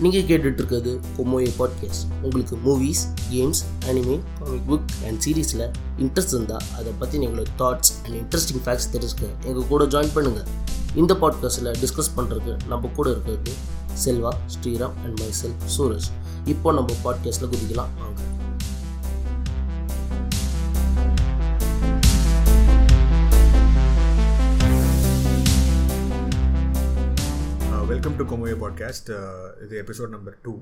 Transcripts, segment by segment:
நீங்கள் கேட்டுட்ருக்கிறது கொமோயே பாட்காஸ்ட் உங்களுக்கு movies games anime comic book and சீரீஸில் இன்ட்ரெஸ்ட் இருந்தால் அதை பற்றி எங்களோட தாட்ஸ் அண்ட் இன்ட்ரெஸ்டிங் ஃபேக்ட்ஸ் தெரிஞ்சுக்க எங்கள் கூட ஜாயின் பண்ணுங்கள் இந்த பாட்காஸ்ட்டில் டிஸ்கஸ் பண்ணுறதுக்கு நம்ம கூட இருக்கிறது செல்வா ஸ்ரீராம் அண்ட் மைசெல் சூரஜ். இப்போ நம்ம பாட்காஸ்ட்டில் குதிக்கலாம். வாங்க. வெல்கம் டு கொமோயே பாட்காஸ்ட் இது எபிசோட் நம்பர் டூ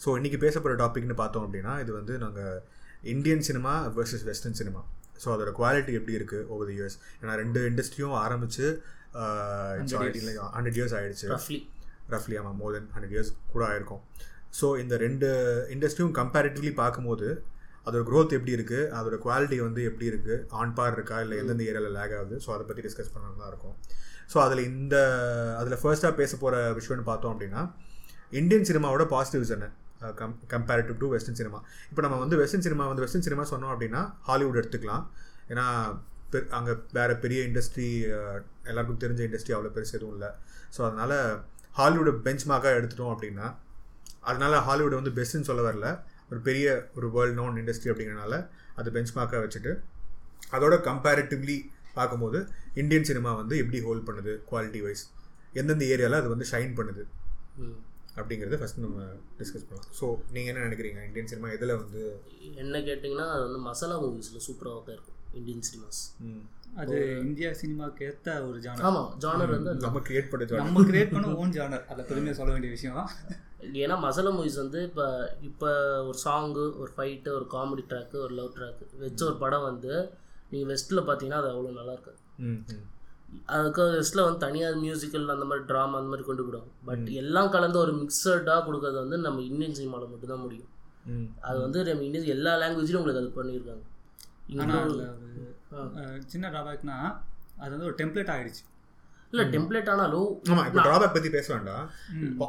ஸோ இன்றைக்கி பேச போகிற டாபிக்னு பார்த்தோம் அப்படின்னா இது வந்து நாங்கள் Indian cinema versus western cinema so அதோட குவாலிட்டி எப்படி இருக்குது ஓவர் தி இயர்ஸ் ஏன்னா ரெண்டு இண்டஸ்ட்ரியும் ஆரம்பித்து ஹண்ட்ரட் இயர்ஸ் ஆகிடுச்சு ரஃப்லி ரஃப்லி ஆமாம் மோர் தென் ஹண்ட்ரட் இயர்ஸ் கூட ஆயிருக்கும். ஸோ இந்த ரெண்டு இண்டஸ்ட்ரியும் கம்பேரிட்டிவ்லி பார்க்கும்போது அதோட க்ரோத் எப்படி இருக்குது அதோட குவாலிட்டி வந்து எப்படி இருக்குது ஆன் பார் இருக்கா? இல்லை எந்தெந்த ஏரியாவில் லேக் ஆகுது? ஸோ அதை பற்றி டிஸ்கஸ் பண்ணணும் தான் இருக்கும். ஸோ அதில் இந்த அதில் ஃபர்ஸ்ட்டாக பேச போகிற விஷயம்னு பார்த்தோம் அப்படின்னா இந்தியன் சினிமாவோட பாசிட்டிவ்ஸ் என்ன come comparative to western cinema இப்போ நம்ம வந்து வெஸ்டர்ன் சினிமா வந்து வெஸ்டர்ன் சினிமா சொன்னோம் அப்படின்னா ஹாலிவுட் எடுத்துக்கலாம். ஏன்னா பெ அங்கே வேறு பெரிய இண்டஸ்ட்ரி எல்லாருக்கும் தெரிஞ்ச இண்டஸ்ட்ரி அவ்வளோ பெருசு எதுவும் இல்லை. ஸோ அதனால் ஹாலிவுட் பெஞ்ச் மார்க்காக எடுத்துட்டோம் அப்படின்னா அதனால் ஹாலிவுட் வந்து பெஸ்ட்டுன்னு சொல்ல வரல. ஒரு பெரிய ஒரு வேர்ல்ட் நோன் இண்டஸ்ட்ரி அப்படிங்கிறனால அது பெஞ்ச் மார்க்காக வச்சுட்டு அதோட கம்பேரிட்டிவ்லி பார்க்கும்போது இந்தியன் சினிமா வந்து எப்படி ஹோல்ட் பண்ணுது குவாலிட்டி வைஸ் எந்தெந்த ஏரியாவில் அது வந்து ஷைன் பண்ணுது? அப்படிங்கிறத ஃபஸ்ட் நம்ம டிஸ்கஸ் பண்ணலாம். ஸோ நீங்கள் என்ன நினைக்கிறீங்க? இந்தியன் சினிமா எதில் வந்து என்ன கேட்டிங்கன்னா அது வந்து மசாலா மூவிஸில் சூப்பராக தான் இருக்கும் இந்தியன் சினிமாஸ் அது இந்தியா சினிமாவுக்கு ஏற்ற ஒரு ஜானர் ஆமாம் ஜானர் வந்து அது நம்ம கிரியேட் பண்ண genre. நம்ம கிரியேட் பண்ண ஓன் ஜானர் அதில் பெருமையாக சொல்ல வேண்டிய விஷயம். ஏன்னா மசாலா மூவிஸ் வந்து இப்போ இப்போ ஒரு சாங்கு ஒரு ஃபைட்டு ஒரு காமெடி ட்ராக்கு ஒரு லவ் ட்ராக்கு வச்ச ஒரு படம் வந்து நீங்கள் வெஸ்ட்டில் பார்த்தீங்கன்னா அது அவ்வளோ நல்லா இருக்காது ம் ம். அதுக்கு வெஸ்ட்டில் வந்து தனியாக மியூசிக்கல் அந்த மாதிரி ட்ராமா அந்த மாதிரி கொண்டு விடுவோம் பட் எல்லாம் கலந்து ஒரு மிக்சடாக கொடுக்கறது வந்து நம்ம இந்தியன் சினிமாவில் மட்டும்தான் முடியும். ம் அது வந்து நம்ம இந்தியன் எல்லா லாங்குவேஜ்லையும் உங்களுக்கு அது பண்ணியிருக்காங்க. சின்ன ட்ராபேக்னா அது வந்து ஒரு டெம்ப்ளேட் ஆகிடுச்சு இல்லை டெம்ப்ளேட் ஆனாலும் ஆமாம் இப்போ ட்ராபேக் பற்றி பேச வேண்டாம்.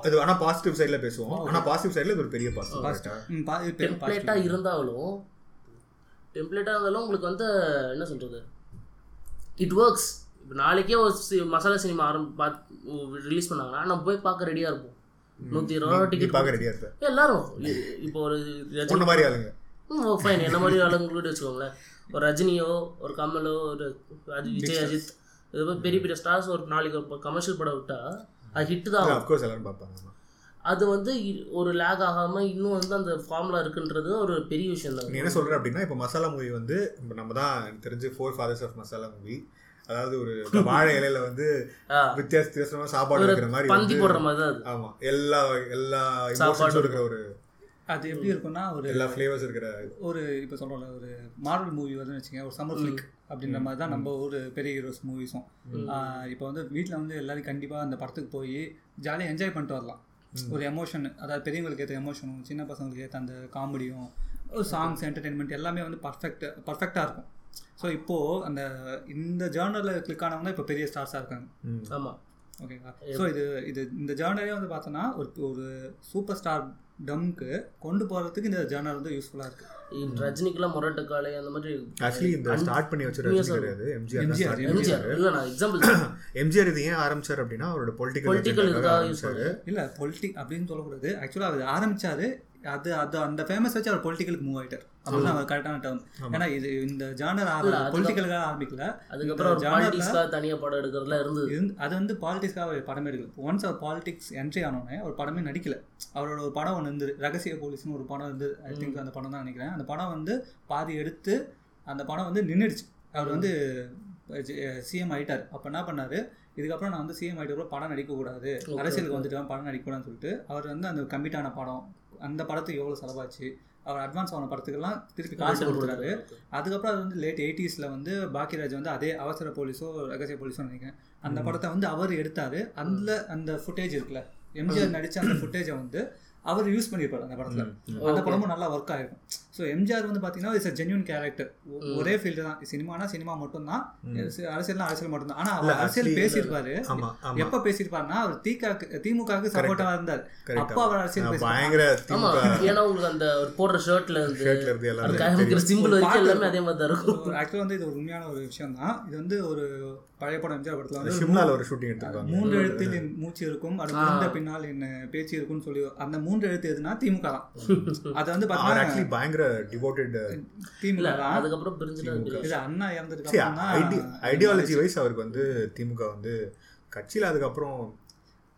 இது ஆனால் பாசிட்டிவ் சைடில் பேசுவோம். ஆனால் பாசிட்டிவ் சைடில் இது ஒரு பெரிய பாசிட்டிவ் டெம்ப்ளேட்டாக இருந்தாலும் டெம்ப்ளேட்டாக இருந்தாலும் உங்களுக்கு வந்து என்ன சொல்கிறது இட் ஒர்க்ஸ் இப்போ நாளைக்கே ஒரு சி- மசாலா சினிமா ஆரம்பி பார்த்து ரிலீஸ் பண்ணாங்கன்னா நம்ம போய் பார்க்க ரெடியாக இருப்போம். நூற்றி இருபது ரூபா டிக்கெட் பார்க்க ரெடியாக இருப்ப. எல்லாரும். இப்போ ஒரு ரஜினி மாதிரி ஆளுங்க. ம் ஃபைன் என்ன மாதிரி ஆளுங்களோட வச்சுக்கோங்களேன். ஒரு ரஜினியோ ஒரு கமலோ ஒரு அஜி- விஜய் அஜித் இது மாதிரி பெரிய பெரிய ஸ்டார்ஸ் ஒரு நாளைக்கு ஒரு கமர்ஷியல் படம் விட்டா அது ஹிட்டு தான் ஆகும். எல்லாரும் பார்ப்பாங்க. அது வந்து ஒரு லேக் ஆகாம இன்னும் வந்து அந்த ஃபார்முலா இருக்குன்றது ஒரு பெரிய விஷயம் தான். நீ என்ன சொல்ற அப்படின்னா இப்போ மசாலா மூவி வந்து இப்போ நம்ம தான் எனக்கு தெரிஞ்சு four fathers of masala movie அதாவது ஒரு வாழை இலையில வந்து. வித்தியாச வித்தியாசமா சாப்பாடு இருக்கிற மாதிரி பந்தி போடுற மாதிரி தான் அது. ஆமா. எல்லா எல்லா சாப்பாடு. இமோஷன்ஸும் இருக்கிற ஒரு அது எப்படி இருக்கும்னா ஒரு எல்லா ஃப்ளேவர்ஸ் இருக்கிற ஒரு இப்போ சொல்கிறோம்ல ஒரு மார்வல் மூவி வருதுன்னு வச்சுங்க ஒரு சம்மர் ஃபிளிக் அப்படின்ற மாதிரி தான் நம்ம ஒரு பெரிய ஹீரோஸ் மூவிஸும் இப்போ வந்து வீட்டில் வந்து எல்லாரும் கண்டிப்பாக அந்த படத்துக்கு போய் ஜாலியாக என்ஜாய் பண்ணிட்டு வரலாம். ஒரு எமோஷன் அதாவது பெரியவங்களுக்கு ஏற்ற எமோஷனும் சின்ன பசங்களுக்கு ஏற்ற அந்த காமெடியும் ஒரு சாங்ஸ் என்டர்டெயின்மெண்ட் எல்லாமே வந்து பர்ஃபெக்ட் பர்ஃபெக்டாக இருக்கும். ஸோ இப்போது அந்த இந்த ஜேர்னலில் கிளிக் ஆனவங்க இப்போ பெரிய ஸ்டார்ஸாக இருக்காங்க. ம். ஆமா. ஓகேங்களா ஸோ இது இது இந்த ஜேர்னலே வந்து பார்த்தோன்னா ஒரு ஒரு சூப்பர் ஸ்டார் டம்க்கு கொண்டு போகிறதுக்கு இந்த ஜேர்னல் வந்து யூஸ்ஃபுல்லாக இருக்குது ரஜினிக்கெல்லாம் முரட்டு காலை அந்த மாதிரி ஆக்சுவலி இந்த ஸ்டார்ட் பண்ணி வச்ச ரஜினி கிடையாது எம்ஜிஆர் எம்ஜிஆர். இல்லை நான் எக்ஸாம்பிள் எம்ஜிஆர் இது ஏன் ஆரம்பிச்சார் அப்படின்னா அவரோட பொலிட்டிக்கல் பொலிட்டிக்கல் இதுக்காக பண்ணுறது இல்லை பொலிட்டிக் அப்படின்னு சொல்லக்கூடாது. ஆக்சுவலாக அவர் ஆரம்பிச்சாரு அது அது அந்த ஃபேமஸ் வச்சு அவர் பொலிட்டிக்கலுக்கு மூவ் ஆயிட்டார். அப்படிதான் அவர் கரெக்டான டேர்ம் ஏன்னா இது இந்த ஜானர் பொலிட்டிக்கலுக்காக ஆரம்பிக்கல. அதுக்கப்புறம் ஒரு பாலிட்டிக்ஸ்க்காக தனியாக படம் எடுக்கிறதுலாம் இருந்தது. இருந்து- அது வந்து பாலிடிக்ஸ்க்காக படமே எடுக்கல. ஒன்ஸ் அவர் பாலிடிக்ஸ் என்ட்ரி ஆனோடனே அவர் படமே நடிக்கல. அவரோட ஒரு படம் ஒன்று இருந்தது. ரகசிய போலீஸ்னு ஒரு படம் இருந்து ஐ திங்க் அந்த படம் தான் நினைக்கிறேன். அந்த படம் வந்து பாதி எடுத்து அந்த படம் வந்து நின்றுடுச்சு அவர் வந்து சிஎம் ஆயிட்டார். அப்போ என்ன பண்ணாரு? இதுக்கப்புறம் நான் வந்து சிஎம் ஆகிட்டு படம் நடிக்கக்கூடாது. அரசியலுக்கு வந்துட்டு படம் நடிக்கக்கூடாதுன்னு சொல்லிட்டு அவர் வந்து அந்த கம்மிட்டான படம் அந்த படத்துக்கு எவ்வளோ செலவாச்சு? அவர் அட்வான்ஸ் ஆன படத்துக்கெல்லாம் திருப்பி காசு கொடுத்துறாரு. அதுக்கப்புறம் அது வந்து லேட் எயிட்டிஸில் வந்து பாக்கியராஜ் வந்து அதே அவசர போலீஸோ ரகசிய போலீஸோ நினைக்கிறேன். அந்த படத்தை வந்து அவர் எடுத்தாரு. அந்த அந்த ஃபுட்டேஜ் இருக்குல்ல எம்ஜிஆர் நடிச்ச அந்த ஃபுட்டேஜை வந்து அவர் யூஸ் பண்ணியிருப்பார் அந்த படத்துல. அந்த படமும் நல்லா ஒர்க் ஆயிருக்கும் ஸோ எம்ஜிஆர் வந்து பார்த்தீங்கன்னா இட்ஸ் ஜென்யூன் கேரக்டர் ஒரே ஃபீல்டு தான். சினிமானா சினிமா மட்டும்தான். அரசியல்னா அரசியல் மட்டும்தான். ஆனால் அவர் அரசியல் பேசியிருப்பாரு. எப்ப பேசியிருப்பாருன்னா அவர் திகாக்கு திமுகவுக்கு சப்போர்ட்டா இருந்தார். அப்போ அவர் அரசியல் பயங்கர ஏன்னா உங்களுக்கு அந்த ஒரு போடுற ஷர்ட்ல இருந்து சிம்பிள் வரைக்கும் எல்லாமே அதே மாதிரி தான் இருக்கும். ஆக்சுவலாக வந்து இது ஒரு உண்மையான ஒரு விஷயம் தான். இது வந்து ஒரு பழைய படம் எம்ஜிஆர் படத்துல வந்து ஷிம்லால ஒரு ஷூட்டிங் எடுத்திருக்காங்க மூன்று எழுத்தில் என் மூச்சு இருக்கும். அது முடிந்த பின்னால் என்ன பேச்சு இருக்கும்னு சொல்லி அந்த மூன்று எழுத்து எதுனா திமுக தான். அது வந்து பார்த்தீங்கன்னா ஆக்சுவலி பயங்கர டிவோட்டட் திமுக இல்ல தான் அதுக்கப்புறம் பிரிஞ்சுட்டு இது அண்ணா தான் ஐடியாலஜி வைஸ் அவருக்கு வந்து திமுக வந்து கட்சியில் அதுக்கப்புறம்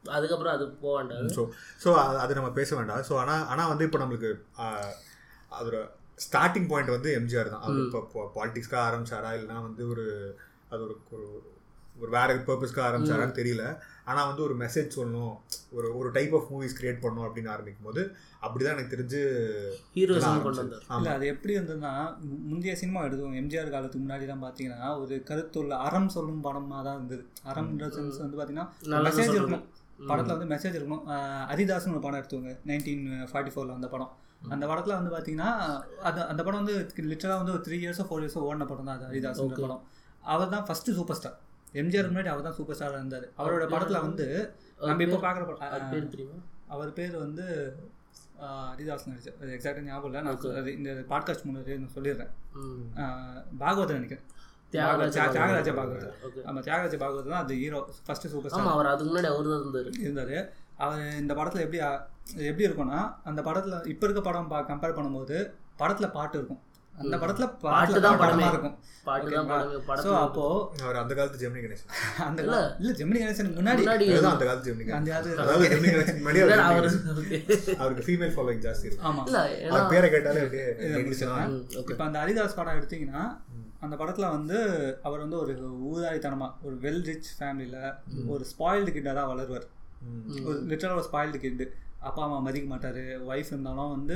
அதுக்கப்புறம் அது போக வேண்டாம். ஸோ ஸோ அது நம்ம பேச வேண்டாம். ஸோ ஆனால் ஆனால் வந்து இப்போ நம்மளுக்கு அதோட ஸ்டார்டிங் பாயிண்ட் வந்து எம்ஜிஆர் தான். அவர் இப்போ பாலிடிக்ஸ்க்காக ஆரம்பிச்சாரா? இல்லைனா வந்து ஒரு அது ஒரு ஒரு ஒரு வேற பர்பஸ்க்காக ஆரம்பிச்சாரான்னு தெரியல. ஆனால் வந்து ஒரு மெசேஜ் சொல்லணும் ஒரு ஒரு டைப் ஆஃப் மூவிஸ் கிரியேட் பண்ணணும் அப்படின்னு ஆரம்பிக்கும் போது அப்படிதான் எனக்கு தெரிஞ்சு வந்தார். இல்ல அது எப்படி இருந்ததுன்னா முந்தைய சினிமா எடுத்தோம் எம்ஜிஆர் காலத்துக்கு முன்னாடி தான் பாத்தீங்கன்னா ஒரு கருத்துள்ள அறம் சொல்லும் படமா தான் இருந்தது. அறம்ன்ற சென்ஸ் வந்து பாத்தீங்கன்னா நல்லது மெசேஜ் சொல்றது. இருக்கணும் படத்துல வந்து மெசேஜ் இருக்கணும் ஆஹ் ஹரிதாஸ்னு ஒரு படம் எடுத்துவாங்க நைன்டீன் ஃபார்ட்டி ஃபோர்ல அந்த படம். அந்த படத்துல வந்து பாத்தீங்கன்னா அது அந்த படம் வந்து லிட்டரா வந்து ஒரு த்ரீ இயர்ஸோ ஃபோர் இயர்ஸோ ஓடின படம் தான் அது ஹரிதாஸ்ன்ற படம். அவர் தான் ஃபர்ஸ்ட் சூப்பர் ஸ்டார் எம்ஜிஆர் முன்னாடி அவர் தான் சூப்பர் ஸ்டாரா இருந்தாரு. அவரோட படத்துல வந்து நம்ம இப்போ பாக்குற அது படம் அவர் பேர் வந்து ஹரிதாஸ் நடிச்சார் அது எக்ஸாக்டாக ஞாபகம் இல்லை நான் இந்த பாட்காஸ்ட் முன்னாடி நான் சொல்லிடுறேன். பாகவதர் நினைக்கிறேன் தியாகராஜ தியா- தியாகராஜ பாகவதர். ஆமாம் தியாகராஜ பாகவதர் தான் அது ஹீரோ ஃபர்ஸ்ட் சூப்பர் ஸ்டார் அவர் அதுக்கு முன்னாடி அவர் தான் இருந்தாரு. இருந்தார். அவர் இந்த படத்தில் எப்படி எப்படி இருக்கும்னா அந்த படத்தில் இப்போ இருக்க படம் கம்பேர் பண்ணும்போது படத்தில் பாட்டு இருக்கும். அந்த படத்தில் பாட்டு தான் படமே. இருக்கும். பாட்டு தான் படமே. ஸோ படத்துல அப்போ அவர் அந்த காலத்து ஜெமினி கணேசன். அந்த இல்லை. ஜெமினி கணேசனுக்கு முன்னாடி. அந்த காலத்து ஜெமினி கணேசன். அதாவது ஜெமினி கணேசன் முன்னாடி இல்ல, அவர் கணேசன். அவருக்கு ஃபீமேல் ஃபாலோயிங் ஜாஸ்தி இருக்கு ஆமாம் இல்ல அவர் பேரை கேட்டாலே. இப்போ அந்த ஹரிதாஸ் படம் எடுத்தீங்கன்னா அந்த படத்துல வந்து அவர் வந்து ஒரு ஊதாரித்தனமா ஒரு வெல் ரிச் ஃபேமிலியில ஒரு ஸ்பாயில்டு கிட்டாக தான் வளருவார். ஒரு லிட்டரல் ஒரு ஸ்பாயில்டு கிட்டு அப்பா அம்மா மதிக்க மாட்டாரு. ஒய்ஃப் இருந்தாலும் வந்து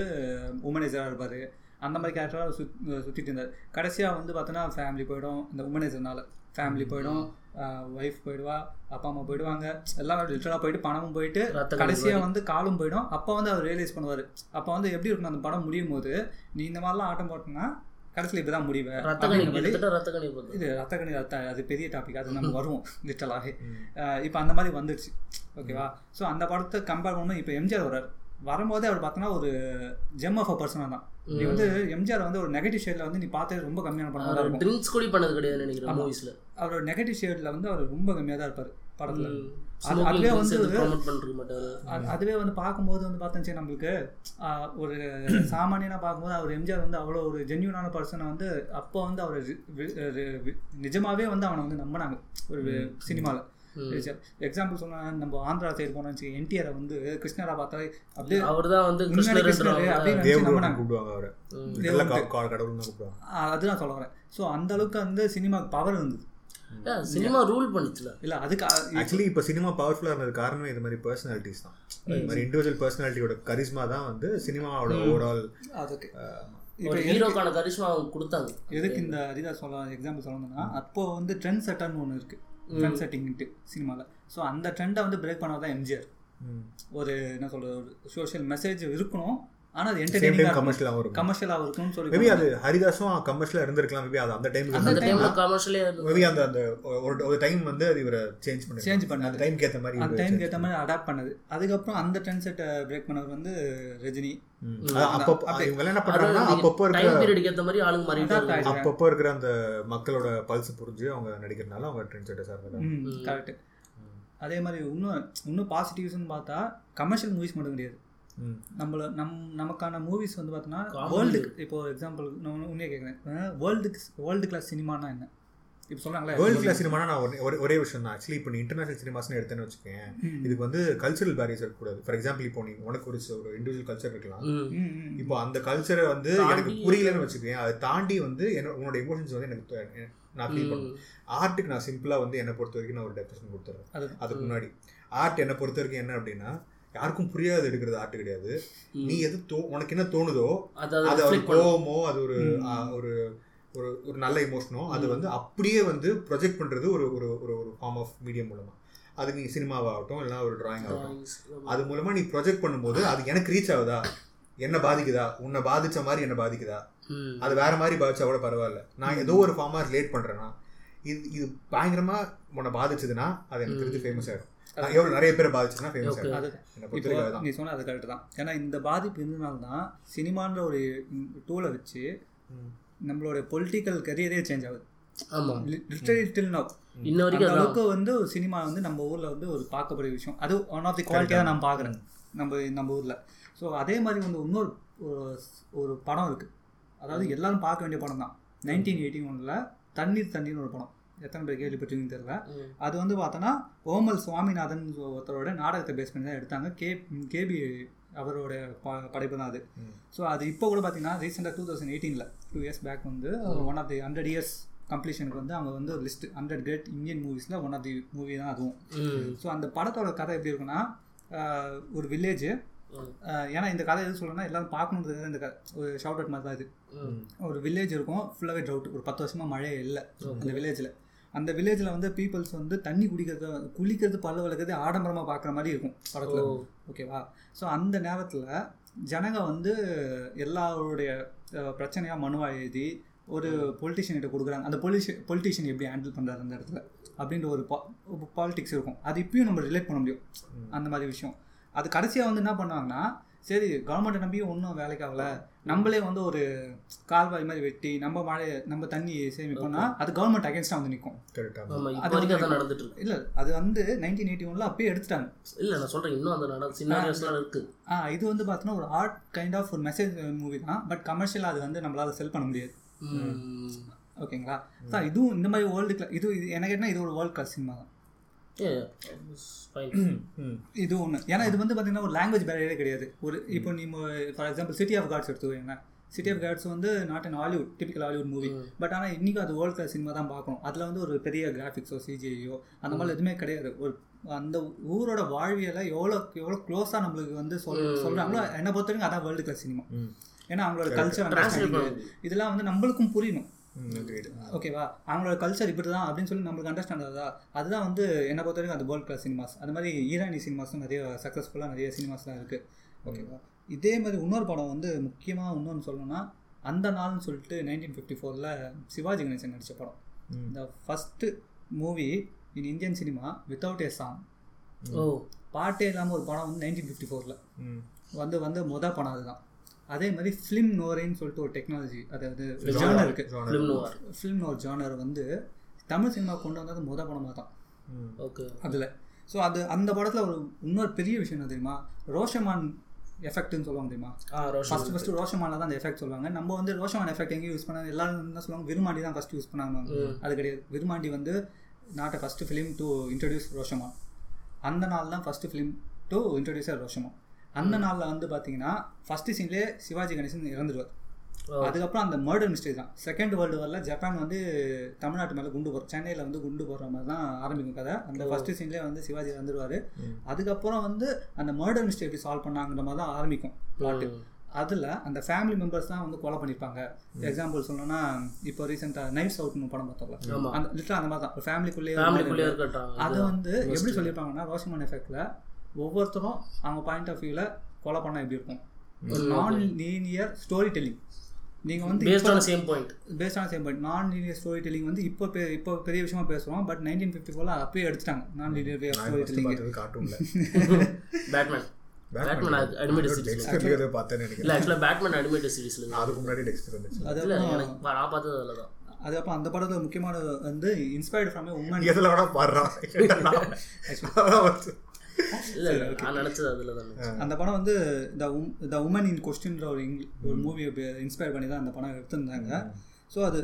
உமனைசராக இருப்பார். அந்த மாதிரி கேரக்டராக சுத் சுற்றிட்டு இருந்தார். கடைசியாக வந்து பார்த்தோன்னா ஃபேமிலி போயிடும். இந்த உமனைசர்னால ஃபேமிலி போயிடும். ஒய்ஃப் போயிடுவா அப்பா அம்மா போயிடுவாங்க. எல்லாம் லிட்டரலாக போயிட்டு பணமும் போயிட்டு கடைசியாக வந்து காலும் போயிடும். அப்போ வந்து அவர் ரியலைஸ் பண்ணுவார். அப்போ வந்து எப்படி இருக்கணும் அந்த படம் முடியும் போது நீ இந்த மாதிரிலாம் ஆட்டம் போட்டோன்னா கடைசியில் இப்படி தான் போகுது இது ரத்த கணி ரத்த அது பெரிய டாபிக் அது நம்ம வருவோம் லிட்டலாகவே இப்போ அந்த மாதிரி வந்துடுச்சு. ஓகேவா? ஸோ அந்த படத்தை கம்பேர் பண்ணும்போது இப்போ எம்ஜிஆர் வர்றார். வரும்போதே அவர் பார்த்தோன்னா ஒரு ஜெம் ஆஃப் அ பர்சனாக தான். நீ வந்து எம்ஜிஆர் வந்து ஒரு நெகட்டிவ் ஷேடில் வந்து நீ பார்த்தே ரொம்ப கம்மியான படம் தான் இருக்கும். ட்ரிங்க்ஸ் கூட பண்ணது கிடையாது நினைக்கிறேன் மூவிஸ்ல அவரோட நெகட்டிவ் ஷேடில் வந்து அவர் ரொம்ப கம்மியாக தான் இருப்பார் படத்தில். அது அதுவே வந்து அதுவே வந்து பார்க்கும்போது வந்து பார்த்தோம் நம்மளுக்கு ஒரு சாமானியனா பார்க்கும்போது அவர் எம்ஜிஆர் வந்து அவ்வளோ ஒரு ஜென்யூனான பர்சனை வந்து அப்போ வந்து அவர் நிஜமாவே வந்து அவனை வந்து நம்பினாங்க. ஒரு சினிமாவில் எக்ஸாம்பிள் சொன்னா நம்ம ஆந்திரா சைடு வச்சு என்டிஆரை வந்து கிருஷ்ணரா பார்த்தா அப்படியே அவர் தான் வந்து கூப்பிடுவாங்க அவரை. அதுதான் சொல்ல வரேன். ஸோ அந்த அளவுக்கு வந்து சினிமாவுக்கு பவர் இருந்தது. சினிமா ரூல் பண்ணுச்சுல. இல்லை அதுக்கு ஆக்சுவலி இப்போ சினிமா பவர்ஃபுல்லாக இருந்தது காரணமே இது மாதிரி பர்சனாலிட்டிஸ் தான். இது மாதிரி இண்டிவிஜுவல் பர்சனாலிட்டியோட கரிஸ்மா தான் வந்து சினிமாவோட ஓவரால் அதுக்கு. ஒரு ஹீரோக்கான கரிஷ்மா கொடுத்தாங்க. எதுக்கு இந்த அதிதா சொல்ல எக்ஸாம்பிள் சொல்லணும்னா அப்போ வந்து ட்ரெண்ட் செட்டர்னு ஒன்று இருக்கு. ட்ரெண்ட் செட்டிங்ட்டு சினிமாவில் ஸோ அந்த ட்ரெண்டை வந்து பிரேக் பண்ணால் தான் எம்ஜிஆர் ஒரு என்ன சொல்றது ஒரு சோஷியல் மெசேஜ் இருக்கணும். ஆனால் அது டைம் இருக்கணும் கமர்ஷியலாகவும் இருக்கும். கமர்ஷியலாக இருக்கணும்னு சொல்லி மேபி அது ஹரிதாஸும் கமர்ஷியலாக இருந்திருக்கலாம். மேபி அது அந்த டைமுக்கு அந்த டைம்ல கமர்ஷியலே மேபி அந்த அந்த ஒரு ஒரு டைம் வந்து அது இவரை சேஞ்ச் பண்ணி Change பண்ணாரு. அந்த டைம்க்கு ஏற்ற மாதிரி அந்த டைம்க்கு ஏற்ற மாதிரி அடாப்ட் பண்ணது அதுக்கப்புறம் அந்த ட்ரெண்ட் செட்டை பிரேக் பண்ணவர் வந்து ரஜினி. அப்பப்போ இவங்க எல்லாம் என்ன பண்றாங்கன்னா அப்பப்போ டைம் இருக்க பீரியடுக்கு ஏத்த மாதிரி ஆளுங்க மாறிட்டாங்க Adapt ஆயிடுச்சு. அப்பப்போ இருக்கிற அந்த மக்களோட பல்ஸ் புரிஞ்சு அவங்க நடிக்கிறதுனால அவங்க ட்ரெண்ட் செட்டர்ஸாக இருக்காங்க ம் கரெக்ட் அதே மாதிரி இன்னும் இன்னும் பாசிட்டிவ்ஸ்னு பார்த்தா கமர்ஷியல் மூவிஸ் மட்டும் கிடையாது. நம்மள நம் நமக்கான மூவிஸ் வந்து பார்த்தோன்னா. வேர்ல்டுக்கு இப்போ எக்ஸாம்பிள் நான் உன்னே கேட்குறேன் வேர்ல்டுக்கு வேர்ல்டு கிளாஸ் சினிமானா என்ன? இப்போ சொல்கிறாங்களே வேர்ல்டு கிளாஸ் சினிமானா நான் ஒரே- ஒரே விஷயம் தான். ஆக்சுவலி இப்போ நீ இன்டர்நேஷனல் சினிமாஸ்னு எடுத்தேன்னு வச்சுக்கேன் இதுக்கு வந்து கல்ச்சரல் பேரியர்ஸ் இருக்கக்கூடாது. ஃபார் எக்ஸாம்பிள் இப்போ நீ உனக்கு ஒரு ஒரு இண்டிவிஜுவல் கல்ச்சர் இருக்கலாம். ம். இப்போ அந்த கல்ச்சரை வந்து எனக்கு புரியலன்னு வச்சுக்கேன் அதை தாண்டி வந்து என்ன உன்னோட எமோஷன்ஸ் வந்து எனக்கு நான் ஃபீல் பண்ணுவேன் ஆர்ட்டுக்கு நான் சிம்பிளாக வந்து என்னை பொறுத்த வரைக்கும் நான் ஒரு டெஃபினேஷன் கொடுத்துறேன். அது அதுக்கு முன்னாடி. ஆர்ட் என்னை பொறுத்த வரைக்கும் என்ன அப்படின்னா யாருக்கும் புரியாது எடுக்கிறது ஆர்ட் கிடையாது. நீ எது தோ உனக்கு என்ன தோணுதோ அதை ஒரு. கோவமோ அது ஒரு ஒரு ஒரு ஒரு நல்ல இமோஷனோ அது வந்து அப்படியே வந்து ப்ரொஜெக்ட் பண்றது ஒரு ஒரு ஒரு ஒரு ஃபார்ம் ஆஃப் மீடியம் மூலமா. அது நீ சினிமாவாகட்டும் இல்லைனா ஒரு டிராயிங் ஆகட்டும். அது மூலமா நீ ப்ரொஜெக்ட் பண்ணும்போது அது எனக்கு ரீச் ஆகுதா? என்ன பாதிக்குதா? உன்னை பாதிச்ச மாதிரி என்ன பாதிக்குதா. அது வேற மாதிரி பாதிச்சா கூட பரவாயில்ல. நான் ஏதோ ஒரு ஃபார்மா ரிலேட் பண்றேன்னா இது இது பயங்கரமா உன்னை பாதிச்சதுன்னா அது எனக்கு தெரிஞ்சு ஃபேமஸ் ஆயிடும். நான் எவ்வளவு நிறைய பேரை பாதிச்சுன்னா ஃபேமஸ் நீ சொன்ன அது கரெக்ட் தான். ஏன்னா இந்த பாதிப்பு இருந்தனால தான் சினிமான்ற ஒரு டூலை வச்சு. நம்மளோட பொலிட்டிக்கல் கரியரே சேஞ்ச் ஆகுது. ஆமா. லிட்டரலி டில் நவ் இன்ன வரைக்கும். அளவுக்கு வந்து ஒரு சினிமா வந்து நம்ம ஊர்ல வந்து ஒரு பார்க்கக்கூடிய விஷயம். அது ஒன் ஆஃப் தி குவாலிட்டியாக தான் நான் பார்க்குறேன். நம்ம நம்ம ஊர்ல. ஸோ அதே மாதிரி வந்து இன்னொரு ஒரு- ஒரு படம் இருக்குது அதாவது எல்லாரும் பார்க்க வேண்டிய படம் தான். நைன்டீன் எயிட்டி ஒனில் தண்ணீர் தண்ணீர்னு ஒரு படம். எத்தனை பேர் கேள்விப்பட்டிருக்கீங்கன்னு தெரியல. ம். அது வந்து பார்த்தோன்னா ஓமல் சுவாமிநாதன் ஒருத்தரோட நாடகத்தை பேஸ் பண்ணி தான் எடுத்தாங்க. கே கேபி அவரோட ப படைப்பு தான் அது. ஸோ அது இப்போ கூட பார்த்தீங்கன்னா ரீசெண்டாக டூ தௌசண்ட் எயிட்டீனில் டூ இயர்ஸ் பேக் வந்து one of the hundred years கம்ப்ளீஷனுக்கு வந்து அவங்க வந்து ஒரு லிஸ்ட் ஹண்ட்ரட் கிரேட் இந்தியன் மூவிஸில் ஒன் ஆஃப் தி மூவி தான் அதுவும். ஸோ அந்த படத்தோட கதை எப்படி இருக்குன்னா ஒரு வில்லேஜ். ஏன்னா இந்த கதை எது சொல்லணும்னா எல்லாரும் பார்க்கணுன்றது இந்த கதை ஒரு ஷவுட் அவுட் மாதிரி தான் இது. ஒரு வில்லேஜ் இருக்கும் ஃபுல்லாகவே ட்ரவுட் ஒரு பத்து வருஷமாக மழையே இல்லை. அந்த வில்லேஜில் அந்த வில்லேஜில் வந்து பீப்புள்ஸ் வந்து தண்ணி குடிக்கிறது குளிக்கிறது பல்லு வளர்க்குறது ஆடம்பரமாக பார்க்குற மாதிரி இருக்கும் படத்தில். ஓகேவா ஸோ அந்த நேரத்தில் ஜனங்க வந்து எல்லாருடைய பிரச்சனையாக மனுவாக எழுதி ஒரு பொலிட்டிஷியன் கிட்ட கொடுக்குறாங்க. அந்த பொலிஷி பொலிட்டிஷியன் எப்படி ஹேண்டில் பண்ணுறாரு அந்த இடத்துல அப்படின்ற ஒரு பாலிடிக்ஸ் இருக்கும். அது இப்பயும் நம்ம ரிலேட் பண்ண முடியும். அந்த மாதிரி விஷயம். அது கடைசியாக வந்து என்ன பண்ணுவாங்கன்னா சரி கவர்மெண்ட்டை நம்பி ஒன்றும் வேலைக்கு ஆகல. நம்மளே வந்து ஒரு கால்வாய் மாதிரி வெட்டி நம்ம மழை நம்ம தண்ணி சேமிப்போம்னா அது கவர்மெண்ட் அகேன்ஸ்டாக வந்து நிற்கும் அது வரைக்கும் அதான் நடந்துட்டு இருக்கு. இல்லை அது வந்து நைன்டீன் எயிட்டி ஒனில் அப்பயே எடுத்துட்டாங்க. இல்ல நான் சொல்றேன் இன்னும் அந்த நட சின்னாரியோஸ்லாம் இருக்கு. ஆ இது வந்து பார்த்தோன்னா ஒரு ஆர்ட் கைண்ட் ஆஃப் ஒரு மெசேஜ் மூவி தான். பட் கமர்ஷியலாக அது வந்து நம்மளால் செல் பண்ண முடியாது. ம். ஓகேங்களா? சார் இதுவும் இந்த மாதிரி வேர்ல்டு இது இது எனக்கு என்ன இது ஒரு வேர்ல்ட் கிளாஸ் சினிமா தான். இது ஒன்று ஏன்னா இது வந்து பார்த்தீங்கன்னா ஒரு லாங்குவேஜ் பேரியரே கிடையாது. ஒரு இப்போ நீங்க for example city of gods எடுத்துக்கோங்க. சிட்டி ஆஃப் காட்ஸ் வந்து not an Hollywood typical Hollywood movie but ஆனால் இன்றைக்கும் அது வேர்ல்ட் கிளாஸ் சினிமா தான் பார்க்கணும். அதில் வந்து ஒரு பெரிய கிராஃபிக்ஸோ சிஜிஐயோ அந்த மாதிரி எதுவுமே கிடையாது. ஒரு அந்த ஊரோட வாழ்வியலை எவ்வளோ எவ்வளோ க்ளோஸாக நம்மளுக்கு வந்து சொல் சொல்கிறாங்களோ என்னை பொறுத்த வரைக்கும் அதான் வேர்ல்டு கிளாஸ் சினிமா ஏன்னா அவங்களோட கல்ச்சர் இதெல்லாம் வந்து நம்மளுக்கும் புரியணும். ஓகேவா அவங்களோட கல்ச்சர் இப்படி தான் அப்படின்னு சொல்லி நம்மளுக்கு அண்டர்ஸ்டாண்ட் ஆகுதா? அதுதான் வந்து என்ன பொறுத்த வரைக்கும் அந்த வேர்ல்ட் கிளாஸ் சினிமாஸ் அது மாதிரி ஈரானி சினிமாஸும் நிறைய சக்ஸஸ்ஃபுல்லாக நிறைய சினிமாஸ்லாம் இருக்குது ஓகேவா இதே மாதிரி இன்னொரு படம் வந்து முக்கியமாக இன்னொன்று சொல்லணும்னா அந்த நாள்னு சொல்லிட்டு நைன்டீன் ஃபிஃப்டி ஃபோரில் சிவாஜி கணேசன் நடித்த படம். இந்த first movie in Indian cinema without a song ஓ. பாட்டே இல்லாமல் ஒரு படம் வந்து நைன்டீன் ஃபிஃப்டி ஃபோரில் வந்து வந்து முத படம் அதுதான். அதே மாதிரி ஃபிலிம் நோரேன்னு சொல்லிட்டு ஒரு டெக்னாலஜி அதாவது இருக்குது Genre. ஃபிலிம் நோர் ஜானர் வந்து தமிழ் சினிமா கொண்டு வந்தது முத படமாக தான். ஓகே. அதில். ஸோ அது அந்த படத்தில் ஒரு இன்னொரு பெரிய விஷயம் என்ன தெரியுமா? ரோஷமான் எஃபெக்ட்னு சொல்லுவாங்க தெரியுமா? ஃபஸ்ட்டு ஃபஸ்ட்டு ரோஷமானில் தான் அந்த எஃபெக்ட் சொல்லுவாங்க. நம்ம வந்து ரோஷமான் எஃபெக்ட் எங்கேயும் யூஸ் பண்ணாங்க எல்லாரும் என்ன சொல்லுவாங்க? விருமாண்டி தான் ஃபஸ்ட்டு யூஸ் பண்ணாங்க. அது கிடையாது. விருமாண்டி வந்து not first film to introduce Rashomon. அந்த நாள் தான் first film to introduce Rashomon. அந்த நாளில் வந்து பார்த்தீங்கன்னா ஃபஸ்ட்டு சீன்லேயே சிவாஜி கணேசன் இறந்துருவார். ஓ. அதுக்கப்புறம் அந்த மர்டர் மிஸ்டரி தான். செகண்ட் வேர்ல்டு வாரில் ஜப்பான் வந்து தமிழ்நாட்டு மேலே குண்டு போகிறோம் சென்னையில் வந்து குண்டு போடுற மாதிரி தான் ஆரம்பிக்கும் கதை. அந்த ஃபஸ்ட்டு சீன்லேயே வந்து சிவாஜி இறந்துருவார். அதுக்கப்புறம் வந்து அந்த மர்டர் மிஸ்டரி எப்படி சால்வ் பண்ணாங்கிற மாதிரி தான் ஆரம்பிக்கும் பிளாட்டு அதில் அந்த ஃபேமிலி மெம்பர்ஸ் தான் வந்து கொலை பண்ணியிருப்பாங்க எக்ஸாம்பிள் சொல்லணும்னா இப்போ ரீசெண்டாக நைட்ஸ் அவுட்னு படம் பார்த்தோம்ல. அந்த லிட்டர் அந்த மாதிரி தான். ஃபேமிலிக்குள்ளேயே அது வந்து எப்படி சொல்லியிருப்பாங்கன்னா ரோஷமான் எஃபெக்டில் ஒவ்வொருத்தரும் அவங்க பாயிண்ட் ஆஃப் வியூவில் கொலை பண்ணால் எப்படி இருக்கும்? ஒரு நான் லீனியர் ஸ்டோரி டெல்லிங் நீங்கள் வந்து based on same point based on same point non linear story telling வந்து இப்போ பெ- இப்போ பெரிய விஷயமா பேசுகிறோம் பட் நைன்டீன் ஃபிஃப்டி ஃபோரில் அப்பயே எடுத்துட்டாங்க. Non linear way story telling கார்ட்டூன்ல Batman Batman animated series பார்த்தேன்னு இல்ல ஆக்சுவலா பேட்மேன் அனிமேட்டட் சீரிஸ்ல அதுக்கு முன்னாடி டெக்ஸ்டர் வந்துச்சு. இல்ல அதுக்கப்புறம் எனக்கு நான் பார்த்தது அதில் தான். அதுக்கப்புறம் அந்த படத்தில் முக்கியமான வந்து இன்ஸ்பயர்டு ஃப்ரம் உமன் எதுல பாடுறான். இல்ல இல்ல. நான் நினைச்சது அதுல தானே அந்த படம் வந்து த உம் த உமன் இன் கொஸ்டின்ற ஒரு ஒரு மூவியை இன்ஸ்பயர் பண்ணி தான் அந்த படம் எடுத்திருந்தாங்க. ஸோ அது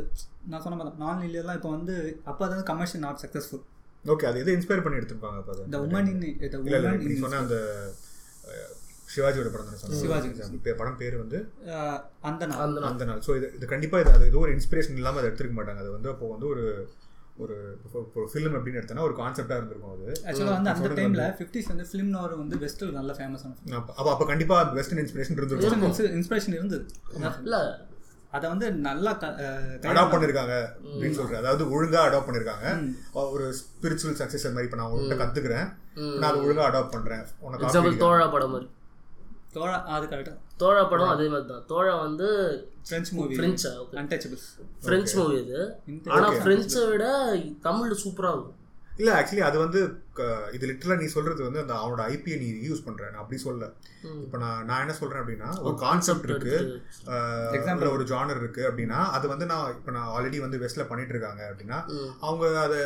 நான் சொன்ன மாதிரி நான் இல்லையெல்லாம் இப்போ வந்து அப்போ அது கமர்ஷியல் நாட் சக்ஸஸ்ஃபுல் ஓகே அது எதை இன்ஸ்பயர் பண்ணி எடுத்திருப்பாங்க அப்ப அது? த உமன் இன் த இல்ல இல்ல உமன் இன் சொன்ன அந்த சிவாஜியோட படம் தானே? சிவாஜி. இப்ப படம் பேர் வந்து அந்த நாள். அந்த அந்த நாள். ஸோ இது இது கண்டிப்பா இது அது ஏதோ ஒரு இன்ஸ்பிரேஷன் இல்லாம அதை எடுத்திருக்க மாட்டாங்க. அது வந்து அப்போ வந்து ஒரு ஒரு ஒரு ஃபிலிம் அப்படின்னு எடுத்தனா ஒரு கான்செப்டா இருந்திருக்கும் அது. ஆக்சுவலாக வந்து அந்த டைமில் ஃபிஃப்டிஸ் வந்து ஃபிலிம் நோர் வந்து வெஸ்டில் நல்ல ஃபேமஸான film. அப்ப அப்ப- அப்ப கண்டிப்பா வெஸ்டர்ன் இன்ஸ்பிரேஷன் இருந்திருக்கும். Western இன்ஸ்பிரேஷன் இருந்தது. இல்ல. அதை வந்து நல்லா அடாப்ட் பண்ணிருக்காங்க அப்படின்னு சொல்றேன். அதாவது ஒழுங்கா அடாப்ட் பண்ணிருக்காங்க. ஒரு ஸ்பிரிச்சுவல் சக்சஸர் மாதிரி இப்ப நான் உங்கள்கிட்ட கத்துக்கிறேன். நான் அதை ஒழுங்கா அடாப்ட் பண்றேன். உனக்கு தோழா படம் மாதிரி. தோழா அது கரெக்டாக தோழா படம் அதே மாதிரி தான் தோழா வந்து ஃப்ரெஞ்ச் மூவி பிரெஞ்சா ஓகே அன்டச்சபிள்ஸ் பிரெஞ்சு மூவி இது. ஆனா பிரெஞ்சை விட தமிழ்ல சூப்பரா இருக்கும். இல்ல ஆக்சுவலி அது வந்து க- இது லிட்டரலா நீ சொல்றது வந்து அந்த அவனோட ஐபியை நீ யூஸ் பண்ற. நான் அப்படி சொல்ல. இப்போ நான் நான் என்ன சொல்றேன் அப்படின்னா ஒரு கான்செப்ட் இருக்கு. எடுத்து- எக்ஸாம்பிள் ஒரு ஜானர் இருக்கு அப்படின்னா அது வந்து நான் இப்போ நான் ஆல்ரெடி வந்து வெஸ்ட்ல பண்ணிட்டு இருக்காங்க அப்படின்னா. அவங்க அதை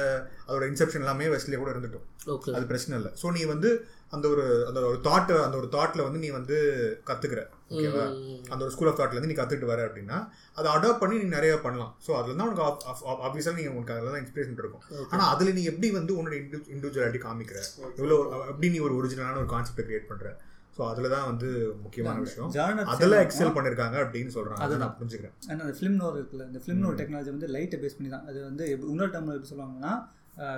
அதோட இன்செப்ஷன் எல்லாமே வெஸ்ட்லேயே கூட இருந்துட்டும். ஓகே அது பிரச்சனை இல்லை. ஸோ நீ வந்து அந்த ஒரு அந்த ஒரு தாட் அந்த ஒரு தாட்ல வந்து நீ வந்து கத்துக்கிற. ஓகேவா. அந்த ஒரு ஸ்கூல் ஆஃப் தாட்ல இருந்து நீ கத்துட்டு வர அப்படின்னா அதை அடாப்ட் பண்ணி நீ நிறைய பண்ணலாம். ஸோ அதுல தான் உனக்கு ஆப்வியஸாக நீங்க உனக்கு அதில் தான் இன்ஸ்பிரேஷன் இருக்கும். Okay. ஆனா அதுல நீ எப்படி வந்து உன்னோட இண்டிவிஜுவாலிட்டி காமிக்கிற? இவ்வளோ எப்படி நீ ஒரு ஒரிஜினலான ஒரு கான்செப்ட் கிரியேட் பண்ற? ஸோ அதுல தான் வந்து முக்கியமான விஷயம். அதெல்லாம் எக்ஸல் பண்ணிருக்காங்க அப்படின்னு சொல்றாங்க. அதை நான் புரிஞ்சுக்கிறேன். ஆனால் அந்த ஃபிலிம் நோர் இருக்குல்ல இந்த ஃபிலிம் நோர் டெக்னாலஜி வந்து லைட்டை பேஸ் பண்ணி தான். அது வந்து எப்படி- இன்னொரு டேர்மில் எப்படி சொல்லுவாங்கன்னா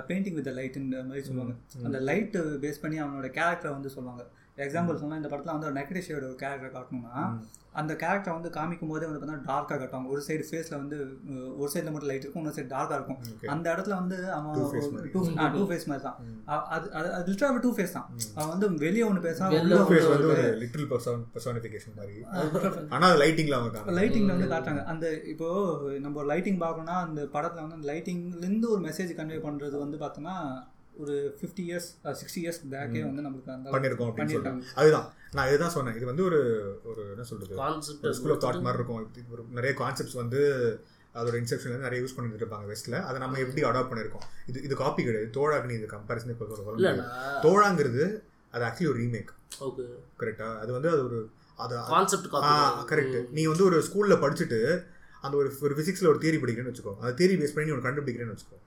பெயிண்டிங் வித் லைட்டுன்ற மாதிரி சொல்லுவாங்க. அந்த லைட்டு பேஸ் பண்ணி அவனோட கேரக்டரை வந்து சொல்லுவாங்க. எக்ஸாம்பிள் சொன்னால் இந்த படத்தில் வந்து ஒரு நெகட்டிவ் ஷேட் ஒரு கேரக்டர் காட்டணும்னா அந்த கேரக்டர் வந்து காமிக்கும் போதே வந்து பார்த்தீங்கன்னா டார்க்காக காட்டுவாங்க. ஒரு சைடு ஃபேஸில் வந்து ஒரு சைடில் மட்டும் லைட் இருக்கும் இன்னொரு சைடு டார்க்காக இருக்கும். அந்த இடத்துல வந்து அவன். டூ டூ ஃபேஸ் மாதிரி தான். அது அது லிட்டராக டூ ஃபேஸ் தான். அவன் வந்து வெளியே ஒன்று ஃபேஸ் வந்து ஒரு லிட்டில் பர்சானிஃபிகேஷன் மாதிரி. ஆனா அது லைட்டிங்ல அவங்க. லைட்டிங்ல வந்து காட்டுறாங்க. அந்த இப்போ நம்ம லைட்டிங் பார்க்கணும்னா அந்த படத்துல வந்து அந்த லைட்டிங்லேருந்து ஒரு மெசேஜ் கன்வே பண்றது வந்து பார்த்தோன்னா ஒரு ஃபிஃப்டி இயர்ஸ் சிக்ஸ்டி இயர்ஸ் பேக்கே வந்து நம்மளுக்கு அந்த பண்ணிருக்கோம் அப்படின்னு. சொல்றாங்க. அதுதான். நான் இதுதான் சொன்னேன். இது வந்து ஒரு ஒரு என்ன சொல்றது? கான்செப்ட் ஸ்கூல் ஆஃப் தாட் மாதிரி இருக்கும். ஒரு நிறைய கான்செப்ட்ஸ் வந்து அதோட இன்செப்ஷன்ல இருந்து நிறைய யூஸ் பண்ணிட்டு இருப்பாங்க வெஸ்ட்ல அதை நம்ம எப்படி அடாப்ட் பண்ணிருக்கோம் இது இது காப்பி கிடையாது. தோழாக்கு நீ இது கம்பேரிசன் இப்போ சொல்ல. தோழாங்கிறது அது ஆக்சுவலி ஒரு ரீமேக் ஓகே கரெக்டா அது வந்து அது ஒரு அது கான்செப்ட் கரெக்ட் நீ வந்து ஒரு ஸ்கூல்ல படிச்சுட்டு அந்த ஒரு ஒரு பிசிக்ஸ்ல ஒரு தியரி படிக்கிறேன்னு வச்சுக்கோ. அந்த தியரி பேஸ் பண்ணி நீ ஒரு கண்டுபிடிக்கிறேன்னு வச்சுக்கோ.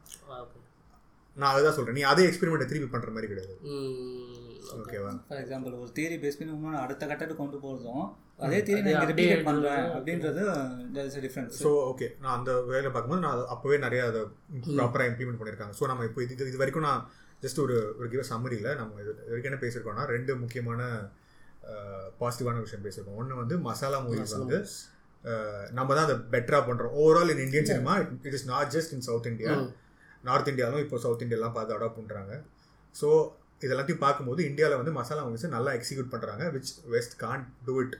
நான் அதுதான் சொல்றேன். நீ அதே எக்ஸ்பெரிமெண்ட் திருப்பி பண்ற மாதிரி கிடையாது. ஓகேவா ஃபார் எக்ஸாம்பிள் ஒரு தியரி பேஸ் பண்ணி இன்னொன்று அடுத்த கட்டத்துக்கு கொண்டு போகிறதும் அதே தியரி அதே நான் ரிப்பீட் பண்ணுறேன். அப்படின்றது difference. ஸோ ஓகே நான் அந்த வேலை பார்க்கும்போது நான் அது அப்போவே நிறைய அதை ப்ராப்பராக இம்ப்ளிமெண்ட் பண்ணியிருக்காங்க. ஸோ நம்ம இப்போ இது இது வரைக்கும் நான் ஜஸ்ட் ஒரு ஒரு கிவ சம்மரியில் நம்ம இது இது வரைக்கும் என்ன பேசியிருக்கோம்னா ரெண்டு முக்கியமான பாசிட்டிவான விஷயம் பேசியிருக்கோம். ஒன்று வந்து மசாலா மூவிஸ் வந்து நம்ம தான் அதை பெட்டராக பண்ணுறோம் overall in Indian cinema it is not just in south India north இந்தியாவும் இப்போ சவுத் இந்தியாலாம் பார்த்து அடாப்ட் பண்ணுறாங்க ஸோ இதெல்லாத்தையும் பார்க்கும்போது இந்தியாவில் வந்து மசாலா மூவிஸ் நல்லா எக்ஸிக்யூட் பண்ணுறாங்க which west can do it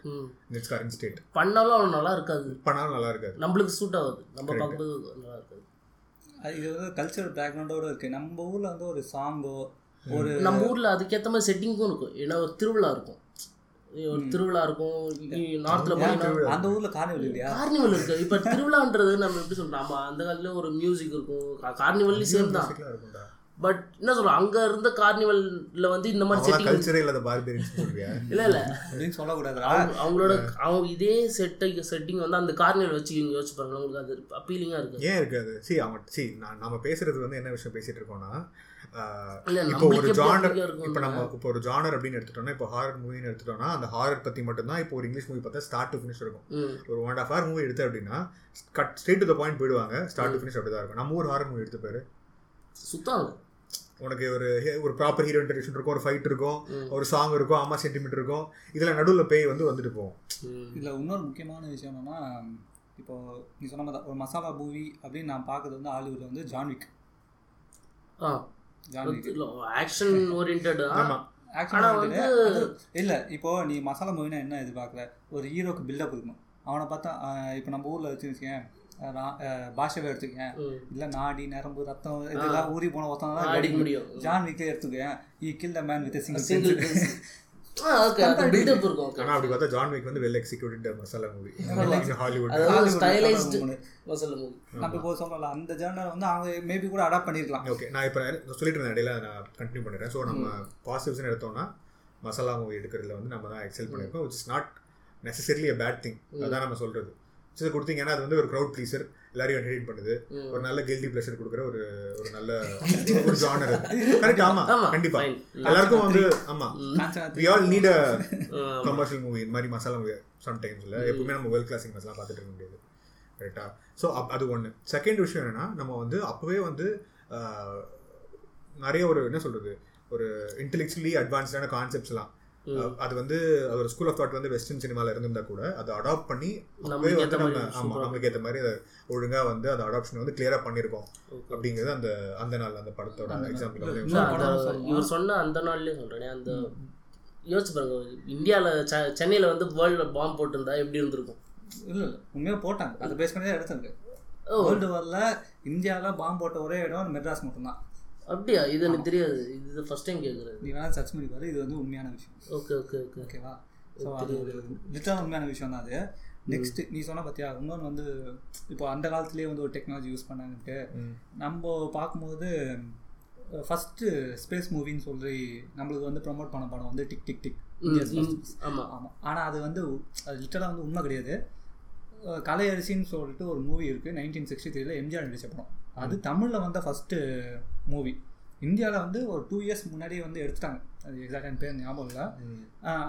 it's current state பண்ணாலும் அவன் நல்லா இருக்காது. பண்ணாலும் நல்லா இருக்காது. நம்மளுக்கு சூட் ஆகுது. நம்ம பார்க்கும்போது நல்லா இருக்காது. இது வந்து கல்ச்சரல் பேக்ரவுண்டோட இருக்குது நம்ம ஊரில் வந்து ஒரு சாங்கோ ஒரு நம்ம ஊர்ல அதுக்கேற்ற மாதிரி செட்டிங்கும் இருக்கும். ஏன்னா ஒரு திருவிழா இருக்கும். ஒரு திருவிழா இருக்கும். நார்த்ல போனீங்கன்னா அந்த ஊரில் கார்னிவல் இல்லையா? கார்னிவல் இருக்கு. இப்ப திருவிழான்றது நம்ம எப்படி சொல்றோம்? நம்ம அந்த காலத்துல ஒரு மியூசிக் இருக்கும். கார்னிவல்லையும் சேம் தான். பட் என்ன சொல்றோம்? அங்க இருந்த கார்னிவல்ல வந்து இந்த மாதிரி செட்டிங் சொல்றியா இல்ல இல்ல. அப்படின்னு சொல்லக்கூடாதுடா அவங்க- அவங்களோட அவங்க இதே செட்டை செட்டிங் வந்து அந்த கார்னிவல் வச்சு இவங்க யோசிச்சு பாருங்க உங்களுக்கு அது அப்பீலிங்கா இருக்கு. ஏன் இருக்காது சி அவன் சி நான் நம்ம பேசுறது வந்து என்ன விஷயம் பேசிட்டு இருக்கோம்னா இல்ல, இப்போ ஒரு ஜானர் இப்போ நம்ம இப்போ ஒரு ஜானர் அப்படின்னு எடுத்துட்டோம்னா இப்போ ஹாரர் மூவின்னு எடுத்துட்டோம்னா அந்த ஹாரர் பத்தி மட்டும்தான் இப்போ ஒரு இங்கிலீஷ் மூவி பார்த்தா ஸ்டார்ட் டு ஃபினிஷ் இருக்கும். ஒரு one and half hour movie எடுத்து அப்படின்னா cut straight to the point போயிடுவாங்க ஸ்டார்ட் டு ஃபினிஷ் அப்படி தான் இருக்கும். நம்ம ஊர் ஹாரர் மூவி எடுத்து பாரு. சுத்தம். உனக்கு ஒரு ஒரு ப்ராப்பர் ஹீரோ இன்ட்ரடக்ஷன் இருக்கும் ஒரு ஃபைட் இருக்கும் ஒரு சாங் இருக்கும் அம்மா சென்டிமெண்ட் இருக்கும். இதில் நடுவில் பேய் வந்து வந்துட்டு போகும். இதில் இன்னொரு முக்கியமான விஷயம் என்னன்னா இப்போ நீ சொன்ன மாதிரி ஒரு மசாலா மூவி அப்படின்னு நான் பார்க்கறது வந்து ஹாலிவுட்ல வந்து ஜான்விக் ஆக்ஷன் ஓரியன்ட் இல்லை இப்போ நீ மசாலா மூவினா என்ன எதிர்பார்க்கல ஒரு ஹீரோக்கு பில்டப் இருக்கணும் அவனை பார்த்தா இப்போ நம்ம ஊரில் வச்சுருக்கேன் பாஷாவை எடுத்துக்கேன் இல்லை நாடி நரம்பு ரத்தம் இதெல்லாம் ஊறி போன ஒருத்தன் அடிக்க முடியும். ஜான் விக்கே எடுத்துக்கேன் he kill the man with single ஆனால் அப்படி பார்த்தா ஜான் விக் வந்து well executed masala movie Hollywood அதாவது ஸ்டைலைஸ்டு மசாலா மூவி நம்ம இப்போ சொல்லலாம் அந்த ஜேர்னல் வந்து அவங்க மேபி கூட அடாப்ட் பண்ணியிருக்கலாம் ஓகே நான் இப்போ சொல்லிட்டு இருந்தேன் இடையில நான் கண்டினியூ பண்ணிடுறேன். ஸோ நம்ம பாசிட்டிவ்ஸ்னு எடுத்தோம்னா மசாலா மூவி எடுக்கிறதுல வந்து நம்ம தான் எக்ஸல் பண்ணியிருக்கோம் is not necessarily a bad thing அதான் நம்ம சொல்றது. இது கொடுத்தீங்கன்னா அது வந்து ஒரு க்ரௌட் ப்ளீசர் எல்லாரையும் என்டர்டெயின் பண்ணுது. ஒரு நல்ல கெல்டி ப்ளஷர் கொடுக்குற ஒரு ஒரு நல்ல ஒரு ஜானர் கரெக்ட் ஆமா கண்டிப்பா. எல்லாருக்கும் வந்து ஆமா. We all need a commercial movie இந்த மாதிரி மசாலா மூவி சம்டைம்ஸ்ல எப்பவுமே நம்ம வேர்ல்ட் கிளாஸ் சினிமாஸ்லாம் பார்த்துட்டு இருக்க முடியாது. கரெக்டா ஸோ அது ஒன்று செகண்ட் விஷயம் என்னன்னா நம்ம வந்து அப்போவே வந்து நிறைய ஒரு என்ன சொல்றது? ஒரு இன்டெலெக்சுவலி அட்வான்ஸ்டான கான்செப்ட்ஸ்லாம் அது வந்து ஒரு ஸ்கூல் ஆஃப் தாட் வந்து வெஸ்டர்ன் சினிமால இருந்திருந்தா கூட அதை அடாப்ட் பண்ணி வந்து நம்ம மாதிரி ஆமா நம்மளுக்கு ஏற்ற மாதிரி அதை ஒழுங்கா வந்து அந்த அடாப்ஷன் வந்து கிளியரா பண்ணியிருக்கோம் அப்படிங்கிறது அந்த அந்த நாள் அந்த படத்தோட எக்ஸாம்பிள் இவர் சொன்ன அந்த நாள்லயே சொல்றேனே அந்த யோசிச்சு பாருங்க இந்தியால செ- சென்னையில வந்து வேர்ல்டு பாம்பு போட்டிருந்தா எப்படி இருந்திருக்கும்? இல்லை இல்லை. உண்மையாக போட்டாங்க. அதை பேஸ் பண்ணி தான் எடுத்திருக்கு. ஓ. வேர்ல்டு வாரில் இந்தியாவில் பாம்பு போட்ட ஒரே இடம் மெட்ராஸ் மட்டும்தான். அப்படியா? இது எனக்கு தெரியாது. இது ஃபர்ஸ்ட் டைம் கேட்குறது நீ வேணா சர்ச் பண்ணி பாரு. இது வந்து உண்மையான விஷயம். ஓகே ஓகே ஓகே ஓகேவா ஸோ அது ஒரு லிட்டரான உண்மையான விஷயம் தான் அது நெக்ஸ்ட் நீ சொன்ன பார்த்தியா இன்னொன்று வந்து இப்போ அந்த காலத்துலேயே வந்து ஒரு டெக்னாலஜி யூஸ் பண்ணாங்கன்ட்டு. நம்ம பார்க்கும்போது ஃபஸ்ட்டு ஸ்பேஸ் மூவின்னு சொல்லி நம்மளுக்கு வந்து ப்ரோமோட் பண்ண படம் வந்து டிக் டிக் டிக் ஆமாம் ஆமாம் ஆனால் அது வந்து அது லிட்டராக வந்து உண்மை கிடையாது. அஹ் கலை அரிசின்னு சொல்லிட்டு ஒரு மூவி இருக்குது நைன்டீன் சிக்ஸ்டி த்ரீல எம்ஜிஆர் நடிச்ச படம். அது தமிழில் வந்த ஃபஸ்ட்டு மூவி இந்தியாவில் வந்து ஒரு டூ இயர்ஸ் முன்னாடியே வந்து எடுத்துட்டாங்க. அது எக்ஸாக்டான பேர் ஞாபகம் இல்லை.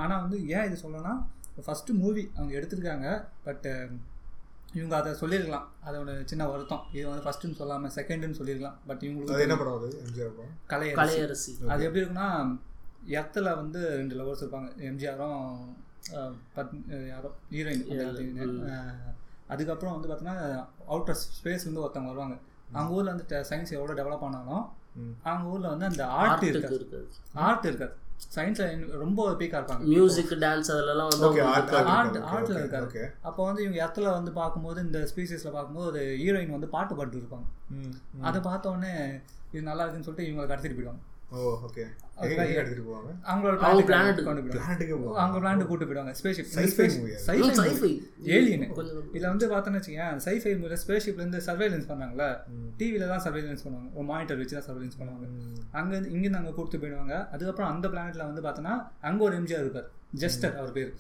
ஆனால் வந்து ஏன் இது சொல்லணும்னா ஃபஸ்ட்டு மூவி அவங்க எடுத்திருக்காங்க பட் இவங்க அதை சொல்லியிருக்கலாம். அதோட சின்ன வருத்தம். இது வந்து ஃபஸ்ட்டுன்னு சொல்லாமல் செகண்டுன்னு சொல்லியிருக்கலாம். பட் அது இவங்களுக்கு என்ன படம் அது? எம்ஜிஆர் படம்? கலை கலையரசி அது எப்படி இருக்குன்னா இடத்துல வந்து ரெண்டு லவர்ஸ் இருப்பாங்க. எம்ஜிஆரும் பத் யாரோ ஹீரோயின் அதுக்கப்புறம் வந்து பார்த்தீங்கன்னா அவுட்டர் ஸ்பேஸ்லேருந்து ஒருத்தவங்க வருவாங்க. அவங்க ஊரில் வந்து சயின்ஸ் எவ்வளோ டெவலப் ஆனாலும். அவங்க ஊரில் வந்து அந்த ஆர்ட் இருக்காது. ஆர்ட் இருக்காது. சயின்ஸில் ரொம்ப பீக்காக இருப்பாங்க. மியூசிக் டான்ஸ் அதெல்லாம் வந்து ஆர்ட் art- ஆர்ட் artல ஓகே இருக்காரு. அப்போ வந்து இவங்க இடத்துல வந்து பார்க்கும்போது இந்த ஸ்பீசிஸில் பார்க்கும்போது ஒரு ஹீரோயின் வந்து பாட்டு பாட்டு இருப்பாங்க. அதை பார்த்த உடனே இது நல்லா இருக்குன்னு சொல்லிட்டு இவங்களை கடத்திட்டு போயிடுவாங்க. அவங்களோட பிளானட்டுக்கு அவங்க பிளான்ட் கூட்டு போயிடுவாங்க. ஸ்பேஸ்ஷிப் Sci-fi movie அது. ம், sci-fi. ஏலியன் கொஞ்சம் இதில் வந்து பார்த்தோன்னு வச்சுக்கேன் சைஃபை மூவில ஸ்பேஸ்ஷிப்லேருந்து சர்வேலன்ஸ் பண்ணாங்கல்ல ம். டிவியில் தான் சர்வேலன்ஸ் பண்ணுவாங்க. ஒரு மானிட்டர் வச்சு தான் சர்வேலன்ஸ் பண்ணுவாங்க. ம். அங்கேருந்து இங்கேருந்து அங்கே கூப்பிட்டு போயிடுவாங்க. அதுக்கப்புறம் அந்த பிளானெட்டில் வந்து பார்த்தோன்னா அங்கே ஒரு எம்ஜிஆர் இருப்பார். ஜஸ்டர் அவர் பேர்.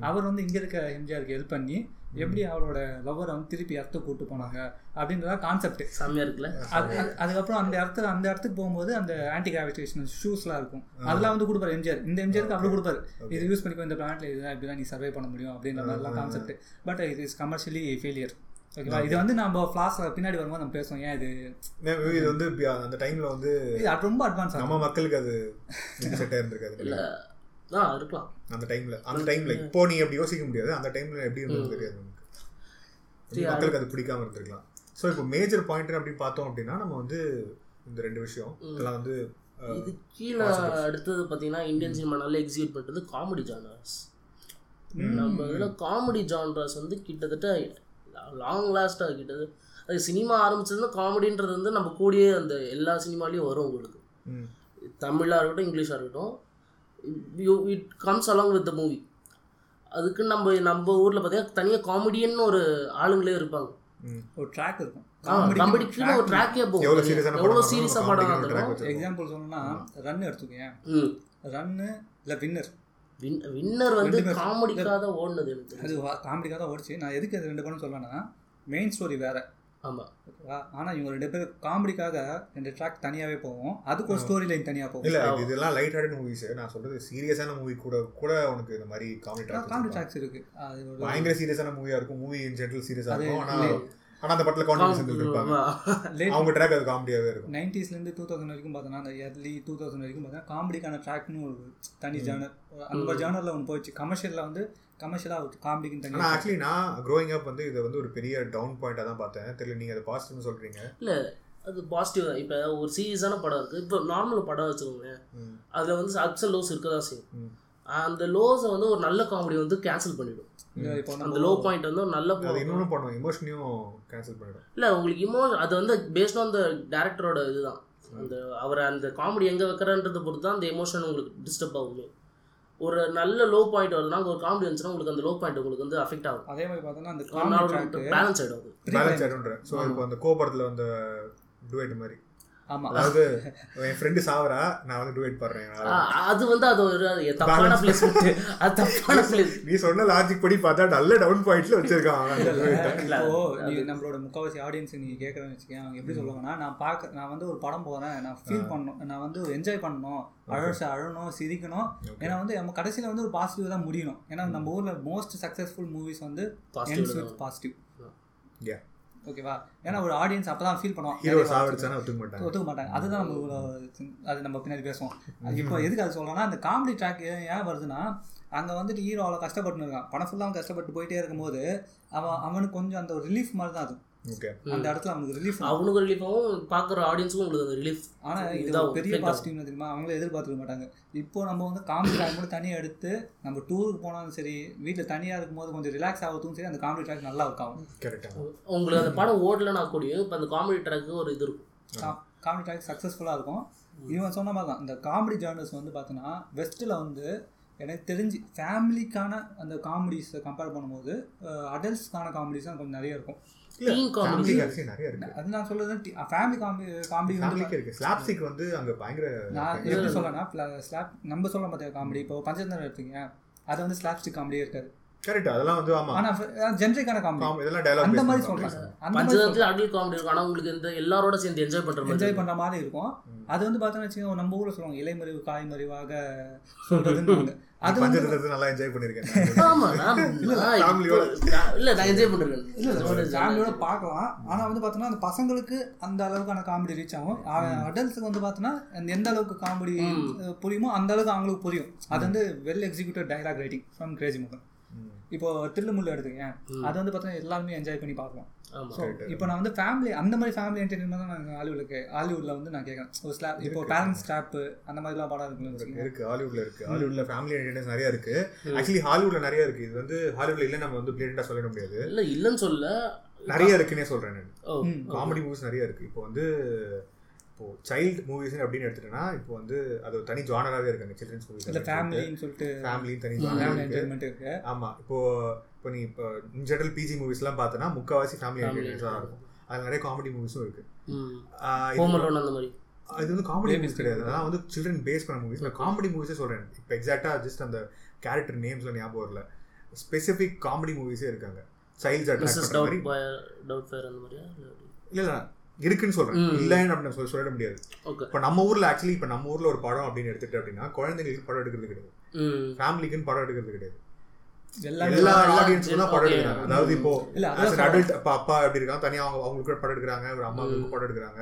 அவர் வந்து இங்கே இருக்க எம்ஜிஆருக்கு ஹெல்ப் பண்ணி எப்படி அவரோட லவ்வரை வந்து திருப்பி இடத்த கூட்டு போனாங்க அப்படின்றதா கான்செப்ட் செம்மையா இருக்குல்ல? அது அது- அதுக்கப்புறம் அந்த இடத்துல அந்த இடத்துக்கு போகும்போது அந்த ஆன்டி கிராவிடேஷனல் ஷூஸ்லாம் இருக்கும். அதெல்லாம் வந்து கொடுப்பாரு எம்ஜிஆர் இந்த எம்ஜிஆருக்கு அப்படி கொடுப்பாரு. இது யூஸ் பண்ணிக்கோ இந்த பிளான்ட்ல இதுதான் இப்படிதான் நீ சர்வே பண்ண முடியும் அப்படின்ற மாதிரிலாம் கான்செப்ட் பட் இது இஸ் கமர்ஷியலி ஃபெயிலியர் ஓகேவா இது வந்து நம்ம ஃபிளாஸ் பின்னாடி வரும்போது நம்ம பேசுவோம். ஏன் இது? இது வந்து அந்த டைம்ல வந்து அது ரொம்ப அட்வான்ஸ் நம்ம மக்களுக்கு அது செட் ஆயிருந்திருக்காது இல்ல ஆ இருக்கலாம். அந்த டைம்ல அந்த டைம்ல இப்போ நீ அப்படி யோசிக்க முடியாது. அந்த டைம்ல எப்படி இருந்தது தெரியாது நமக்கு. மக்களுக்கு அது பிடிக்காம இருந்திருக்கலாம். ஸோ இப்போ மேஜர் பாயிண்ட் அப்படின்னு பார்த்தோம் அப்படின்னா நம்ம வந்து இந்த ரெண்டு விஷயம் இதெல்லாம் வந்து இது கீழே அடுத்தது பார்த்தீங்கன்னா இந்தியன் சினிமா நல்லா எக்ஸிக்யூட் பண்ணுறது காமெடி ஜானர்ஸ் நம்ம இதில் காமெடி ஜானர்ஸ் வந்து கிட்டத்தட்ட லாங் லாஸ்ட்டாக கிட்டத்தட்ட அது சினிமா ஆரம்பிச்சதுன்னா காமெடின்றது வந்து நம்ம கூடயே அந்த எல்லா சினிமாலையும் வரும் உங்களுக்கு. தமிழாக இருக்கட்டும் இங்கிலீஷாக இருக்கட்டும் you it comes along with the movie அதுக்கு நம்ம நம்ம ஊரில் பார்த்தீங்கன்னா தனியாக காமெடியன்னு ஒரு ஆளுங்களே இருப்பாங்க. ஒரு ட்ராக் இருக்கும். காமெடி கீழே ஒரு ட்ராக்கே போகும். எவ்வளோ படம் சீரியஸாக comedy படம். எக்ஸாம்பிள் சொல்லணும்னா ரன் எடுத்துக்கேன் ம். ரன்னு இல்லை வின்னர் வின் வின்னர் வந்து காமெடிக்காக ஓடுனது எனக்கு. அது காமெடிக்காக தான் ஓடிச்சு. நான் எதுக்கு அது ரெண்டு படம் சொல்லணும்னா மெயின் ஸ்டோரி வேற. ஆமா. ஓகேவா? ஆனால் இவங்க ரெண்டு பேரும் காமெடிக்காக ரெண்டு ட்ராக் தனியாகவே போகும் அதுக்கு ஒரு ஸ்டோரி லைன் தனியாக போகும் இல்ல இது- இதெல்லாம் லைட் ஹார்டட் மூவிஸ் நான் சொல்றது சீரியஸான மூவி கூட கூட உனக்கு இந்த மாதிரி காமெடி காமெடி ட்ராக் ட்ராக்ஸ் இருக்கு. அது ஒரு பயங்கர சீரியஸான மூவியா இருக்கும். மூவி இன் ஜென்ரல் சீரியஸா அது இருக்கும். ஆனா இல்லை. ஆனா அந்த படத்துல கான்ஃபிடன்ஸ் இருப்பாங்க. அவங்க ட்ராக் அது காமெடியாவே இருக்கும். நைன்டிஸ்லேருந்து டூ தௌசண்ட் வரைக்கும் பார்த்தோன்னா அந்த இயர்லி டூ தௌசண்ட் வரைக்கும் பார்த்தா காமெடிக்கான ட்ராக்னு ஒரு தனி ஜானர் அந்த ஜானரில் ஒன்று போயிடுச்சு. கமர்ஷியலில் வந்து கமர்ஷியலாக தனியாக ஆக்சுவலி நான் க்ரோயிங் அப் வந்து இதை வந்து ஒரு பெரிய டவுன் பாயிண்டா தான் பார்த்தேன். தெரியல நீங்க அதை பாசிட்டிவ்னு சொல்றீங்க. இல்ல அது பாசிட்டிவ் தான். இப்போ ஒரு சீரியஸான படம் இருக்கு. இப்போ நார்மல் படம் வச்சுக்கோங்களேன். அதுல வந்து அப்ஸ் அண்ட் லோஸ் இருக்க தான் செய்யும். அந்த லோஸை வந்து ஒரு நல்ல காமெடி வந்து கேன்சல் பண்ணிடும். இப்போ அந்த லோ பாயிண்ட் வந்து ஒரு நல்ல அது இன்னொன்னு பண்ணுவோம் இமோஷனையும் கேன்சல் பண்ணிடும். இல்ல உங்களுக்கு இமோ அது வந்து பேஸ்ட் ஆன் த டேரக்டரோட இதுதான். அந்த அவர் அந்த காமெடி எங்க வைக்கிறன்றதை பொறுத்து தான் அந்த எமோஷன் உங்களுக்கு டிஸ்டர்ப் ஆகுமே. ஒரு நல்ல லோ பாயிண்ட் வருதுன்னா ஒரு காமெடி வந்துச்சுன்னா உங்களுக்கு அந்த லோ பாயிண்ட் உங்களுக்கு வந்து அஃபெக்ட் ஆகும். அதே மாதிரி பார்த்தோன்னா அந்த பேலன்ஸ் பேலன்ஸ் ஆயிடும் அது. ஆயிடும்ன்ற. ஸோ இப்போ அந்த கோபடத்துல அந்த டுவேட் மாதிரி. அதாவது என் ஃப்ரெண்டு சாவரா நான் வந்து டுவேட் பாடுறேன் ஆ, அது வந்து அது ஒரு தப்பான பிளேஸ்மெண்ட் அது தப்பான பிளேஸ் நீ சொன்ன லாஜிக் படி பார்த்தா நல்ல டவுன் பாயிண்ட்ல வச்சிருக்கான். இப்போ நீ நம்மளோட முக்கால்வாசி ஆடியன்ஸ் நீ கேட்கறேன்னு வச்சுக்கேன் அவங்க எப்படி சொல்லுவாங்கன்னா நான் பார்க்க நான் வந்து ஒரு படம் போறேன் நான் ஃபீல் பண்ணணும் நான் வந்து என்ஜாய் பண்ணணும் அழ அழணும் சிரிக்கணும். ஏன்னா வந்து நம்ம கடைசியில் வந்து ஒரு பாசிட்டிவ் தான் முடியணும். ஏன்னா நம்ம ஊர்ல மோஸ்ட் சக்ஸஸ்ஃபுல் மூவிஸ் வந்து பாசிட்டிவ் Yeah. ஓகேவா? ஏன்னா ஒரு ஆடியன்ஸ் அப்பதான் ஃபீல் ஹீரோ பண்ணுவோம் சாவடிச்சானா ஒத்துக்க மாட்டாங்க. ஒத்துக்க மாட்டாங்க. அதுதான் நம்ம அது நம்ம பின்னாடி பேசுவோம். அது இப்போ எதுக்கு அது சொல்லணும்னா அந்த காமெடி ட்ராக் ஏன் வருதுன்னா அங்கே வந்துட்டு ஹீரோ அவ்வளோ கஷ்டப்பட்டு இருக்கான். படம் ஃபுல்லாக கஷ்டப்பட்டு போயிட்டே இருக்கும்போது அவன் அவனுக்கு கொஞ்சம் அந்த ஒரு ரிலீஃப் மாதிரி தான் அது. அந்த இடத்துல அவனுக்கு ரிலீஃப் அவனுக்கு ரிலீஃபாகவும் பார்க்குற ஆடியன்ஸுக்கும் உங்களுக்கு அந்த ரிலீஃப் ஆனா இது பெரிய. பாசிட்டிவ் தெரியுமா? அவங்களே எதிர்பார்த்துக்க மாட்டாங்க. இப்போ நம்ம வந்து காமெடி ட்ராக் மட்டும் தனியாக எடுத்து நம்ம டூருக்கு போனாலும் சரி வீட்டில் தனியாக இருக்கும்போது கொஞ்சம் ரிலாக்ஸ் ஆகிறதுக்கும் சரி அந்த காமெடி ட்ராக் நல்லா இருக்கும் கரெக்டா உங்களுக்கு அந்த படம் ஓடலைன்னா கூடயும் இப்போ அந்த காமெடி ட்ராக்கு ஒரு இது இருக்கும். காமெடி ட்ராக் சக்ஸஸ்ஃபுல்லாக இருக்கும். இவன் சொன்ன மாதிரி தான் இந்த காமெடி ஜானர்ஸ் வந்து பார்த்தீங்கன்னா வெஸ்ட்டில் வந்து எனக்கு தெரிஞ்சு ஃபேமிலிக்கான அந்த காமெடிஸை கம்பேர் பண்ணும்போது அடல்ட்ஸ்க்கான காமெடிஸ் தான் கொஞ்சம் நிறைய இருக்கும். ஆக்சுவலி நிறைய இருக்கு. அது நான் சொல்றது ஃபேமிலி காமெடி காமெடி வந்து இருக்கு. ஸ்லாப்ஸ்டிக் வந்து அங்க பயங்கர நான் எப்படி சொல்லனா ஸ்லாப் நம்ம சொல்ல பார்த்தியா காமெடி இப்போ பஞ்சதந்திரம் எடுத்தீங்க. அது வந்து ஸ்லாப்ஸ்டிக் காமெடியே இருக்காது. கரெக்ட் அதெல்லாம் வந்து ஆமா. ஆனால் ஜென்ரிக்கான காமெடி ஆமா, இதெல்லாம் டயலாக் அந்த மாதிரி மாதிரி பஞ்சதத்தில் அடல் காமெடி இருக்கும் ஆனால் உங்களுக்கு இந்த எல்லாரோட சேர்ந்து என்ஜாய் பண்ணுற மாதிரி என்ஜாய் பண்ற மாதிரி இருக்கும். அது வந்து பார்த்தோன்னு வச்சுக்கோங்க நம்ம ஊர்ல சொல்லுவாங்க இலைமறிவு காய்மறிவாக சொல்றதுன்னு அது வந்து பஞ்சரத்தை நல்லா என்ஜாய் பண்ணிருக்கேன். ஆமா நான் நான் இல்ல நான் என்ஜாய் பண்ணிருக்கேன். ஃபேமிலியோட பார்க்கலாம். ஆனா வந்து பார்த்தோன்னா அந்த பசங்களுக்கு அந்த அளவுக்கான காமெடி ரீச் ஆகும். அடல்ட்ஸுக்கு வந்து பார்த்தோன்னா அந்த எந்த அளவுக்கு காமெடி புரியுமோ அந்த அளவுக்கு அவங்களுக்கு புரியும். அது வந்து well executed dialogue writing from Crazy முகன் இப்போ தில்லுமுள்ளு எடுத்துக்கங்க. அது வந்து பார்த்தீங்கன்னா எல்லாருமே என்ஜாய் பண்ணி பார்க்கலாம். ஸோ இப்போ நான் வந்து ஃபேமிலி அந்த மாதிரி ஃபேமிலி என்டர்டைன்மெண்ட் தான் நான் ஹாலிவுட்ல ஹாலிவுட்ல வந்து நான் கேட்குறேன். ஒரு ஸ்லாப் இப்போ பேரண்ட்ஸ் ஸ்டாப்பு அந்த மாதிரிலாம் படம் வச்சுக்கோங்க. இருக்கு. ஹாலிவுட்ல இருக்கு. ஹாலிவுட்ல ஃபேமிலி என்டர்டைன்ஸ் நிறைய இருக்கு. ஆக்சுவலி ஹாலிவுட்ல நிறைய இருக்கு. இது வந்து ஹாலிவுட்ல இல்ல நம்ம வந்து பிளேட்டா சொல்லிட முடியாது. இல்ல இல்லைன்னு சொல்ல. நிறைய இருக்குன்னே சொல்றேன் நான். காமெடி மூவிஸ் நிறைய இருக்கு. இப்போ வந்து இப்போ சைல்டு மூவிஸ் அப்படின்னு எடுத்துட்டேன்னா இப்போ வந்து அது ஒரு தனி ஜானராகவே இருக்காங்க சில்ட்ரன்ஸ் மூவிஸ் இல்லை ஃபேமிலின்னு சொல்லிட்டு. ஃபேமிலி தனி ஃபேமிலி ஜானர் இருக்கு. என்டர்டைன்மெண்ட் இருக்கு. ஆமா இப்போ இப்போ நீ இப்போ இன் ஜெனரல் பிஜி மூவிஸ்லாம் பார்த்தனா முக்காவாசி ஃபேமிலி Family என்டர்டைன்மெண்ட்ஸாக இருக்கும். அதில் நிறைய காமெடி மூவிஸும் இருக்கு. ம். ஆஹ் இது- ஹோம் அலோன் அந்த மாதிரி. இது வந்து காமெடி மூவிஸ் கிடையாது. அதெல்லாம் வந்து சில்ட்ரன் பேஸ் பண்ண மூவிஸ் நான் காமெடி மூவிஸே சொல்றேன். இப்போ எக்ஸாக்டா ஜஸ்ட் அந்த கேரக்டர் நேம்ஸ்ல ஞாபகம் வரல. ஸ்பெசிஃபிக் காமெடி மூவிஸே இருக்காங்க. சைல்ட்ஸ் அட்ராக்ட் மாதிரி? இல்ல இல்ல. இருக்குன்னு சொல்றேன். இல்லைன்னு அப்படின்னு சொல்ல சொல்லிட முடியாது. இப்போ நம்ம ஊர்ல ஆக்சுவலி இப்போ நம்ம ஊர்ல ஒரு படம் அப்படின்னு எடுத்துட்டு அப்படின்னா குழந்தைங்களுக்கு படம் எடுக்கிறது கிடையாது. ம். ஃபேமிலிக்குன்னு படம் எடுக்கிறது கிடையாது. எல்லா ஆடியன்ஸ்க்கும் தான் படம். எடுக்கிறாங்க. அதாவது இப்போ adult அப்பா அப்பா எப்படி இருக்காங்க தனியா அவங்க அவங்களுக்கு கூட படம் எடுக்கிறாங்க ஒரு அம்மாவுக்கு படம் எடுக்கிறாங்க.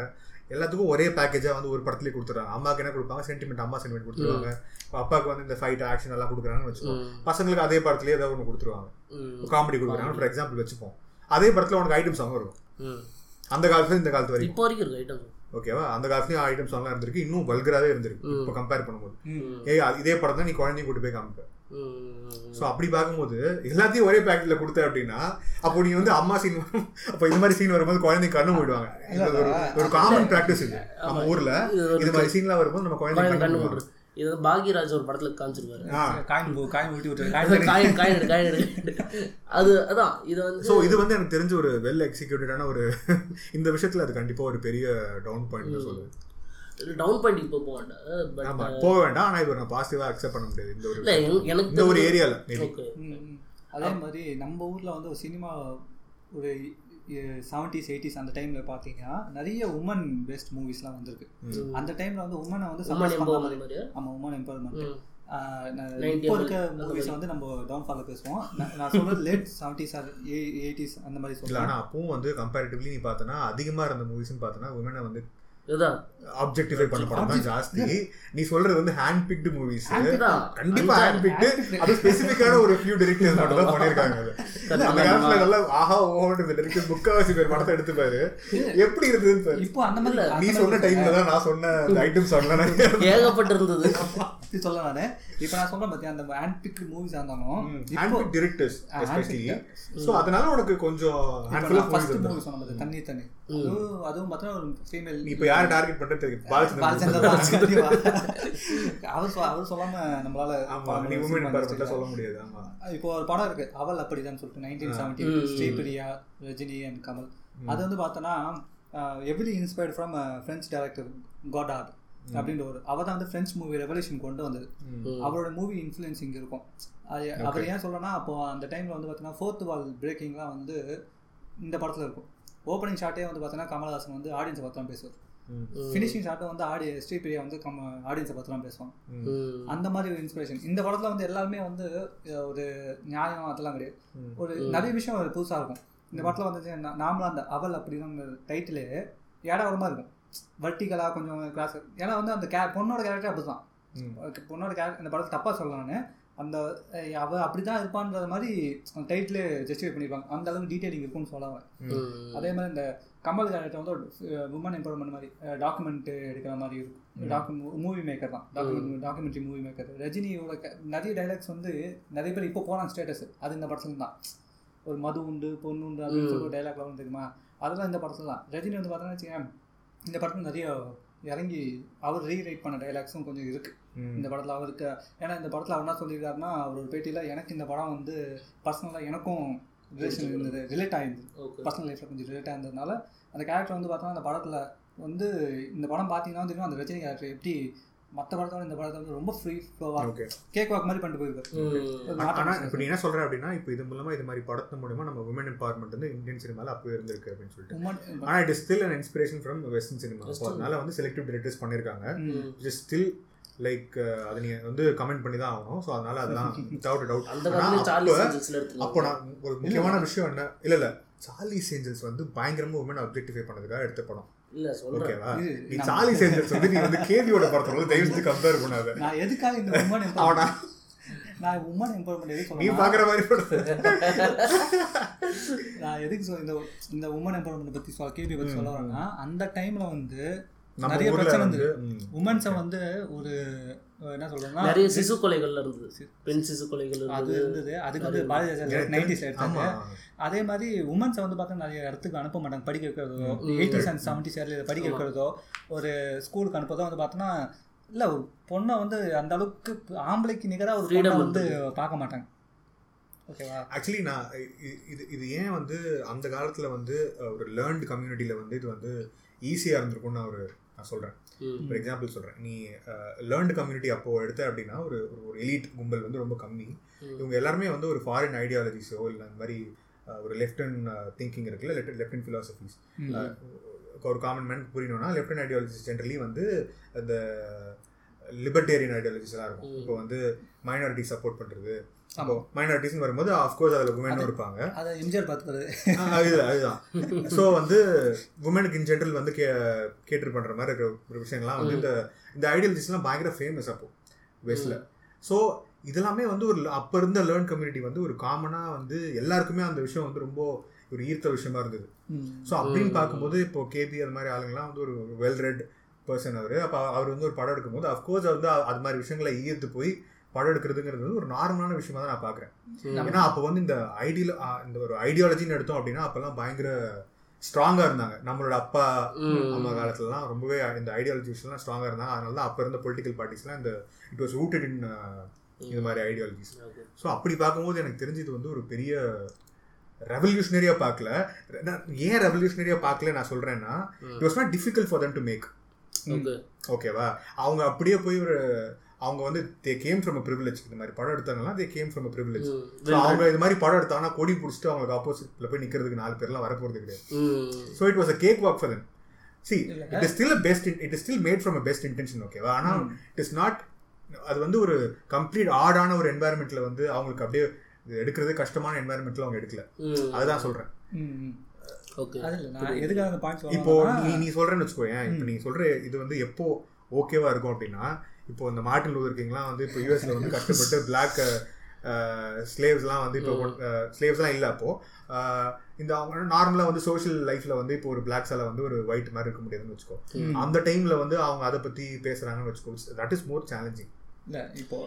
எல்லாத்துக்கும் ஒரே பேக்கேஜா வந்து ஒரு படத்துலயே கொடுத்துறாங்க அம்மாக்கு என்ன கொடுப்பாங்க? சென்டிமெண்ட் அம்மா சென்டிமெண்ட் கொடுத்துருவாங்க அப்பாவுக்கு வந்து இந்த ஃபைட் ஆக்ஷன் எல்லாம் கொடுக்குறாங்கன்னு வச்சுக்கோங்க ம். பசங்களுக்கு அதே படத்துலயே ஏதாவது ஒன்று கொடுத்துருவாங்க. காமெடி கொடுக்குறாங்க. ஃபார் எக்ஸாம்பிள் வச்சுப்போம். அதே படத்துல உனக்கு ஐட்டம் சாங் இருக்கும் ம். அந்த காலத்துல இந்த காலத்து வரைக்கும். இப்போ வரைக்கும் இருக்கு ஐட்டம் ஓகேவா அந்த காலத்துலயும் ஐட்டம் சாங்லாம் இருந்திருக்கு. இன்னும் வல்கராவே இருந்திருக்கு. இப்போ கம்பேர் பண்ணும்போது. அது- இதே படம் தான் நீ குழந்தையும் கூட்டு போய் காமிப்ப. ஸோ அப்படி பார்க்கும்போது எல்லாத்தையும் ஒரே பேக்கெட்ல கொடுத்த அப்படின்னா அப்போ நீ வந்து அம்மா சீன் வரும் அப்போ இந்த மாதிரி சீன் வரும்போது குழந்தை கண்ணு போயிடுவாங்க இது ஒரு ஒரு காமன் ப்ராக்டிஸ் இது. நம்ம ஊர்ல இது மாதிரி சீன்லாம் வரும்போது நம்ம குழந்தை கண்ணு கண்ணு போடுறது இது வந்து பாக்யராஜ் ஒரு படத்துல காமிச்சிருப்பாரு. ஆ. காயின் போ காயின் ஊட்டி விட்டு அது காயின் காயின் காயின். அது அதான் இது வந்து ஸோ இது வந்து எனக்கு தெரிஞ்ச ஒரு வெல் எக்ஸிக்யூட்டடான ஒரு இந்த விஷயத்துல அது கண்டிப்பா ஒரு பெரிய டவுன் பாயிண்ட் சொல்லுவேன். டவுன் பாயிண்ட் இப்போ போக வேண்டாம். பட் ஆமா போக வேண்டாம். ஆனா இது நான் பாசிட்டிவா அக்செப்ட் பண்ண முடியாது. இந்த ஒரு எனக்கு இந்த ஒரு ம். அதே மாதிரி நம்ம ஊர்ல வந்து ஒரு சினிமா ஒரு செவன்டிஸ் எயிட்டிஸ் அந்த டைம்ல பாத்தீங்கன்னா நிறைய உமன் பேஸ்ட் மூவிஸ்லாம் வந்திருக்கு. அந்த டைம்ல வந்து உமனை வந்து ஆமா உமன் எம்பவர்மெண்ட். இப்போ இருக்க மூவிஸ் வந்து நம்ம டவுன்ஃபால பேசுவோம். நான் சொல்றது லேட் செவன்டிஸ் ஆர் எயிட்டிஸ் அந்த மாதிரி இல்ல சொல்றேன். ஆனா அப்பவும் வந்து கம்பேரிட்டிவ்லி நீ பார்த்தனா அதிகமா இருந்த மூவிஸ்னு பார்த்தனா உமனை வந்து ஆப்ஜெக்டிஃபை பண்ண படம் தான் ஜாஸ்தி. நீ சொல்றது வந்து ஹேண்ட் பிக்டு மூவிஸ். கண்டிப்பா ஹேண்ட் பிக்டு அது ஸ்பெசிபிக்கான ஒரு ஃபியூ டிரெக்டர்ஸ் மட்டும் தான் பண்ணிருக்காங்க. அந்த காலத்துல நல்லா ஆஹா ஓஹோன்ற டிரெக்டர் முக்காவாசி பேர் படத்தை எடுத்து பாரு எப்படி இருந்ததுன்னு பாரு. இப்போ அந்த மாதிரி நீ சொன்ன டைம்ல தான் நான் சொன்ன ஐட்டம் சாங்லாம் நிறைய ஏகப்பட்டு இப்போ நான் சொல்றேன் பாத்தியா அந்த ஹேண்ட் பிக் மூவிஸ் இருந்தாலும் ஹேண்ட் இப்போ பிக் டிரெக்டர்ஸ் எஸ்பெஷலி. சோ அதனால உனக்கு கொஞ்சம் ஃபர்ஸ்ட் மூவி சொன்ன தண்ணி தண்ணி அதுவும் பார்த்தா ஒரு ஃபீமேல் நீ இப்போ யாரை டார்கெட் பண்றது தெரியும். அவர் சொ- அவர் சொல்லாம நம்மளால ஆமா நீ உமன் எம்பவர்மெண்ட்ல சொல்ல முடியாது. ஆமா. இப்போ ஒரு படம் இருக்கு. அவள் அப்படிதான் சொல்லிட்டு nineteen seventy Sripriya Rajini and Kamal. அது வந்து பார்த்தோன்னா every inspired from French director Godard அப்படின்ற ஒரு அவ தான் வந்து ஃப்ரெஞ்ச் மூவி ரெவல்யூஷன் கொண்டு வந்தது. அவரோட மூவி இன்ஃப்ளூயன்ஸ் இங்கே இருக்கும். அது அவர் ஏன் சொல்றேன்னா அப்போ அந்த டைம்ல வந்து பார்த்தீங்கன்னா ஃபோர்த் வால் பிரேக்கிங்லாம் வந்து இந்த படத்துல இருக்கும். ஓப்பனிங் ஷாட்டே வந்து பார்த்தீங்கன்னா கமல்ஹாசன் வந்து ஆடியன்ஸை பற்றிலாம் பேசுவார். ஃபினிஷிங் ஷாட்டை வந்து ஆடி ஸ்ரீபிரியா வந்து கம் ஆடியன்ஸை பேசுவாங்க ம். அந்த மாதிரி ஒரு இன்ஸ்பிரேஷன் இந்த படத்துல வந்து எல்லாருமே வந்து ஒரு நியாயம் அதெல்லாம் கிடையாது. ஒரு நிறைய விஷயம் ஒரு புதுசா இருக்கும். இந்த படத்துல வந்து நா- நாமளும் அந்த அவள் அப்படின்னு டைட்டிலே ஏடாவரமா இருக்கும். வர்ட்டிகலா கொஞ்சம் கிளாஸ் ஏன்னா வந்து அந்த கே பொண்ணோட கேரக்டர் அப்படிதான் பொண்ணோட கேரக்டர் இந்த படத்தை தப்பா சொல்லலாம் நான். அந்த அவ அப்படிதான் இருப்பான்ற மாதிரி டைட்டிலே ஜஸ்டிஃபை பண்ணிருப்பாங்க. அந்த அளவுக்கு டீடைலிங் இருக்கும்னு சொல்ல வரேன். ம். அதே மாதிரி இந்த கமல் கேரக்டர் வந்து ஒரு உமன் எம்பவர்மெண்ட் மாதிரி டாக்குமெண்ட் எடுக்கிற மாதிரி இருக்கும். டாக்கு மூவி மேக்கர் தான். டாக்குமெண்ட் டாக்குமெண்ட்ரி மூவி மேக்கர் ரஜினியோட நிறைய டைலாக்ஸ் வந்து நிறைய பேர் இப்போ போகிறாங்க ஸ்டேட்டஸ் அது இந்த படத்துல தான். ஒரு மது உண்டு பொண்ணு உண்டு அப்படின்னு சொல்லி ஒரு டைலாக்ல வந்து தெரியுமா? அதெல்லாம் இந்த படத்துல தான். ரஜினி வந்து பார்த்தோன்னா வச்சுக்கேன் இந்த படத்தில் நிறைய இறங்கி அவர் ரீரைட் பண்ண டைலாக்ஸும் கொஞ்சம் இருக்கு. இந்த படத்தில் அவருக்கு ஏன்னா இந்த படத்தில் அவர் என்ன சொல்லியிருக்காருன்னா அவர் ஒரு பேட்டியில் எனக்கு இந்த படம் வந்து பர்சனலாக எனக்கும் ரிலேஷன் இருந்தது ரிலேட் ஆயிருந்தது. பர்சனல் லைஃப்பில் கொஞ்சம் ரிலேட் ஆயிருந்ததுனால அந்த கேரக்டர் வந்து பார்த்தோன்னா அந்த படத்தில் வந்து இந்த படம் பார்த்தீங்கன்னா தெரியும் அந்த ரஜினி கேரக்டர் எப்படி மற்ற படத்தோட இந்த படத்தை வந்து ரொம்ப ஃப்ரீ ஃப்ளோவாக ஓகே கேக் வாக் மாதிரி பண்ணிட்டு போயிருக்காரு. ஒரு ஆனா நாட்டம் இப்போ நீ என்ன சொல்ற அப்படின்னா இப்போ இது மூலமா இது மாதிரி படத்து மூலமா நம்ம உமன் எம்பவர்மெண்ட் வந்து இந்தியன் சினிமால அப்பவே இருந்திருக்கு அப்படின்னு சொல்லிட்டு. உமன் ஆனா it is still an inspiration from western cinema. அதனால வந்து செலக்டிவ் டிரெக்டர்ஸ் பண்ணியிருக்காங்க ம். இட் இஸ் ஸ்டில் லைக் அதை நீங்க வந்து கமெண்ட் பண்ணி தான் ஆகணும். ஸோ அதனால அதெல்லாம் டவுட் செஞ்சல்ஸ்ல அப்போ நான் ஒரு முக்கியமான விஷயம் என்ன? இல்ல இல்ல. சார்லி சேஞ்சல்ஸ் வந்து பயங்கரமா உமன் அப்ஜெக்டிஃபை பண்ணதுக்காக எடுத்த படம். இல்ல சொல்றேன். நீ சார்லி சேஞ்சல்ஸ் வந்து நீ வந்து கேதியோட படத்தோட தயவு செஞ்சு கம்பேர் பண்ணாத. நான் எதுக்காக இந்த உமன் அவனா? நான் உமன் எம்பவர்மெண்ட் எதுக்கு நீ பாக்குற மாதிரி நான் எதுக்கு சொல் இந்த இந்த உமன் எம்பவர்மெண்ட் பத்தி சொல்ல கேபி பத்தி சொல்ல வரேன்னா அந்த டைம்ல வந்து நிறைய பிரச்சனை வந்து இருந்தது. உமன்ஸை வந்து ஒரு என்ன சொல்றேன்னா நிறைய சிசு கொலைகள்ல இருந்தது. பெண் சிசு கொலைகள் அது இருந்தது. அதுக்கு வந்து பாரதிய ஜனதா எனக்கு நைன்டிஸ் ஆமா. எடுத்தாங்க அதே மாதிரி உமன்ஸை வந்து பார்த்தா நிறைய இடத்துக்கு அனுப்ப மாட்டாங்க. படிக்க வைக்கிறதோ எயிட்டிஸ் அண்ட் செவன்டிஸ் இயர்ல படிக்க வைக்கிறதோ ஒரு ஸ்கூலுக்கு அனுப்புறதோ வந்து பார்த்தோன்னா இல்ல பொண்ணை வந்து அந்த அளவுக்கு ஆம்பளைக்கு நிகரா ஒரு பொண்ணை வந்து பார்க்க மாட்டாங்க. ஓகேவா ஆக்சுவலி நான் இது இது ஏன் வந்து அந்த காலத்துல வந்து ஒரு லேர்ன்டு கம்யூனிட்டியில வந்து இது வந்து ஈஸியா இருந்திருக்கும்னு ஒரு நான் சொல்றேன் ம். ஃபார் எக்ஸாம்பிள் சொல்றேன் நீ லேர்ன்டு கம்யூனிட்டி அப்போ எடுத்த அப்படின்னா ஒரு ஒரு- எலீட் கும்பல் வந்து ரொம்ப கம்மி. இவங்க எல்லாருமே வந்து ஒரு ஃபாரின் ஐடியாலஜிஸோ இல்லை அந்த மாதிரி ஒரு லெஃப்ட் அண்ட் திங்கிங் இருக்குல்ல லெஃப்ட் லெஃப்ட் அண்ட் ஃபிலாசபிஸ் ஒரு காமன் மேன் புரியணும்னா லெஃப்ட் அண்ட் ஐடியாலஜிஸ் ஜென்ரலி வந்து அந்த லிபர்டேரியன் ஐடியாலஜிஸ் எல்லாம் இருக்கும். இப்போ வந்து மைனாரிட்டி சப்போர்ட். அப்போ மைனாரிட்டிஸ்னு வரும்போது ஆஃப்கோர்ஸ் அதில் உமனும் இருப்பாங்க. அதை எம்ஜிஆர் பார்த்துக்கிறது அதுதான் அதுதான். ஸோ வந்து உமனுக்கு இன் ஜென்ரல் வந்து கே கேட்டர் பண்ணுற மாதிரி இருக்கிற ஒரு விஷயங்கள்லாம் வந்து இந்த இந்த ஐடியாலஜிஸ்லாம் பயங்கர ஃபேமஸ் அப்போ வெஸ்ட்ல ஸோ இதெல்லாமே வந்து ஒரு அப்போ இருந்த லேர்ன் கம்யூனிட்டி வந்து ஒரு காமனாக வந்து எல்லாருக்குமே அந்த விஷயம் வந்து ரொம்ப ஒரு ஈர்த்த விஷயமா இருந்தது. ஸோ அப்படின்னு பார்க்கும்போது இப்போ கேபி அது மாதிரி ஆளுங்கலாம் வந்து ஒரு வெல் ரெட் பர்சன் அவர். அப்போ அவர் வந்து ஒரு படம் எடுக்கும்போது அஃப்கோர்ஸ் வந்து அது மாதிரி விஷயங்களை ஈர்த்து போய் படம் எடுக்கிறதுங்கிறது வந்து ஒரு நார்மலான விஷயமா தான் நான் பார்க்குறேன். ஏன்னா அப்போ வந்து இந்த ஐடியல் இந்த ஒரு ஐடியாலஜின்னு எடுத்தோம் அப்படின்னா அப்போல்லாம் பயங்கர ஸ்ட்ராங்காக இருந்தாங்க. நம்மளோட அப்பா. அம்மா காலத்துலலாம் ரொம்பவே இந்த ஐடியாலஜி விஷயம்லாம் ஸ்ட்ராங்காக இருந்தாங்க. அதனால தான் அப்போ இருந்த பொலிட்டிக்கல் பார்ட்டிஸ்லாம் இந்த இட் வாஸ் ரூட்டட் இன் இந்த மாதிரி ஐடியாலஜிஸ். ஸோ அப்படி பார்க்கும்போது எனக்கு தெரிஞ்சு இது வந்து ஒரு பெரிய ரெவல்யூஷனரியாக பார்க்கல. ஏன் ரெவல்யூஷனரியாக பார்க்கல நான் சொல்கிறேன்னா it was not difficult for them to make. ஓகேவா? அவங்க அப்படியே போய் ஒரு அவங்க வந்து they came from a privilege இந்த மாதிரி படம் எடுத்தாங்கன்னா they came from a privilege அவங்க இது மாதிரி படம் எடுத்தாங்கன்னா கொடி பிடிச்சிட்டு அவங்களுக்கு ஆப்போசிட்ல போய் நிக்கிறதுக்கு நாலு பேர்லாம் வரப்போறது கிடையாது. So it was a cake walk for them see. It is still best it is still made from a best intention ஓகேவா ஆனால் இட் இஸ் நாட் அது வந்து ஒரு கம்ப்ளீட் ஆடான ஒரு என்வாயர்மெண்ட்ல வந்து அவங்களுக்கு அப்படியே இது எடுக்கிறது கஷ்டமான என்வாயர்மெண்ட்ல அவங்க எடுக்கல. அதுதான் சொல்றேன். இப்போ நீ நீ சொல்றேன்னு வச்சுக்கோயேன். இப்போ நீ சொல்ற இது வந்து எப்போ ஓகேவா இருக்கும் அப்படின்னா இப்போ இந்த மார்ட்டின் லூதர் கிங்லாம் வந்து இப்போ யூஎஸ்ல வந்து கஷ்டப்பட்டு பிளாக் ஸ்லேவ்ஸ்லாம் வந்து இப்போ ஸ்லேவ்ஸ்லாம் இல்லை அப்போ. அஹ், இந்த அவங்க நார்மலாக வந்து சோஷியல் லைஃப்ல வந்து இப்போ ஒரு பிளாக்ஸால வந்து ஒரு ஒயிட் மாதிரி இருக்க முடியாதுன்னு வச்சுக்கோ. அந்த டைம்ல வந்து அவங்க அதை பத்தி பேசுறாங்கன்னு வச்சுக்கோ. தட் இஸ் மோர் சேலஞ்சிங் இப்போ.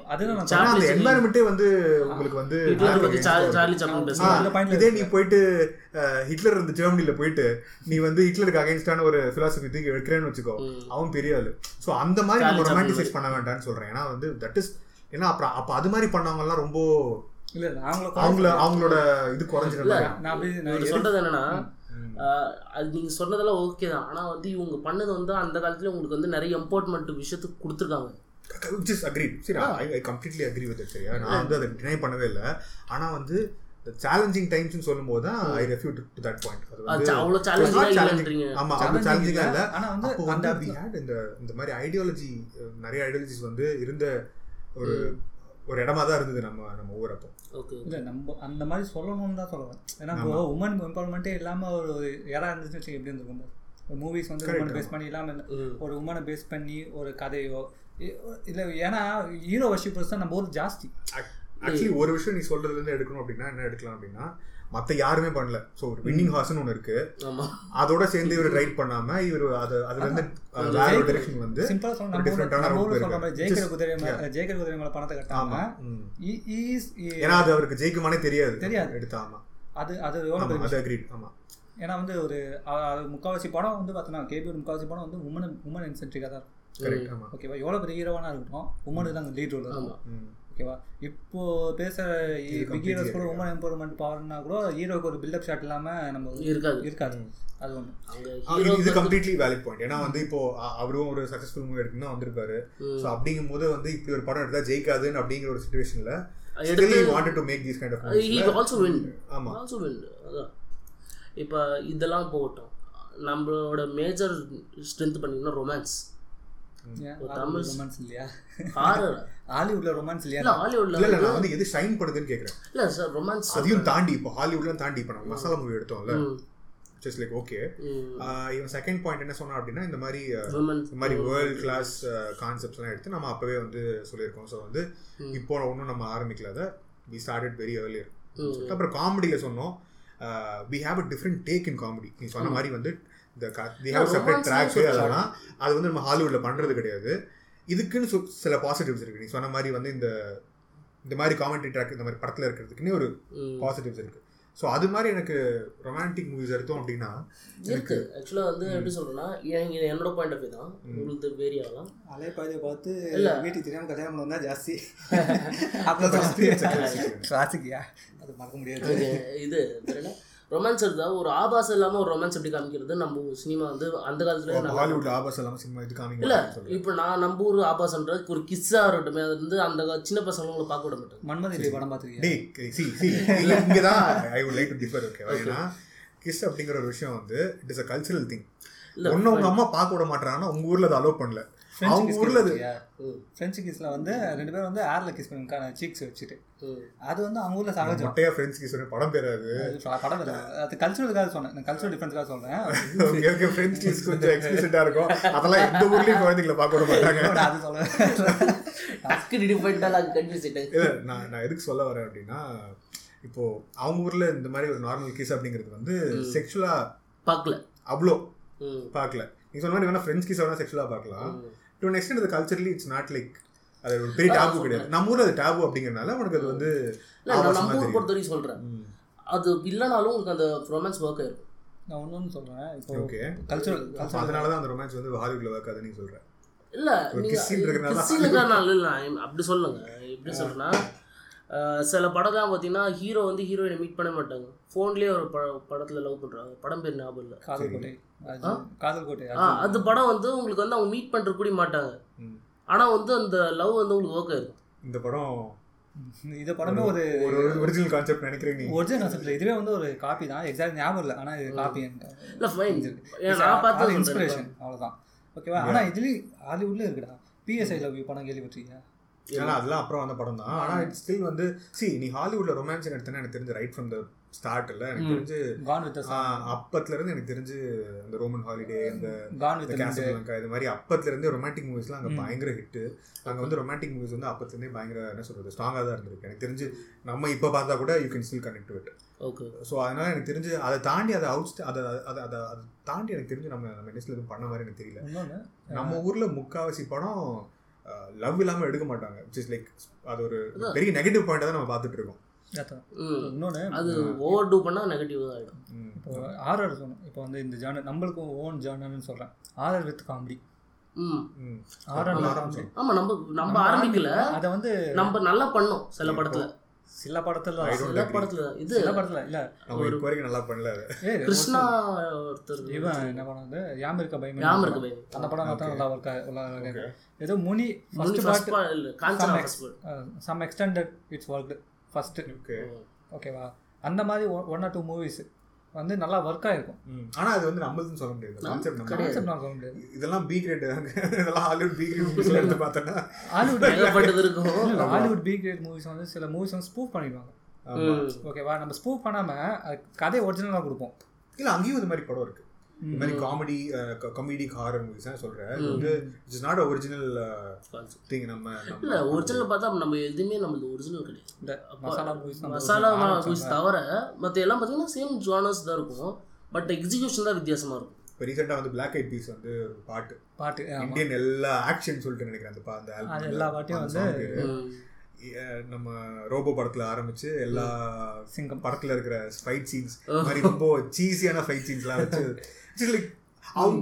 என்வாயர்மெண்ட்டே வந்து உங்களுக்கு வந்து இதே நீ போயிட்டு ஹிட்லர் இருந்த ஜெர்மனில போயிட்டு நீ வந்து ஹிட்லருக்கு அகைன்ஸ்டான ஒரு பிலாசபி தூக்கி வைக்கிறேன்னு வச்சுக்கோ. அவன் பெரிய ஆளு ஸோ அந்த மாதிரி நம்ம ரொமான்டிசைஸ் பண்ண வேண்டாம்னு சொல்றேன். ஏன்னா வந்து தட் இஸ் ஏன்னா அப்புறம் அப்போ அது மாதிரி பண்ணவங்க எல்லாம் ரொம்ப இல்ல அவங்கள அவங்கள அவங்களோட இது குறைஞ்சிருந்தா நான் சொல்றது என்னன்னா ஆஹ், அது நீங்க சொன்னதெல்லாம் ஓகே தான். ஆனா வந்து இவங்க பண்ணது வந்து அந்த காலத்துல உங்களுக்கு வந்து நிறைய எம்பவர்மெண்ட் விஷயத்துக்கு கொடுத்துருக்காங்க. இஸ் அக்ரி சரி I I completely agree with சரியா? நான் வந்து அதை டினை பண்ணவே இல்லை. ஆனா வந்து சேலஞ்சிங் டைம்ஸ்னு சொல்லும்போது தான் I refute to that point challenging. இல்லைன்றீங்க. ஆமா Challenging சேலஞ்சிங்கா இல்ல. ஆனா வந்து அந்த வந்து we had இந்த இந்த மாதிரி ஐடியாலஜி நிறைய ஐடியாலஜிஸ் வந்து இருந்த ஒரு ஒரு இடமா தான் இருந்தது நம்ம நம்ம ஊர் அப்போ. இல்ல நம்ம அந்த மாதிரி சொல்லணும்னு தான் சொல்லுவேன் ஏன்னா இப்போ உமன் எம்பவர்மெண்ட்டே இல்லாம ஒரு இடம் வச்சுக்க எப்படி இருந்திருக்கும் மூவிஸ் வந்து பேஸ் பண்ணி இல்லாம இல்ல. ம். ஒரு உமனை பேஸ் பண்ணி ஒரு கதையோ இல்ல ஏன்னா ஹீரோ வர்ஷிப்பர்ஸ் தான் நம்ம ஊர் ஜாஸ்தி. ஆக்சுவலி ஒரு விஷயம் நீ சொல்றதுல இருந்து எடுக்கணும் அப்படின்னா என்ன எடுக்கலாம் அப்படின்னா மத்த யாருமே பண்ணல. சோ ஒரு வின்னிங் ஹார்ஸ்னு ஒன்று இருக்கு. அதோட சேர்ந்து இவர் ரைட் பண்ணாம இவர் அது அதுல இருந்து வேற ஒரு டைரக்ஷன் வந்து சிம்பிளா ஒரு சொல்ற போயிருக்காரு. மாதிரி ஜெயிக்கிற குதிரை ஜெயிக்கிற குதிரை மேல பணத்தை கட்டாம ஏன்னா அது அவருக்கு ஜெயிக்குமானே தெரியாது. தெரியாது. எடுத்த ஆமா. அது அது அது அக்ரீட் ஆமா. ஏன்னா வந்து ஒரு முக்கால்வாசி படம் வந்து பார்த்தோன்னா கேபி முக்கால்வாசி படம் வந்து உமன் உமன் இன்சென்ட்ரிக்காக தான் இருக்கும். ஓகேவா? எவ்வளோ பெரிய ஹீரோவானா இருக்கட்டும் உமனுக்கு தான் லீட் ரோல் இருக்கும். ஆமா ம். ஓகேவா? இப்போ இது பிக் ஹீரோஸ் கூட completely உமன் எம்பவர்மெண்ட் பவர்னா கூட ஹீரோக்கு ஒரு பில்டப் ஷாட் இல்லாம நம்ம இருக்காது. இருக்காது. அது ஒன்று இது- கம்ப்ளீட்லி வேலிட் பாயிண்ட் ஏன்னா வந்து இப்போ அவரும் ஒரு சக்சஸ்ஃபுல் மூவி எடுக்கணும் வந்திருப்பாரு. ஸோ அப்படிங்கும் போது வந்து இப்படி ஒரு படம் எடுத்தா ஜெயிக்காதுன்னு அப்படிங்கிற ஒரு சுச்சுவேஷன்ல இப்போ இதெல்லாம் போகட்டும். நம்மளோட மேஜர் ஸ்ட்ரென்த் பண்ணிங்கன்னா ரொமான்ஸ் தமிழ் ரொமான்ஸ் இல்லையா? ஹாரர் ஹாலிவுட்ல ரொமான்ஸ் இல்லையா? இல்ல ஹாலிவுட்ல இல்ல இல்ல நான் வந்து எது ஷைன் பண்ணுதுன்னு கேக்குறேன். இல்ல சார் ரொமான்ஸ் அதையும் தாண்டி இப்போ ஹாலிவுட்லாம் தாண்டி இப்போ நம்ம மசாலா மூவி எடுத்தோம்ல. ஜஸ்ட் லைக் ஓகே இவன் செகண்ட் பாயிண்ட் என்ன சொன்னா அப்படின்னா இந்த மாதிரி இந்த மாதிரி வேர்ல்ட் கிளாஸ் கான்செப்ட்ஸ்லாம் எடுத்து நம்ம அப்பவே வந்து சொல்லியிருக்கோம். ஸோ வந்து இப்போ ஒன்றும் நம்ம ஆரம்பிக்கல. அதை வி ஸ்டார்டட் வெரி ஏர்லியர் அப்புறம் காமெடியில் சொன்னோம். We have a different take in comedy நீ சொன்ன மாதிரி வந்து ஹேவ் செப்பரேட் ட்ராக்ஸ். அதெல்லாம். அது வந்து நம்ம ஹாலிவுட்ல பண்றது கிடையாது. இதுக்குன்னு சொ- சில பாசிட்டிவ்ஸ் இருக்கு. நீ சொன்ன மாதிரி வந்து இந்த இந்த மாதிரி காமெடி ட்ராக் இந்த மாதிரி படத்துல இருக்கிறதுக்குன்னே ஒரு பாசிட்டிவ்ஸ் இருக்கு. ஸோ அது மாதிரி எனக்கு ரொமான்டிக் மூவிஸ் எடுத்தோம் அப்படின்னா இருக்கு. ஆக்சுவலா வந்து எப்படி சொல்றேன்னா என்னோட பாயிண்ட் ஆஃப் வியூ தான். உங்களுக்கு வேரி ஆகலாம் அலைப்பாதையை பார்த்து இல்ல. வீட்டுக்கு தெரியாம கல்யாணம் பண்ண ஜாஸ்தி. experience. கிளாசிக்கியா அது மறக்க முடியாது. இது என்ன? ரொமான்ஸ் எடுத்தா ஒரு ஆபாசம் இல்லாம ஒரு ரொமான்ஸ் எப்படி காமிக்கிறது? நம்ம சினிமா வந்து அந்த காலத்துல ஹாலிவுட் ஆபாஸ் எல்லாம் சினிமா இது இல்ல காமிங்க இப்போ நான் நம்ம ஊர் ஆபாசன்ற ஒரு கிஸ்ஸா இருக்கட்டும். அது வந்து அந்த சின்ன பசங்களை பார்க்க விட மாட்டாங்க. மன்மதி படம் பார்த்துருக்கியா? டேய் சி சி இல்ல இங்க தான் I would like to differ okay ஏன்னா கிஸ் அப்படிங்கிற ஒரு விஷயம் வந்து it is a cultural thing இல்ல, ஒன்னு உங்க அம்மா பார்க்க விட மாட்டாங்கன்னா உங்க ஊர்ல அதை அலோவ் பண்ணல. அவங்க ஊர்ல அது ஃப்ரெஞ்சு கிஸ்ல வந்து ரெண்டு பேரும் வந்து ஏர்ல கிஸ் சீக்ஸ் வச்சுட்டு. அது வந்து அவங்க ஊர்ல சகஜம். மொட்டையா கிஸ் படம் பேர் அது. அது படம் வேற. அது. கல்ச்சுரலுக்காக சொன்னேன். கல்ச்சுரல் டிஃபரன்ஸ்க்காக சொல்றேன். ஓகே ஓகே ஃப்ரெண்ட்ஸ் கிஸ் கொஞ்சம் எக்ஸ்பிளிசிட்டா இருக்கும். அதெல்லாம் எந்த ஊர்லயும் குழந்தைங்களை பார்க்க விட மாட்டாங்க. நான் அது சொல்றேன். டக்கு கன்ஃபியூஸ் இல்ல நான் நான் எதுக்கு சொல்ல வரேன் அப்படின்னா இப்போ அவங்க ஊர்ல இந்த மாதிரி ஒரு நார்மல் கிஸ் அப்படிங்கிறது வந்து செக்ஷுவலா பார்க்கல. அவ்வளோ ம். பார்க்கல. நீ சொன்ன மாதிரி வேணா ஃப்ரெண்ட்ஸ் கிஸ் வேணா செக்ஷுவலா பார்க்கலாம். டு an extent அது கல்ச்சரலி இட்ஸ் நாட் லைக் அது ஒரு பெரிய டாபு கிடையாது. நம்ம ஊர்ல அது டாபு அப்படிங்கறதுனால உனக்கு அது வந்து இல்லை நான் ஆபாசமா நம்ம ஊர். பொறுத்த வரைக்கும் சொல்கிறேன். அது இல்லைனாலும் உங்களுக்கு அந்த ரொமான்ஸ் ஒர்க் ஆயிருக்கும் நான் ஒன்னொன்னு சொல்றேன். இப்போ ஓகே கல்ச்சுரல் So, கல்ச்சுரல் அதனாலதான் அந்த ரொமான்ஸ் வந்து ஹாலிவுட்ல ஒர்க் ஆகுதுன்னு நீ சொல்ற. இல்லை கிறிஸ்டினுக்கான இல்லை அப்படி சொல்லுங்க. எப்படி சொல்றேன்னா அஹ், சில படம்லாம் பார்த்தீங்கன்னா ஹீரோ வந்து ஹீரோயினை மீட் பண்ண மாட்டாங்க. ஃபோன்லேயே ஒரு பட படத்தில் லவ் பண்ணுறாங்க படம் பேர் ஞாபகம் இல்லை. காதல் கோட்டை அது காதல் கோட்டை ஆ அந்த படம் வந்து உங்களுக்கு வந்து அவங்க மீட் பண்ணுற கூட மாட்டாங்க. ஆனால் வந்து அந்த லவ் வந்து உங்களுக்கு ஒர்க் ஆயிருக்கும் இந்த படம் இது படமே ஒரு ஒரு ஒரிஜினல் கான்செப்ட் நினைக்கிறேன் நீ. ஒரிஜினல் கான்செப்ட் இதுவே வந்து ஒரு காப்பி தான். எக்ஸாக்ட் ஞாபகம் இல்லை. ஆனா இது காப்பி இல்லை ஃபைன் நான் பார்த்து இன்ஸ்பிரேஷன் அவ்வளவுதான். ஓகேவா ஆனா இதுலயும் ஹாலிவுட்ல இருக்குடா. பிஎஸ்ஐ லவ் யூ படம் கேள்விப்பட்டிருக்கியா? ஏன்னா அதெல்லாம் அப்புறம் வந்த படம் தான். ஆனா இட்ஸ் ஸ்டில் வந்து சி நீ ஹாலிவுட்ல ரொமான்ஸ் எடுத்தேன்னா எனக்கு தெரிஞ்சு ரைட் ஃப்ரம் த ஸ்டார்ட் இல்ல. எனக்கு தெரிஞ்சு கான் வித் அப்பத்துல இருந்து எனக்கு தெரிஞ்சு இந்த ரோமன் ஹாலிடே இந்த கான் வித் கேசபிளங்கா இது மாதிரி அப்பத்துல இருந்து ரொமான்டிக் மூவிஸ்லாம் அங்க பயங்கர ஹிட் அங்க வந்து ரொமான்டிக் மூவிஸ் வந்து அப்பத்துல இருந்தே பயங்கர என்ன சொல்றது ஸ்ட்ராங்கா தான் இருந்திருக்கு. எனக்கு தெரிஞ்சு நம்ம இப்ப பார்த்தா கூட you can still connect with okay so அதனால எனக்கு தெரிஞ்சு அதை தாண்டி அதை அவுட் அதை அதை அதை அதை தாண்டி எனக்கு தெரிஞ்சு நம்ம நம்ம இண்டஸ்ட்ரியில் எதுவும் பண்ண மாதிரி எனக்கு தெரியல. நம்ம ஊர்ல முக்காவாசி படம் லவ் இல்லாம எடுக்க மாட்டாங்க. இட்ஸ் லைக் அது ஒரு பெரிய நெகட்டிவ் பாயிண்ட் தான் நம்ம பார்த்துட்டு இருக்கோம். இன்னொன்னு அது ஓவர் டூ பண்ணால் நெகட்டிவ் தான் ஆகிடும் ம். இப்போ ஆர்ஆர் சொன்னோம் இப்போ வந்து இந்த ஜானர் நம்மளுக்கும் ஓன் ஜானர்னு சொல்றேன். ஆர்ஆர் வித் காமெடி. ஆமா. நம்ம நம்ம ஆரம்பிக்கல. அதை வந்து நம்ம நல்லா பண்ணோம் சில படத்துல. சில படத்துல சில. படத்துல இது சில படத்துல இல்ல. வரைக்கும் நல்லா பண்ணல கிருஷ்ணா ஒருத்தர் இவன் என்ன படம் வந்து யாம் இருக்க பயம் ஞாபகம் இருக்கு பையன் அந்த படம் பார்த்தா நல்லா ஒர்க். ஏதோ Muni first part Kanchana. Some extended it's work first okay ஓகேவா அந்த மாதிரி ஒன் ஆர் டூ மூவிஸ் வந்து நல்லா ஒர்க் ஆயிருக்கும். ஆனா அது வந்து நம்மளுதுன்னு சொல்ல முடியாது. கான்செப்ட் சொல்ல முடியாது. இதெல்லாம் பி கிரேட் இதெல்லாம் ஹாலிவுட் பி கிரேட் மூவிஸ்ல எடுத்து பார்த்தோன்னா ஹாலிவுட் இருக்கும். ஹாலிவுட் பி கிரேட் மூவிஸ் வந்து சில மூவிஸ் வந்து ஸ்பூஃப் பண்ணிடுவாங்க. ஓகேவா நம்ம ஸ்பூஃப் பண்ணாம அது கதையை ஒரிஜினலா கொடுப்போம். இல்ல அங்கேயும் இந்த மாதிரி படம் இருக்கு. இந்த மாதிரி காமெடி காமெடி ஹாரர் மூவிஸ் தான் சொல்றேன். வந்து இட்ஸ் நாட் ஒரிஜினல் திங் நம்ம இல்ல ஒரிஜினல் பார்த்தா நம்ம எதுவுமே நம்மளுக்கு ஒரிஜினல் கிடையாது. இந்த மசாலா மூவிஸ் மசாலா மூவிஸ் தவிர மத்த எல்லாம் பார்த்தீங்கன்னா சேம் ஜானர்ஸ் தான் இருக்கும். பட் எக்ஸிகியூஷன் தான் வித்தியாசமா இருக்கும். இப்போ ரீசெண்டாக வந்து பிளாக் ஐட் பீஸ் வந்து பாட்டு. பாட்டு. இந்தியன் எல்லா ஆக்ஷன் சொல்லிட்டு நினைக்கிறேன் அந்த பா- அந்த. எல்லா பாட்டையும் வந்து நம்ம ரோபோ படத்துல ஆரம்பிச்சு எல்லா சிங்கம். படத்துல இருக்கிற ஃபைட் சீன்ஸ் மாதிரி ரொம்ப சீஸியான ஃபைட் சீன்ஸ்லாம் வச்சு லைக் அவங்க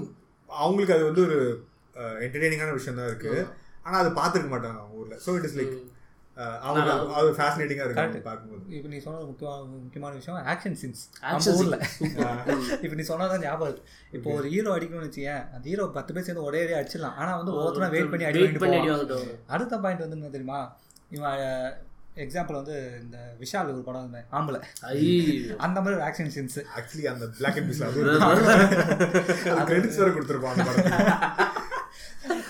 அவங்களுக்கு அது வந்து ஒரு என்டர்டெய்னிங்கான விஷயம் தான் இருக்கு. ஆனா அது பார்த்துருக்க மாட்டாங்க அவங்க ஊர்ல. ஸோ இட் இஸ் லைக் அவங்க அது ஃபேசினேட்டிங்காக இருக்கு பார்க்கும்போது. இப்போ நீ சொன்னது முக்கியமான முக்கியமான விஷயம் ஆக்ஷன் சீன்ஸ் Action நம்ம ஊர்ல. இப்போ நீ சொன்னதான் ஞாபகம் இருக்கு. இப்போ ஒரு ஹீரோ அடிக்கணும்னு வச்சுக்கேன் அந்த ஹீரோ பத்து பேர் சேர்ந்து ஒரே அடி அடிச்சிடலாம். ஆனா வந்து ஒவ்வொருத்தரும் வெயிட் பண்ணி அடி வெயிட் பண்ணி அடி வாங்கிட்டு வாங்கிட்டு போவான். அடுத்த பாயிண்ட் வந்து என்ன தெரியுமா? இவன் எக்ஸாம்பிள் வந்து இந்த விஷால் ஒரு படம் வந்து ஆம்பளை. அந்த மாதிரி ஒரு ஆக்ஷன் சீன்ஸ் ஆக்சுவலி அந்த பிளாக் அண்ட் கிரெடிட்ஸ் வேற கொடுத்துருப்பாங்க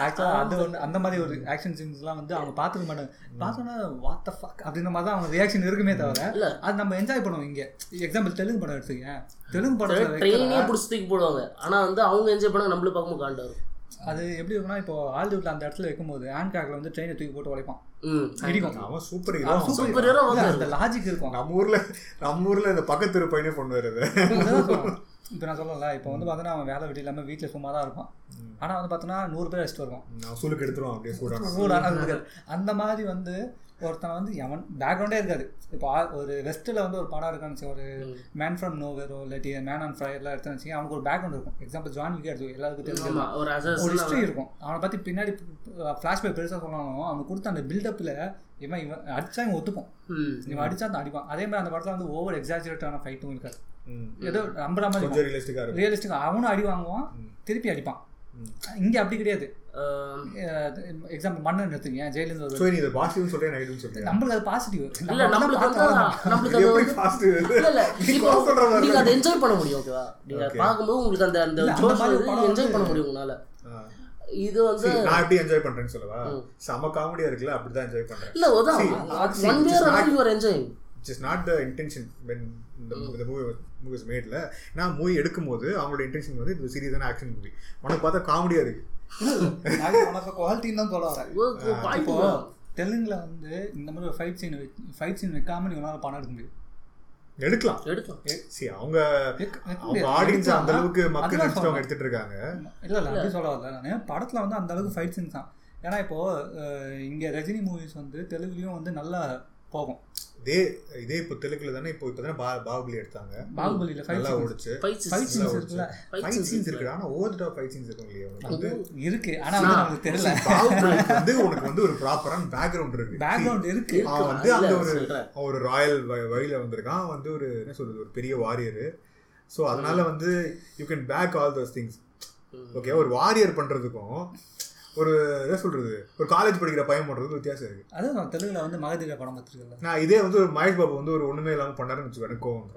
ஆக்சுவலாக அது ஒன்று அந்த மாதிரி ஒரு ஆக்ஷன் சீன்ஸ்லாம் வந்து அவங்க பார்த்துக்க மாட்டாங்க. பார்த்தோன்னா வாட் த ஃபக் அப்படின்ற மாதிரி தான் அவங்க ரியாக்ஷன் இருக்குமே தவிர. அது நம்ம என்ஜாய் பண்ணுவோம் இங்கே. எக்ஸாம்பிள் தெலுங்கு படம் எடுத்துக்கேன் தெலுங்கு படத்தில் ட்ரெயினே பிடிச்சி தூக்கி போடுவாங்க. ஆனா வந்து அவங்க என்ஜாய் பண்ண நம்மளும் பார்க்கும்போது காண்டா இருக்கும் அது எப்படி இருக்குன்னா இப்போ ஹாலிவுட்ல அந்த இடத்துல வைக்கும்போது ஹேண்ட்கேக்ல வந்து ட்ரெயினை தூக்கி போட்டு உடைப்பான். அவன் சூப்பர் ஹீரோ சூப்பர். ஹீரோ அந்த லாஜிக் இருக்கும். நம்ம ஊர்ல நம்ம ஊர்ல இந்த பக்கத்து பையனே பொண்ணு வருது. இப்போ நான் சொல்லல இப்போ வந்து பார்த்தோன்னா அவன் வேலை வெட்டி இல்லாமல் வீட்டில் சும்மா தான் இருப்பான் ஆனால் வந்து பார்த்தோன்னா நூறு பேர் அடிச்சுட்டு வருவான். நான் சுலுக்கு எடுத்துருவான் அப்படியே இருக்காது. அந்த மாதிரி வந்து ஒருத்தன் வந்து எவன் பேக்ரவுண்டே இருக்காது. இப்போ ஒரு வெஸ்ட்டில் வந்து ஒரு படம் இருக்கான்னு ஒரு மேன் ஃப்ரம் நோவேரோ இல்லாட்டி மேன் ஆன் ஃபயர்லாம் எடுத்து வச்சுக்கோங்க அவனுக்கு ஒரு பேக்ரவுண்ட் இருக்கும். எக்ஸாம்பிள் ஜான் விக்கே எடுத்து எல்லாருக்கும் தெரிஞ்சு ஒரு ஹிஸ்ட்ரி இருக்கும். அவனை பற்றி பின்னாடி ஃப்ளாஷ்பேக் பெருசாக சொன்னாலும் அவனுக்கு கொடுத்த அந்த பில்டப்பில் இவன் இவன் அடிச்சா இவன் ஒத்துப்பான் இவன் அடிச்சா அந்த அடிப்பான். அதே மாதிரி அந்த படத்தில் வந்து ஓவர் எக்ஸாஜரேட்டான ஃபைட்டும் இருக்காது. ஏதோ நம்புற மாதிரி கொஞ்சம் ரியலிஸ்டிக்கா இருக்கும். ரியலிஸ்டிக் அவனும் அடி வாங்குவான் திருப்பி அடிப்பான். இங்கே அப்படி கிடையாது. எக்ஸாம்பிள் மன்னன் எடுத்துங்க ஸோ நீ இதை பாசிட்டிவ் சொல்றேன் நெகட்டிவ் சொல்றேன் நம்மளுக்கு அது பாசிட்டிவ் இல்ல நம்மளுக்கு நம்மளுக்கு அது பாசிட்டிவ் இல்ல இல்ல. நீ இப்போ close பண்ற மாதிரி நீங்க அதை என்ஜாய் பண்ண முடியும் ஓகேவா நீங்க Okay. பார்க்கும்போது உங்களுக்கு அந்த அந்த என்ஜாய் பண்ண முடியும் உங்களால. இது வந்து நான் எப்படி என்ஜாய் பண்றேன்னு சொல்லவா. செம காமெடியா இருக்குல்ல அப்படிதான் என்ஜாய் பண்றேன். இல்ல அதான் ஒன் வந்து you're enjoying it's not the intention when இந்த இந்த மூவி மூவிஸ் மேட்ல நான் மூவி எடுக்கும்போது அவங்களோட இன்டென்ஷன் வந்து இது சீரியஸான ஆக்ஷன் மூவி உனக்கு பார்த்தா காமெடியா இருக்கு. உனக்கு குவாலிட்டின்னு தான் சொல்ல வரேன். இப்போ தெலுங்குல வந்து இந்த மாதிரி ஒரு ஃபைட் சீன் ஃபைட் சீன் வைக்காம நீ உன்னால படம் எடுக்க முடியும். எடுக்கலாம். எடுக்கலாம். சி அவங்க. ஆடியன்ஸ். அந்த அளவுக்கு மக்கள் அவங்க. எடுத்துட்டு இருக்காங்க. இல்ல இல்ல அப்படி சொல்ல வரல. நான் படத்துல வந்து அந்த அளவுக்கு ஃபைட் சீன்ஸ் தான். ஏன்னா இப்போ இங்க ரஜினி மூவிஸ் வந்து தெலுங்குலயும் வந்து நல்லா போகும். இதே இதே இப்போ தெலுங்குல தானே இப்போ இப்போ தானே பாகுபலி எடுத்தாங்க. பாகுபலியில நல்லா சீன்ஸ் ஓடிச்சு. ஃபைட் சீன்ஸ் இருக்குல்ல? ஃபைட் சீன்ஸ் இருக்கு. ஆனா ஓவர் டாப் ஃபைட் சீன்ஸ் இருக்கும் இல்லையா உனக்கு வந்து இருக்கு. ஆனா வந்து நமக்கு தெரியல. பாகுபலிக்கு வந்து உனக்கு வந்து ஒரு ப்ராப்பரான பேக்ரவுண்ட் இருக்கு. பேக்ரவுண்ட் இருக்கு. அவன் வந்து அந்த ஒரு ஒரு ராயல் வழியில வந்திருக்கான். வந்து ஒரு என்ன சொல்றது ஒரு பெரிய வாரியர் ஸோ அதனால வந்து you can pack all those things okay ஒரு வாரியர் பண்றதுக்கும் ஒரு என்ன சொல்றது? ஒரு காலேஜ் படிக்கிற பையன் பண்றதுக்கு வித்தியாசம் இருக்கு. அதான் நான் தெலுங்குல வந்து மகதீர படம் பார்த்துருக்கல நான் இதே வந்து ஒரு மகேஷ் பாபு வந்து ஒரு ஒண்ணுமே இல்லாம பண்ணாருன்னு வச்சுக்கோ எனக்கு கோவம்.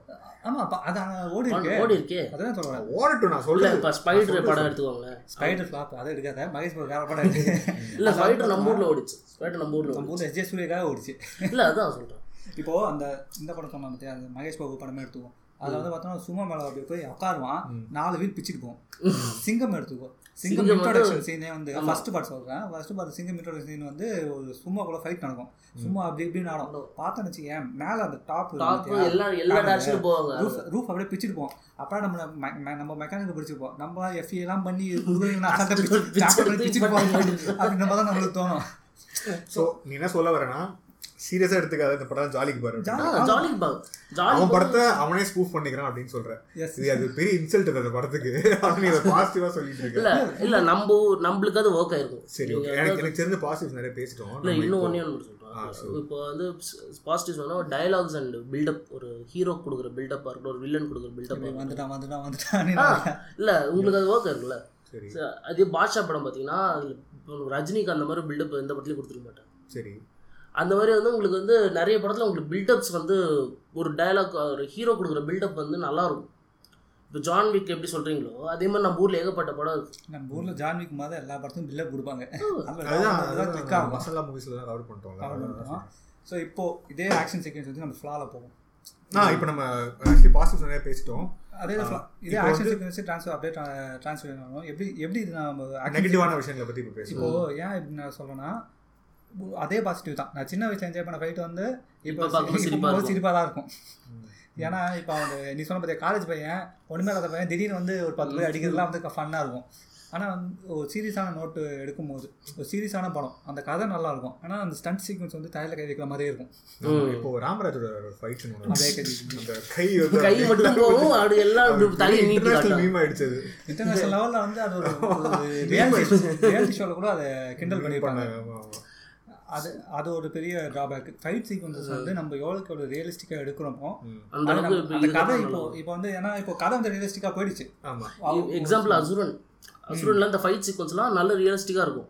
ஆமா அப்ப அது அங்க ஓடி இருக்கு. ஓடி இருக்கே. அதான் சொல்றேன். ஓடட்டும் நான் சொல்றேன். இப்ப ஸ்பைடர் படம் எடுத்துக்கோங்களேன். ஸ்பைடர் ஃபிளாப் அதை எடுக்காத. மகேஷ் பாபு வேற படம் எடுக்கு இல்ல ஸ்பைடர் நம்ம ஊர்ல ஓடிச்சு. ஸ்பைடர் நம்ம ஊர்ல நம்ம ஊர்ல எஸ்ஜே சூரியக்காக ஓடிச்சு. இல்ல அதான் சொல்றேன். இப்போ அந்த இந்த படம் சொன்னா அந்த மகேஷ் பாபு படமே எடுத்துக்குவோம். அதில் வந்து பார்த்தோம்னா சும்மா மேலே அப்படி போய் உட்காருவான் நாலு வீல் பிச்சுட்டு போவோம். சிங்கம் எடுத்துக்கோ சிங்கம் இன்ட்ரோடக்ஷன் சீனே வந்து ஃபர்ஸ்ட் பார்ட் சொல்கிறேன் first part Singam introduction scene வந்து ஒரு சும்மா கூட ஃபைட் நடக்கும். சும்மா அப்படி இப்படி நடக்கும் பார்த்தேன்னு வச்சுக்கேன் மேலே அந்த டாப் ரூஃப் ரூஃப் அப்படியே பிச்சுட்டு போவோம். அப்புறம் நம்ம நம்ம மெக்கானிக் பிடிச்சிருப்போம். நம்ம எஃப்இ எல்லாம் பண்ணி அப்படின்ற மாதிரி தான் நம்மளுக்கு தோணும். ஸோ நீ என்ன சொல்ல வரேன்னா சீரியஸா எடுத்துக்காத இந்த படம் ஜாலிக்கு பாரு ஜா- ஜாலி பாக் ஜாலி அவன் படத்தை அவனே ஸ்கூஃப் பண்ணிக்கிறான் அப்படின்னு சொல்றேன். Yes. இது அது பெரிய இன்சல்ட் அந்த படத்துக்கு. அதை பாசிட்டிவா சொல்லிட்டு இருக்க. இல்ல இல்ல நம்ம நம்மளுக்கு அது ஒர்க் ஆயிருக்கும். சரி ஓகே எனக்கு எனக்கு தெரிஞ்ச பாசிட்டிவ்ஸ் நிறைய பேசிட்டோம். இல்ல இன்னும் ஒன்னே ஒன்று சொல்றேன். இப்போ வந்து பாசிட்டிவ் சொன்னா டயலாக்ஸ் அண்ட் பில்டப் ஒரு ஹீரோ கொடுக்குற பில்டப்பா இருக்கட்டும் ஒரு வில்லன் கொடுக்குற இருக்கட்டும். வந்துட்டான் வந்துட்டான் வந்துட்டான் இல்ல உங்களுக்கு அது ஒர்க் இருக்குல்ல அதே பாட்ஷா படம் பாத்தீங்கன்னா ரஜினிக்கு அந்த மாதிரி பில்டப் எந்த படத்துலயும் கொடுத்துருக்க மாட்டேன். சரி. அந்த மாதிரி வந்து உங்களுக்கு வந்து நிறைய படத்துல உங்களுக்கு பில்டப்ஸ் வந்து ஒரு டயலாக் ஒரு ஹீரோ கொடுக்குற பில்டப் வந்து நல்லா இருக்கும் இப்போ ஜான் விக் எப்படி சொல்றீங்களோ அதே மாதிரி நம்ம ஊர்ல ஏகப்பட்ட படம் இருக்கு. நம்ம ஊர்ல ஜான்விக் மாதிரி எல்லா படத்தையும் பில்லப் கொடுப்பாங்க. ஆகும் மசாலா மூவிஸ்ல தான் கவர் பண்ணிட்டோம்ல. ஸோ இப்போ இதே ஆக்ஷன் சீக்வன்ஸ் வந்து நம்ம ஃப்ளால போவோம். நான் இப்போ நம்ம ஆக்சுவலி பாசிட்டிவ்ஸ் நிறைய பேசிட்டோம். அதே. இதே ஆக்ஷன் சீக்வன்ஸ் ட்ரான்ஸ்ஃபர் அப்படியே ட்ரான்ஸ்ஃபர் ஆகணும். எப்படி எப்படி இது நம்ம action நெகட்டிவான விஷயங்களை பத்தி இப்போ பேசுவோம். ஏன் இப்படி நான் உ- அதே பாசிட்டிவ் தான். நான் சின்ன வயசுல என்ஜாய் பண்ண ஃபைட் வந்து இப்போ. சிரிப்பாக தான் இருக்கும். ஏன்னா இப்போ அவங்க நீ சொன்ன பார்த்தியா காலேஜ் பையன் ஒன்றுமே இல்லாத பையன் திடீர்னு வந்து ஒரு பத்து பேர் அடிக்கிறதுலாம் வந்து ஃபன்னாக இருக்கும். ஆனால் வந்து ஒரு சீரியஸான நோட்டு எடுக்கும்போது ஒரு சீரியஸான படம் அந்த கதை நல்லா இருக்கும். ஆனால் அந்த ஸ்டண்ட் சீக்வன்ஸ் வந்து தலையில் கை வைக்கிற மாதிரியே இருக்கும். இப்போ ராமராஜோட ஃபைட் அதே கை கை மட்டும் போகும் எல்லாம் தலையை இன்டர்நேஷனல் காட்டும் மீம் ஆயிடுச்சு அது. இன்டர்நேஷனல் லெவலில் வந்து அது ஒரு ரியாலிட்டி ரியாலிட்டி ஷோவில் கூட அதை கிண்டல் பண்ணியிருப்பாங்க. அது அது ஒரு பெரிய ட்ராபேக் ஃபைட் சீக்வன்சஸ் வந்து நம்ம எவ்வளோக்கு எவ்வளோ ரியலிஸ்டிக்காக எடுக்கிறோமோ அந்த அந்த கதை இப்போ இப்போ வந்து ஏன்னா இப்போ கதை வந்து ரியலிஸ்டிக்காக போயிடுச்சு. ஆமா. எக்ஸாம்பிள் அசுரன். அசுரன்ல இந்த ஃபைட் சீக்வன்ஸ்லாம் நல்ல ரியலிஸ்டிக்கா இருக்கும்.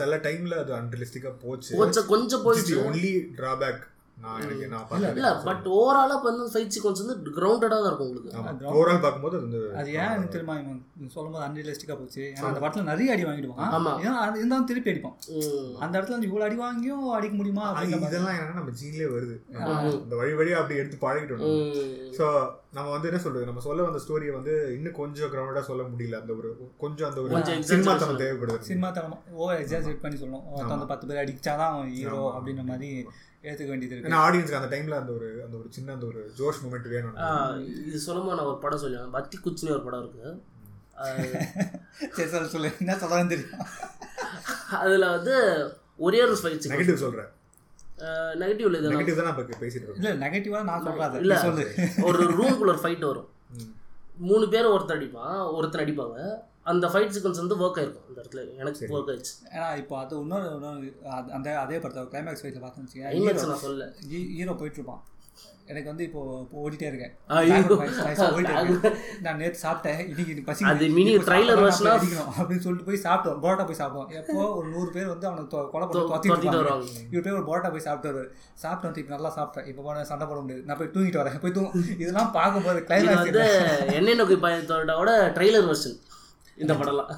சில டைம்ல அது அன்ரியலிஸ்டிக்கா போச்சு. கொஞ்சம் கொஞ்சம் போயிடுச்சு. ஒன்லி டிராபேக் இல்ல பட் ஓவராலா வந்து ஃபைட் சீக்வன்ஸ் வந்து கிரவுண்டடா தான் இருக்கும் உங்களுக்கு. ஓவரால் அது ஏன் எனக்கு தெரியுமா இவன் சொல்லும் போது அன்ரியலிஸ்டிக்காக போச்சு. ஏன்னா அந்த படத்தில் நிறைய அடி வாங்கிடுவான். ஆமா. இருந்தாலும் திருப்பி அடிப்பான். அந்த இடத்துல வந்து இவ்வளோ அடி வாங்கியும் அடிக்க முடியுமா இதெல்லாம் என்னன்னா நம்ம ஜீன்லயே வருது. இந்த வழி வழியா அப்படி எடுத்து பழகிட்டோம். ஸோ நம்ம வந்து என்ன சொல்றது? நம்ம சொல்ல வந்த ஸ்டோரியை வந்து இன்னும் கொஞ்சம் கிரவுண்டா சொல்ல முடியல. அந்த ஒரு கொஞ்சம் அந்த ஒரு கொஞ்சம் சினிமா exaggeration. தனம் தேவைப்படுது. சினிமா தரமா ஓவர் எக்ஸாஜரேட் பண்ணி சொல்லணும். பத்து பேர் அடிச்சாதான் ஹீரோ. அப்படின்ற மாதிரி ஏற்றுக்க வேண்டியது இருக்கு. ஏன்னா ஆடியன்ஸ்க்கு அந்த டைம்ல அந்த ஒரு அந்த ஒரு சின்ன அந்த ஒரு ஜோஷ் மூமெண்ட் வேணும் இது சொல்லும்போது நான் ஒரு படம் சொல்லுவேன். பத்தி குச்சினி ஒரு படம் இருக்கு. அது- சரி சொல்லு என்ன சொல்றான்னு தெரியும்? அதுல வந்து ஒரே ஒரு ஃபைட் சீக்வன்ஸ் நெகட்டிவ் சொல்றேன் நெகட்டிவ்ல இது நெகட்டிவ் தான் நான் இப்ப பேசிட்டு இருக்கோம் இல்லை நெகட்டிவாக நான் சொல்கிறேன் இல்ல சொல்லு. ஒரு ரூம்குள்ள ஒரு ஃபைட் வரும். மூணு பேர் ஒருத்தர் அடிப்பான் ஒருத்தர் அடிப்பாங்க. அந்த ஃபைட் சீக்வன்ஸ் வந்து ஒர்க் ஆயிருக்கும் அந்த இடத்துல. எனக்கு. ஒர்க் ஆயிடுச்சு. ஏன்னா இப்போ அது இன்னொரு அந்த அதே படத்தை கிளைமேக்ஸ் ஃபைட்டில் பார்த்தோன்னு நான் சொல்ல ஹீரோ போயிட்டு இருப்பான் எனக்கு வந்து இப்போ ஓடிட்டே இருக்கேன். நான் நேற்று சாப்பிட்டேன். இன்னைக்கு பசி அது of- அடிக்கணும். அப்படின்னு சொல்லிட்டு போய் சாப்பிட்டோம். பரோட்டா போய் சாப்பிட்டோம் எப்போ? ஒரு நூறு பேர் வந்து அவனை தொ- கொலை பண்ணி தொ- தொத்திட்டு தொத்திட்டு இருப்பாங்க. வருவாங்க. இவர் போய் ஒரு பரோட்டா போய் சாப்பிட்டு வருவாரு. சாப்பிட்டு வந்து இப்போ நல்லா சாப்பிட்டேன். இப்போ போன சண்டை போட முடியாது. நான் போய் தூங்கிட்டு வரேன். போய் தூங்கும் இதெல்லாம் பார்க்கும்போது கிளைமேக்ஸ் வந்து என்னை நோக்கி பயத்தோட ட்ரெய்லர் வெர்ஷன் இந்த படம்லாம்.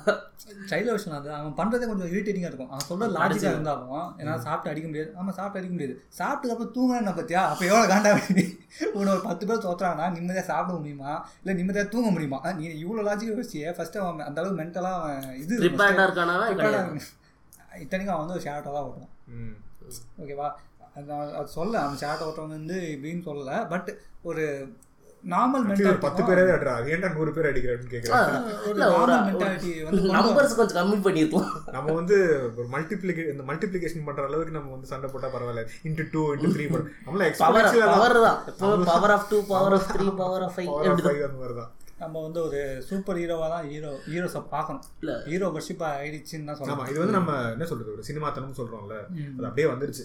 சைல்டு வருஷன் அது. அவன் பண்ணுறதே கொஞ்சம் இரிட்டேட்டிங்காக இருக்கும். அவன் சொல்ற லாஜிக்காக இருந்தாலும் ஏன்னா சாப்பிட்டு அடிக்க முடியாது. ஆமாம் சாப்பிட்டு அடிக்க முடியாது. சாப்பிட்டு அப்புறம் தூங்கினா பார்த்தியா அப்போ எவ்வளோ காண்டா வேண்டி? உன்னை ஒரு பத்து பேர் தோத்துறாங்கன்னா நிம்மதியாக சாப்பிட முடியுமா? இல்லை நிம்மதியாக தூங்க முடியுமா? நீ இவ்வளோ லாஜிக்காக யோசிச்சியே. ஃபஸ்ட்டு அவன் அந்த அளவுக்கு மென்டலாக அவன் இது. இத்தனைக்கும் அவன் வந்து ஒரு ஷேர்ட்டாக தான் ஓட்டுவான். ம். ஓகேவா? அது சொல்ல அவன் ஷேர்ட் ஓட்டுறவன் வந்து இப்படின்னு சொல்லலை. பட் ஒரு நார்மல் பத்து பேரே அது ஏன்டா நூறு பேர் அடிக்கிறேன்னு கேட்குறேன் நம்பர்ஸ் கொஞ்சம் கம்மி பண்ணியிருக்கோம் நம்ம வந்து ஒரு மல்டிப்ளிகே இந்த மல்டிப்ளிகேஷன் பண்ற அளவுக்கு நம்ம வந்து சண்டை போட்டா பரவாயில்ல. இன்ட்டு டூ இன்ட்டு த்ரீ நம்மள பவர் தான் power of two power of three power of five அந்த மாதிரி தான் நம்ம வந்து ஒரு சூப்பர் ஹீரோவாக தான் ஹீரோ ஹீரோஸை பார்க்கணும். இல்ல. ஹீரோ வர்ஷிப்பாக ஆயிடுச்சுன்னு தான் ஆமா சொல்லலாம் இது வந்து நம்ம என்ன சொல்றது ஒரு சினிமா தனம் சொல்றோம்ல அது அப்படியே வந்துருச்சு.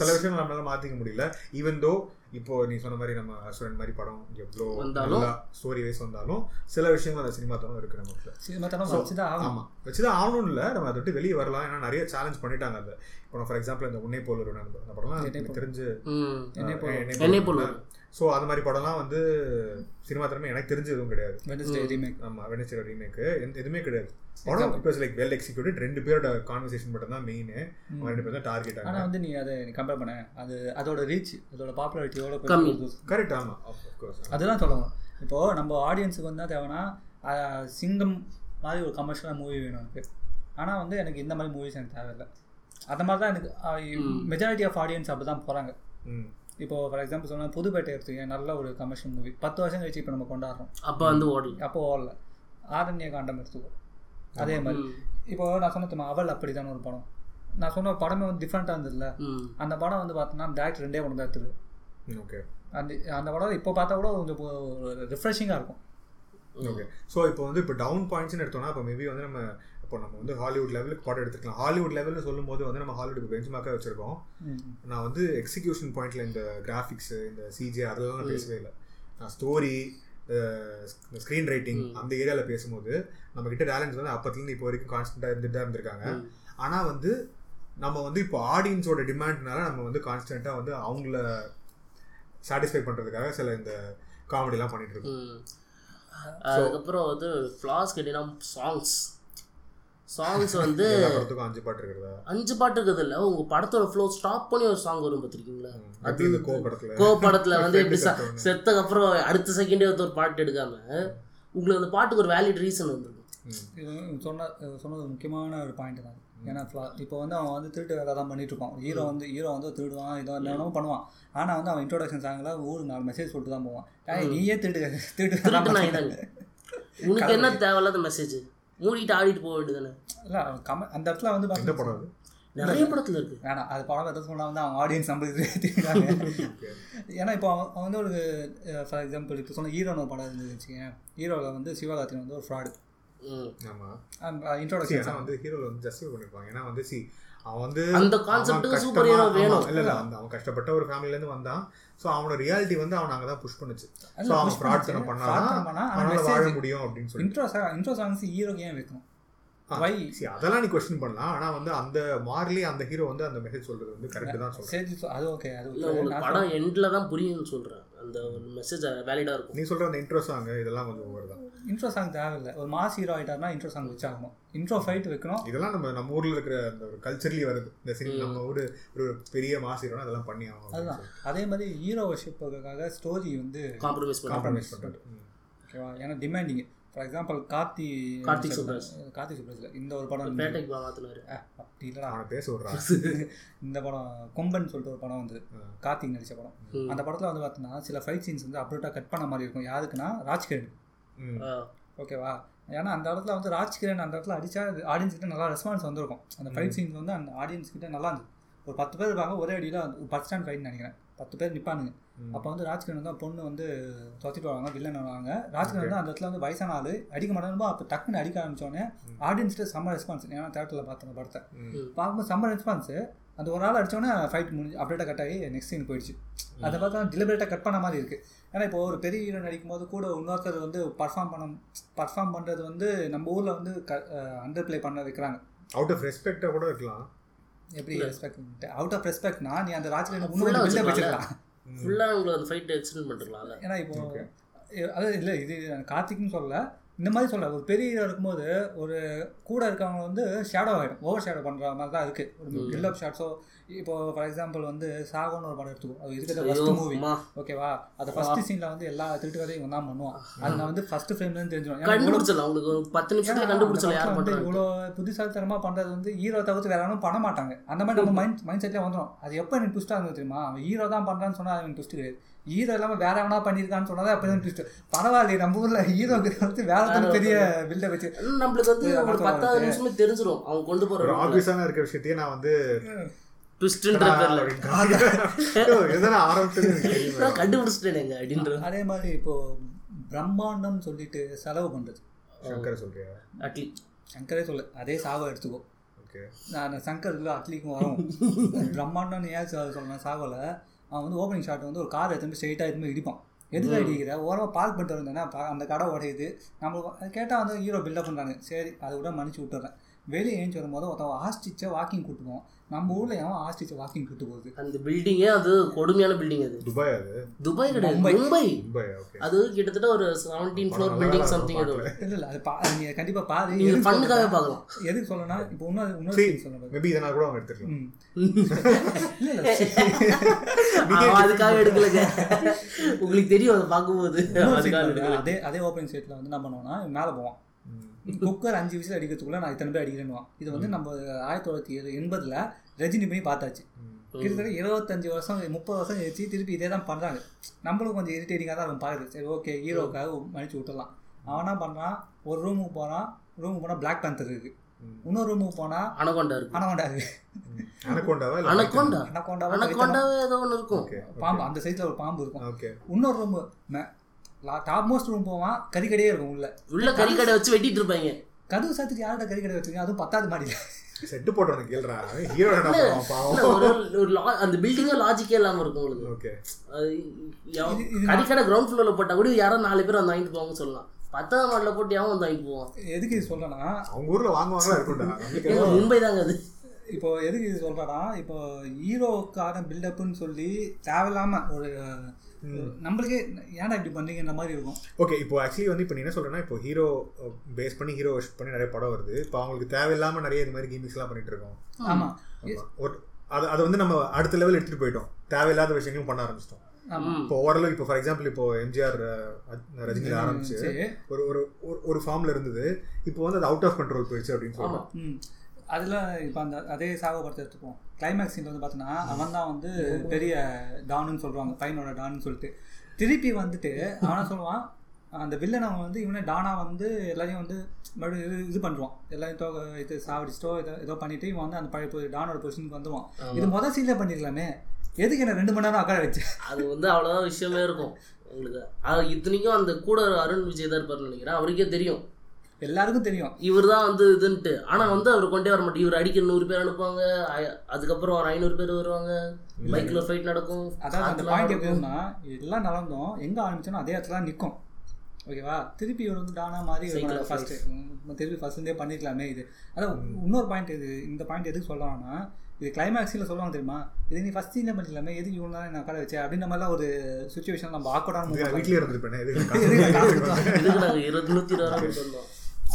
சில விஷயங்கள் நம்மளால மாத்திக்க முடியல. ஈவன் தோ இப்போ நீ சொன்ன மாதிரி நம்ம அசுரன் மாதிரி படம் எவ்வளோ வந்தாலும் நல்லா ஸ்டோரி வைஸ் வந்தாலும் சில விஷயங்கள் அந்த சினிமா தனம் இருக்கு நமக்கு. சினிமா தரம் வச்சு தான் ஆகணும். ஆமா வச்சுதான் ஆகணும்னு இல்லை. நம்ம அதை விட்டு வெளியே வரலாம். ஏன்னா நிறைய சேலஞ்ச் பண்ணிட்டாங்க அதை. இப்போ ஃபார் எக்ஸாம்பிள் இந்த உன்னை போல் ஒரு அந்த படம்லாம் எனக்கு தெரிஞ்சு என்னை போல். ஸோ அது மாதிரி படம்லாம் வந்து சினிமா திறமை எனக்கு தெரிஞ்சு எதுவும் கிடையாது. வெனஸ்டே ரீமேக் ஆமா வெனஸ்டே ரீமேக்கு எந்த எதுவுமே கிடையாது. படம் இப்போ லைக் வெல் எக்ஸிக்யூட்டட் ரெண்டு பேரோட கான்வர்சேஷன் மட்டும் தான் மெயின் அவங்க ரெண்டு பேரும் தான் டார்கெட் ஆனால் வந்து நீ அதை கம்பேர் பண்ண. அது அதோட ரீச் அதோட பாப்புலாரிட்டி எவ்வளோ கம்மி. போய் கரெக்ட் ஆமா. கோர்ஸ் அதுதான் சொல்லணும். இப்போது நம்ம ஆடியன்ஸுக்கு வந்து தேவைன்னா சிங்கம் மாதிரி ஒரு கமர்ஷியலாக மூவி வேணும் எனக்கு. ஆனால் வந்து எனக்கு இந்த மாதிரி மூவிஸ் எனக்கு தேவையில்லை. அந்த மாதிரி தான் எனக்கு மெஜாரிட்டி ஆஃப் ஆடியன்ஸ் அப்படி தான் போகிறாங்க ம் இப்போ ஃபார் எக்ஸாம்பிள் சொன்னால் புதுப்பேட்டை எடுத்துக்க நல்ல ஒரு கமர்ஷியல் மூவி பத்து வருஷம் கழிச்சு இப்போ நம்ம கொண்டாடுறோம். அப்போ வந்து ஓடல. அப்போ ஓடல. ஆரண்ய காண்டம் எடுத்துக்கோ அதே மாதிரி. இப்போ நான் சொன்ன அவள் அப்படி ஒரு படம். நான் சொன்ன படமே வந்து டிஃப்ரெண்ட்டாக இருந்ததுல அந்த படம் வந்து பார்த்தோன்னா டேரக்டர் ரெண்டே படம் தான் எடுத்துரு ஓகே அந்த அந்த படம் இப்போ பார்த்தா கூட கொஞ்சம் ரிஃப்ரெஷிங்காக இருக்கும். ஓகே ஸோ இப்போ வந்து இப்போ டவுன் பாயிண்ட்ஸ்னு எடுத்தோம்னா இப்போ மேபி வந்து நம்ம இப்போ நம்ம வந்து ஹாலிவுட் லெவலுக்கு படம் எடுத்துக்கலாம். ஹாலிவுட் லெவல்னு சொல்லும்போது வந்து நம்ம ஹாலிவுட் பெஞ்ச் மார்க்காக வச்சிருக்கோம். நான் வந்து எக்ஸிகியூஷன் பாயிண்ட்ல இந்த கிராஃபிக்ஸ் இந்த சிஜே அதெல்லாம் நான் பேசவே இல்லை. நான் ஸ்டோரி ஸ்க்ரீன் ரைட்டிங் அந்த ஏரியாவில் பேசும்போது நம்ம கிட்ட டேலண்ட்ஸ் வந்து அப்பத்துலேருந்து இப்போ வரைக்கும் கான்ஸ்டன்ட்டாக இருந்துட்டு தான் இருந்திருக்காங்க. ஆனால் வந்து நம்ம வந்து இப்போ ஆடியன்ஸோட டிமாண்ட்னால நம்ம வந்து கான்ஸ்டண்ட்டாக வந்து அவங்கள சாட்டிஸ்ஃபை பண்ணுறதுக்காக சில இந்த காமெடிலாம் பண்ணிட்டு இருக்கோம். அதுக்கப்புறம் வந்து ஃப்ளாஸ் கேட்டீங்கன்னா சாங்ஸ் சாங்ஸ் வந்து அஞ்சு பாட்டு இருக்கிறதா அஞ்சு பாட்டு இருக்குது இல்லை. உங்க படத்தோட ஃப்ளோ ஸ்டாப் பண்ணி ஒரு சாங் வரும் பார்த்துருக்கீங்களா? அது கோ படத்துல. வந்து எப்படி ச- செத்ததுக்கு அப்புறம் அடுத்த செகண்டே வந்து ஒரு பாட்டு எடுக்காம உங்களுக்கு அந்த பாட்டுக்கு ஒரு வேலிட் ரீசன் இது சொன்ன சொன்னது முக்கியமான ஒரு பாயிண்ட் தான். ஏன்னா இப்போ வந்து அவன் வந்து திருட்டு வேலை தான் பண்ணிட்டு இருப்பான் ஹீரோ வந்து ஹீரோ வந்து திருடுவான் இதோ என்னென்னமோ பண்ணுவான். ஆனால் வந்து அவன் இன்ட்ரோடக்ஷன் சாங்கில் ஊருக்கு நாலு மெசேஜ் சொல்லிட்டு தான் போவான். ஏய், நீயே திருட்டு திருட்டு உனக்கு என்ன தேவையில்லாத மெசேஜ் மூடிட்டு ஆடிட்டு போக வேண்டியதானே இல்லை கம அந்த இடத்துல வந்து எந்த படம் நிறைய படத்துல இருக்கு. வேணாம் அது படம் எதாவது சொன்னா வந்து அவங்க ஆடியன்ஸ் Okay. ஏன்னா இப்போ அவன் அவன் வந்து ஒரு ஃபார் எக்ஸாம்பிள் இப்போ சொன்ன ஹீரோன்னு ஒரு படம் இருந்தது வச்சுக்கேன் ஹீரோவில் வந்து சிவகார்த்திகன் வந்து ஒரு ஃப்ராடு ம். ஆமா அந்த See, இன்ட்ரோடக்ஷன் வந்து ஹீரோல வந்து ஜஸ்டிஃபை பண்ணிருப்பாங்க. ஏன்னா வந்து சி அவன் வந்து அந்த கஷ்டமா- சூப்பர் ஹீரோ வேணும். இல்ல இல்ல அவன் கஷ்டப்பட்ட ஒரு ஃபேமிலில இருந்து வந்தான். சோ அவனோட ரியாலிட்டி வந்து அவன் அங்கதான் புஷ் பண்ணுச்சு. சோ அவன் push ஃப்ராட் பண்ணுச்சு. தனம் fraud பண்ணாதான் அவனால வாழ message- முடியும் அப்படின்னு சொல்லி இன்ட்ரோ இன்ட்ரோ சாங்ஸ் ஹீரோக்கு ஏன் வைக்கணும். அதெல்லாம் நீ கொஸ்டின் பண்ணலாம். ஆனா வந்து அந்த மார்லி அந்த ஹீரோ வந்து அந்த மெசேஜ் சொல்றது வந்து கரெக்ட் தான் சொல்றேன். அது ஓகே அது இல்ல. உங்களுக்கு படம் எண்ட்ல தான் புரியும்னு சொல்றேன். அந்த ஒரு மெசேஜ் வேலிடா இருக்கும். நீ சொல்ற அந்த இன்ட்ரோ சாங் இதெல்லாம் கொஞ்சம் ஓவர் தான். இன்ட்ரோ சாங் தேவையில்லை. ஒரு மாஸ் ஹீரோ ஆயிட்டாருன்னா இன்ட்ரோ சாங் வச்சாகணும். இன்ட்ரோ ஃபைட் வைக்கணும். இதெல்லாம் நம்ம நம்ம ஊர்ல இருக்கிற அந்த ஒரு கல்ச்சர்லி வருது. இந்த சினி நம்ம ஊரு ஒரு பெரிய மாஸ் ஹீரோனா அதெல்லாம் பண்ணி ஆகும் அதுதான். அதே மாதிரி ஹீரோ வர்ஷிப்புக்காக ஸ்டோரி வந்து காம்ப்ரமைஸ் காம்ப்ரமைஸ் பண்றது ம். ஓகேவா ஏன்னா demanding for example Karthi Karthik Subbaraj. Karthik Subbaraj இந்த ஒரு படம் பேட்டைக்கு அஹ், அப்படி இல்லடா. அவனை பேச விடுறான் இந்த படம் கொம்பன் சொல்லிட்டு ஒரு படம் வந்து. கார்த்திக் நடிச்ச படம். அந்த படத்தில் வந்து பார்த்தீங்கன்னா சில ஃபைட் சீன்ஸ் வந்து அப்ரோட்டாக கட் பண்ண மாதிரி இருக்கும். யாருக்குன்னா ராஜ்கிரண். ஓகேவா? ஏன்னா அந்த இடத்துல வந்து ராஜ்கிரண் அந்த இடத்துல அடிச்சா ஆடியன்ஸ் கிட்ட நல்லா ரெஸ்பான்ஸ் வந்திருக்கும். அந்த ஃபைட் சீன்ஸ் வந்து அந்த ஆடியன்ஸ் கிட்ட நல்லா இருந்துச்சு ஒரு பத்து பேர் இருப்பாங்க ஒரே அடியில் ஒரு பஸ் ஸ்டாண்ட் ஃபைட் நினைக்கிறேன். பத்து பேர் நிற்பானுங்க. அப்போ வந்து ராஜ்கிரண் வந்து பொண்ணு வந்து தொத்திட்டு வராங்க வில்லன் வராங்க ராஜ்கிரண் வந்து அந்த இடத்துல வந்து வயசான ஆளு. அடிக்க மாட்டாங்க அப்போ டக்குன்னு அடிக்க ஆரம்பிச்சோடனே ஆடியன்ஸ்ட்டு செம்ம ரெஸ்பான்ஸ் ஏன்னா தேட்டரில் பார்த்த அந்த படத்தை. பார்க்கும்போது செம்ம ரெஸ்பான்ஸு அந்த ஒரு ஆள் அடிச்சோடனே ஃபைட் முடிஞ்சு அப்டேட்டாக கட் ஆகி நெக்ஸ்ட் சீன் போயிடுச்சு. அதை பார்த்தா டிலிபரேட்டாக கட் பண்ண மாதிரி இருக்குது ஏன்னா இப்போ ஒரு பெரிய ஹீரோ நடிக்கும் போது கூட இன்னொருத்தர் வந்து பர்ஃபார்ம் பண்ண பர்ஃபார்ம் பண்ணுறது வந்து நம்ம ஊரில் வந்து க அண்டர் ப்ளே பண்ண வைக்கிறாங்க. அவுட் ஆஃப் ரெஸ்பெக்டா கூட இருக்கலாம். எப்படி ரெஸ்பெக்ட் அவுட் ஆஃப் ரெஸ்பெக்ட்னா நீ அந்த Full-ஆ முன்னாடி. வச்சிருக்கலாம். ஃபுல்லா உங்களுக்கு அந்த ஃபைட் எக்ஸ்டெண்ட் பண்ணிருக்கலாம்ல ஏன்னா இப்போ Okay. எ- அது இல்லை இது கார்த்திக்னு சொல்லல. இந்த மாதிரி சொல்ல ஒரு பெரிய ஹீரோ இருக்கும்போது ஒரு கூட இருக்கவங்க வந்து ஷேடோ ஆகிடும் ஓவர் ஷேடோ பண்ணுற மாதிரி தான் இருக்குது ஒரு பில்டப் ஷாட்ஸோ இப்போ ஃபார் எக்ஸாம்பிள் வந்து சாகோன்னு ஒரு படம் எடுத்துக்கோ. அது இருக்கிற ஃபஸ்ட் மூவி. ஓகேவா அது ஃபர்ஸ்ட் சீனில் வந்து எல்லா திருட்டு கதையும் இவன் தான் பண்ணுவான். அது நான் வந்து ஃபர்ஸ்ட் ஃப்ரேம்லேருந்து தெரிஞ்சிடும் பத்து நிமிஷத்துல கண்டுபிடிச்சல யார் வந்து இவ்வளோ புத்திசாலித்தனமாக பண்ணுறது வந்து ஹீரோ தவிர்த்து வேற யாரும் பண்ண மாட்டாங்க. அந்த மாதிரி நம்ம மைண்ட் மைண்ட் செட்லேயே வந்துடும் அது எப்போ எனக்கு ட்விஸ்ட்டாக இருந்தது தெரியுமா? அவன் ஹீரோ தான் பண்ணுறான்னு சொன்னால் அவன் ட்விஸ்ட் கிடையாது. ஹீரோ இல்லாமல் வேற எவனா பண்ணியிருக்கான்னு சொன்னதே அப்போ தான் ட்விஸ்ட் பரவாயில்லையே நம்ம ஊரில் வந்து வேற ஒருத்தர். பெரிய பில்டை வச்சு நம்மளுக்கு வந்து ஒரு பத்தாவது. நிமிஷமே தெரிஞ்சிரும். அவங்க கொண்டு ஒரு போற ஆப்வியஸான இருக்கிற விஷயத்தையே நான் வந்து அப்படின்ற. அதே மாதிரி இப்போ பிரம்மாண்டம் சொல்லிட்டு செலவு சங்கர் சொல்றியா? அட்லி சங்கரே சொல்லு. அதே சாவை எடுத்துக்கோ. ஓகே நான் சங்கர் இல்லை அட்லிக்கும் வரும். பிரம்மாண்டம்னு ஏன் சொல்ல- சொல்லணும்? சாவில். அவன் வந்து ஓப்பனிங் ஷாட் வந்து ஒரு கார் எடுத்துட்டு ஸ்ட்ரெயிட்டாக எடுத்துமே இடிப்பான். எதுக்கு அடிக்கிற ஓரமாக பார்க் பண்ணிட்டு வந்தேன்னா அந்த கடை உடையுது. நம்மளுக்கு கேட்டால் வந்து ஹீரோ பில்டப் பண்ணுறாங்க சரி அதை விட மன்னிச்சு விட்டுறேன். வெளியே ஏஞ்சி வரும்போது ஒருத்தன் ஆஸ்டிச்சை வாக்கிங் கூட்டுவோம் நம்ம ஊரில் எவன் ஆஸ்டிச்சை வாக்கிங் கூட்டு போகுது அந்த பில்டிங்கே அது கொடுமையான பில்டிங் அது. துபாய் அது? துபாய் கிடையாது. மும்பை. மும்பை. துபாய் ஓகே அது கிட்டத்தட்ட ஒரு செவன்டீன் ஃப்ளோர் பில்டிங் சம்திங் அது இல்லை இல்லை அது பா நீங்கள் கண்டிப்பாக பாரு. நீங்க சொல்றேன்னா- பார்க்கலாம். எதுக்கு சொல்லணும்னா இப்போ இன்னொரு இன்னொரு scene சொல்லுங்க மேபி இதனால் கூட அவங்க எடுத்துக்கலாம். அதுக்காக எடுக்கலங்க. உங்களுக்கு தெரியும் அதை பார்க்கும்போது. அதே அதே ஓப்பனிங் செட்டில் வந்து என்ன பண்ணுவோம்னா மேலே போவான். குக்கர் அஞ்சு விசில் அடிக்கிறதுக்குள்ள நான் இத்தனை பேர் அடிக்கிறேன்னுவான். இது வந்து நம்ம ஆயிரத்தி தொள்ளாயிரத்தி ஏழு எண்பதுல ரஜினி பண்ணி பார்த்தாச்சு. கிட்டத்தட்ட இருபத்தஞ்சு வருஷம் முப்பது வருஷம் கழிச்சு திருப்பி இதே தான் பண்ணுறாங்க நம்மளும் கொஞ்சம் இரிட்டேட்டிங்காக தான் இருக்கும் பார்க்குறது சரி ஓகே ஹீரோக்காக மன்னிச்சு விட்டுறலாம் அவன் என்ன பண்ணுறான் ஒரு ரூமுக்கு போகிறான் ரூமுக்கு போனால் பிளாக் பேந்தர் இருக்கு. இன்னொரு ரூமுக்கு போனால் அனகொண்டா இருக்கு. அனகொண்டா இருக்கு. அனகோண்டாவா இல்லை அனகொண்டா அனகொண்டாவை அனகொண்டாவே ஏதோ ஒன்று இருக்கும். ஓகே பாம்பு அந்த சைஸில் ஒரு பாம்பு இருக்கும். ஓகே இன்னொரு ரூம் டாப் மோஸ்ட் ரூம் போவான் கறிக்கடையே இருக்கும் உள்ள. உள்ள கறிக்கடை வச்சு வெட்டிட்டு இருப்பாங்க. கதவு சாத்திட்டு யார்கிட்ட கறிக்கடை வச்சிருக்கீங்க? அதுவும் பத்தாவது மாடியில். செட்டு போட்டவனுக்கு கேள்றா ஹீரோ என்ன பண்ணுவான் ஒரு ஒரு லா- அந்த பில்டிங்கே லாஜிக்கே இல்லாம இருக்கும் உங்களுக்கு ஓகே கறிக்கடை கிரவுண்ட் ஃப்ளோர்ல போட்டா கூட யாரோ நாலு பேர் வந்து வாங்கிட்டு போவாங்கன்னு சொல்லலாம். பத்தாவது மாடல போட்டு எவன் வந்து வாங்கிட்டு போவான். எதுக்கு இது சொல்றேன்னா அவங்க ஊர்ல வாங்குவாங்களா இருக்கும்டா. மும்பை தாங்க அது. இப்போ எதுக்கு இது சொல்றேன்னா இப்போ ஹீரோக்கான பில்டப்னு சொல்லி தேவையில்லாம ஒரு நம்மளுக்கே ஏன்டா இப்படி பண்றீங்கன்ற மாதிரி இருக்கும். ஓகே இப்போ ஆக்சுவலி வந்து இப்போ நீ என்ன சொல்றேன்னா இப்போ ஹீரோ பேஸ் பண்ணி ஹீரோ பண்ணி நிறைய படம் வருது. இப்போ அவங்களுக்கு தேவையில்லாம நிறைய இது மாதிரி கேமிங்ஸ் எல்லாம் பண்ணிட்டு இருக்கோம். ஆமா. ஒரு- அது அதை வந்து நம்ம அடுத்த லெவல் எடுத்துட்டு போயிட்டோம். தேவையில்லாத விஷயங்களும் பண்ண ஆரம்பிச்சிட்டோம். இப்போ ஓரளவு இப்போ ஃபார் எக்ஸாம்பிள் இப்போ எம்ஜிஆர் ரஜினியில் ஆரம்பிச்சு ஒரு ஒரு ஒரு- ஃபார்ம்ல இருந்தது. இப்போ வந்து அது அவுட் ஆஃப் கண்ட்ரோல் போயிடுச்சு அப்படின்னு ம். அதில் இப்போ அந்த அதே சாகப்படுத்த எடுத்துப்போம். கிளைமேக்ஸ் சீன் வந்து பார்த்தோன்னா அவன் தான் வந்து பெரிய டானுன்னு சொல்லுவாங்க பையனோட டான்னு சொல்லிட்டு. திருப்பி வந்துட்டு அவனா சொல்லுவான் அந்த வில்லன் அவன் வந்து இவனே டானா வந்து எல்லாரையும் வந்து மறுபடியும் இது இது பண்ணுவான் எல்லாரையும் தோ இது சாவடிச்சிட்டோ ஏதோ ஏதோ பண்ணிட்டு இவன் வந்து அந்த பழைய டானோட பொசிஷனுக்கு வந்துருவான். இது முதல் சீன்ல பண்ணிருக்கலாமே. எதுக்கு என்ன ரெண்டு மணி நேரம் உட்கார வச்சு? அது வந்து அவ்வளோதான் விஷயமே இருக்கும். உங்களுக்கு அது இத்தனைக்கும் அந்த கூட அருண் விஜய் தான் இருப்பார்னு நினைக்கிறேன். அவருக்கே தெரியும். எல்லாருக்கும் தெரியும். இவர் தான் வந்து இதுன்ட்டு. ஆனால் வந்து அவர் கொண்டே வர மாட்டேன் இவர் அடிக்க நூறு பேர் அனுப்புவாங்க. அதுக்கப்புறம் ஒரு ஐநூறு பேர் வருவாங்க. பைக்கில் ஃபைட் நடக்கும். அதாவது அந்த பாயிண்ட். எப்படின்னா எல்லாம் நடந்தோம். எங்க ஆரம்பிச்சோன்னா அதே இடத்துல தான் நிற்கும் ஓகேவா திருப்பி இவர் வந்து டானா மாதிரி ஃபர்ஸ்ட் திருப்பி ஃபர்ஸ்ட்லேருந்தே பண்ணிருக்கலாமே இது. அதான் இன்னொரு பாயிண்ட் இது. இந்த பாயிண்ட் எதுக்கு சொல்லலாம்னா இது கிளைமேக்ஸில் சொல்லுவாங்க தெரியுமா? இது நீ ஃபர்ஸ்ட் சீனில் பண்ணிக்கலாமே. எதுக்கு இவங்க தான் நான் கடை வச்சேன் அப்படின்ற மாதிரிலாம் ஒரு சுச்சுவேஷன் நம்ம ஆக்கோடான வீட்லயே இருந்திருப்பேன்.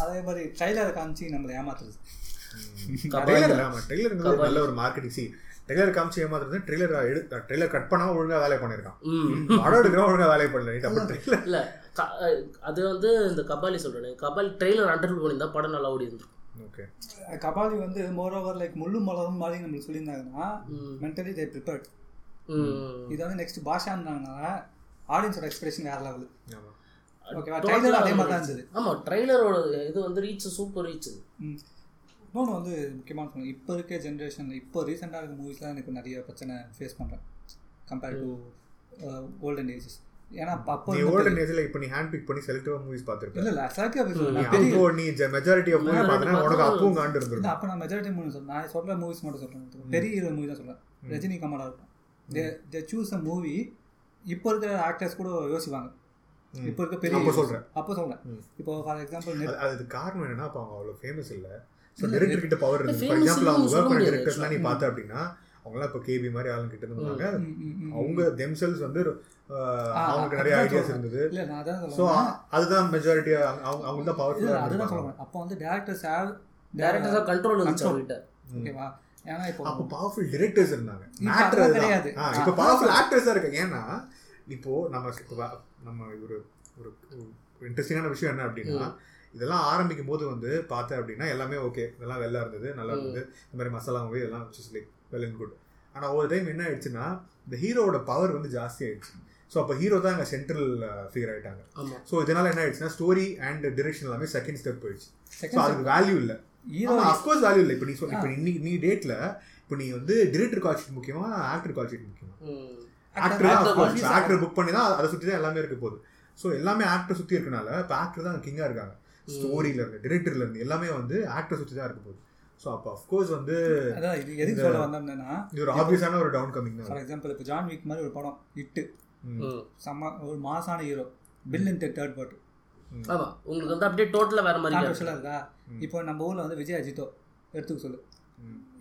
அதே மாதிரி ட்ரைலரை காமிச்சு நம்மளை ஏமாத்துறது. ட்ரெய்லர் நல்ல ஒரு மார்க்கெட்டிங் சி ட்ரெய்லர் காமிச்சு ஏமாத்துறது ட்ரெய்லர் எடு ட்ரெய்லர் கட் பண்ணாம ஒழுங்கா வேலையை பண்ணிருக்கான் படம் எடுக்கிறோம் ஒழுங்கா வேலையை பண்ணல இல்லை அது வந்து இந்த கபாலி சொல்கிறேன் கபாலி ட்ரெய்லர் அண்டர்ஃபில் பண்ணியிருந்தா படம் நல்லா ஓடி இருந்திருக்கும். ஓகே கபாலி வந்து மோர் ஓவர் லைக் முள்ளு மலரும் மாதிரி நம்மளுக்கு சொல்லியிருந்தாங்கன்னா. மென்டலி தே ப்ரிப்பேர்ட் இது வந்து நெக்ஸ்ட் பாஷான்னாங்கன்னா ஆடியன்ஸோட எக்ஸ்பிரஷன் வேற லெவல் ஆமா. ஓகேவா ட்ரைலர் அதே மாதிரி தான் இருந்தது. ஆமாம் ட்ரெய்லரோட இது வந்து ரீச் சூப்பர் ரீச் ம். இன்னொன்று வந்து முக்கியமான சொல்லணும் இப்போ இருக்க ஜென்ரேஷனில் இப்போ ரீசெண்டாக இருக்க மூவிஸ்லாம் எனக்கு நிறைய பிரச்சனை ஃபேஸ் பண்ணுறேன் கம்பேர்ட் டு ஓல்டன் ஏஜஸ் ஏன்னா அப்போ ஓல்டன் ஏஜ்ல இப்போ நீ ஹேண்ட் பிக் பண்ணி செலக்டிவா மூவிஸ் பார்த்திருப்ப. இல்லை இல்லை செலக்டிவ் நீ மெஜாரிட்டி ஆஃப் மூவி பார்த்தனா உனக்கு அப்பவும் காண்டு இருந்திருக்கும். அப்போ நான் மெஜாரிட்டி மூவி சொல்றேன். நான் சொல்கிற மூவிஸ் மட்டும் சொல்கிறேன் பெரிய ஹீரோ மூவி தான் சொல்கிறேன் ரஜினி கமலா இருக்கும் தே தே சூஸ் அ மூவி இப்போ இருக்கிற ஆக்டர்ஸ் கூட யோசிப்பாங்க. இப்போ இருக்க பெரிய அப்போ. சொல்றேன். அப்போ சொல்கிறேன் ம். இப்போ ஃபார் எக்ஸாம்பிள் அது- அதுக்கு காரணம் என்னன்னா அப்போ அவங்க அவ்வளோ ஃபேமஸ் இல்ல. ஸோ டேரக்டர் கிட்ட பவர் இருக்கு ஃபார் எக்ஸாம்பிள் அவங்க ஒர்க் பண்ண டேரக்டர்ஸ்லாம் நீ. பார்த்த அப்படின்னா அவங்களாம் இப்போ கேபி மாதிரி ஆளுங்க கிட்ட இருந்தாங்க அவங்க தெம்செல்ஸ் வந்து அவங்களுக்கு நிறைய ஐடியாஸ் சொல்றேன். இருந்தது. ஸோ அதுதான் மெஜாரிட்டி அவங்க அவங்க தான் பவர்ஃபுல்லாக அதுதான் சொல்லுவேன் அப்போ வந்து டேரக்டர்ஸ் ஹேவ் டேரக்டர்ஸாக கண்ட்ரோல் இருந்துச்சு. அவர்கிட்ட ஓகேவா ஏன்னா இப்போ அப்போ பவர்ஃபுல் டிரெக்டர்ஸ் இருந்தாங்க. கிடையாது. இப்போ பவர்ஃபுல் ஆக்டர்ஸ் தான் இருக்காங்க. ஏன்னா இப்போ நம்ம நம்ம ஒரு ஒரு இன்ட்ரெஸ்டிங்கான விஷயம் என்ன அப்படின்னா இதெல்லாம் ஆரம்பிக்கும் போது வந்து பார்த்தேன் அப்படின்னா எல்லாமே ஓகே இதெல்லாம் வெள்ளா இருந்தது நல்லா இருந்தது. இந்த மாதிரி மசாலா மூவி இதெல்லாம் லைக் வெல் அண்ட் குட் ஆனால் ஒவ்வொரு டைம் என்ன ஆயிடுச்சுன்னா இந்த ஹீரோவோட பவர் வந்து ஜாஸ்தி ஆயிடுச்சு. ஸோ அப்போ ஹீரோ தான் அங்கே சென்ட்ரல் ஃபிகர் ஆயிட்டாங்க. ஸோ இதனால என்ன ஆயிடுச்சுன்னா ஸ்டோரி அண்ட் டிரெக்ஷன் எல்லாமே செகண்ட் ஸ்டெப் போயிடுச்சு. ஸோ அதுக்கு வேல்யூ இல்லை. அஃப்கோர்ஸ் வேல்யூ இல்லை. இப்போ நீ இப்போ நீ நீ டேட்ல இப்போ நீ வந்து டிரெக்டர் கால் ஷீட் முக்கியமா ஆக்டர் கால் ஷீட் முக்கியமா. ஆக்டர் ஆக்டர் புக் பண்ணி தான். அதை சுற்றி தான் எல்லாமே இருக்க போகுது. ஸோ எல்லாமே ஆக்டர் சுற்றி இருக்கனால இப்போ ஆக்டர் தான் கிங்காக இருக்காங்க. ஸ்டோரியில இருந்து டிரெக்டர்ல இருந்து எல்லாமே வந்து ஆக்டர் சுற்றி தான் இருக்க போகுது. ஸோ அப்போ அஃப்கோர்ஸ் வந்து அதான் இது எதுக்கு சொல்ல வந்தோம்னா இது ஒரு ஆப்வியஸான ஒரு டவுன் கமிங் ஃபார் எக்ஸாம்பிள் இப்போ ஜான் வீக் மாதிரி ஒரு படம் இட்டு ம். ம். செம்ம ஒரு மாசான hero fill in third part ஆமா உங்களுக்கு வந்து அப்படியே டோட்டலாக வேற மாதிரி இருக்கு. இப்போ நம்ம ஊரில் வந்து விஜய் அஜித்தோ எடுத்துக்க சொல்லு. ம்.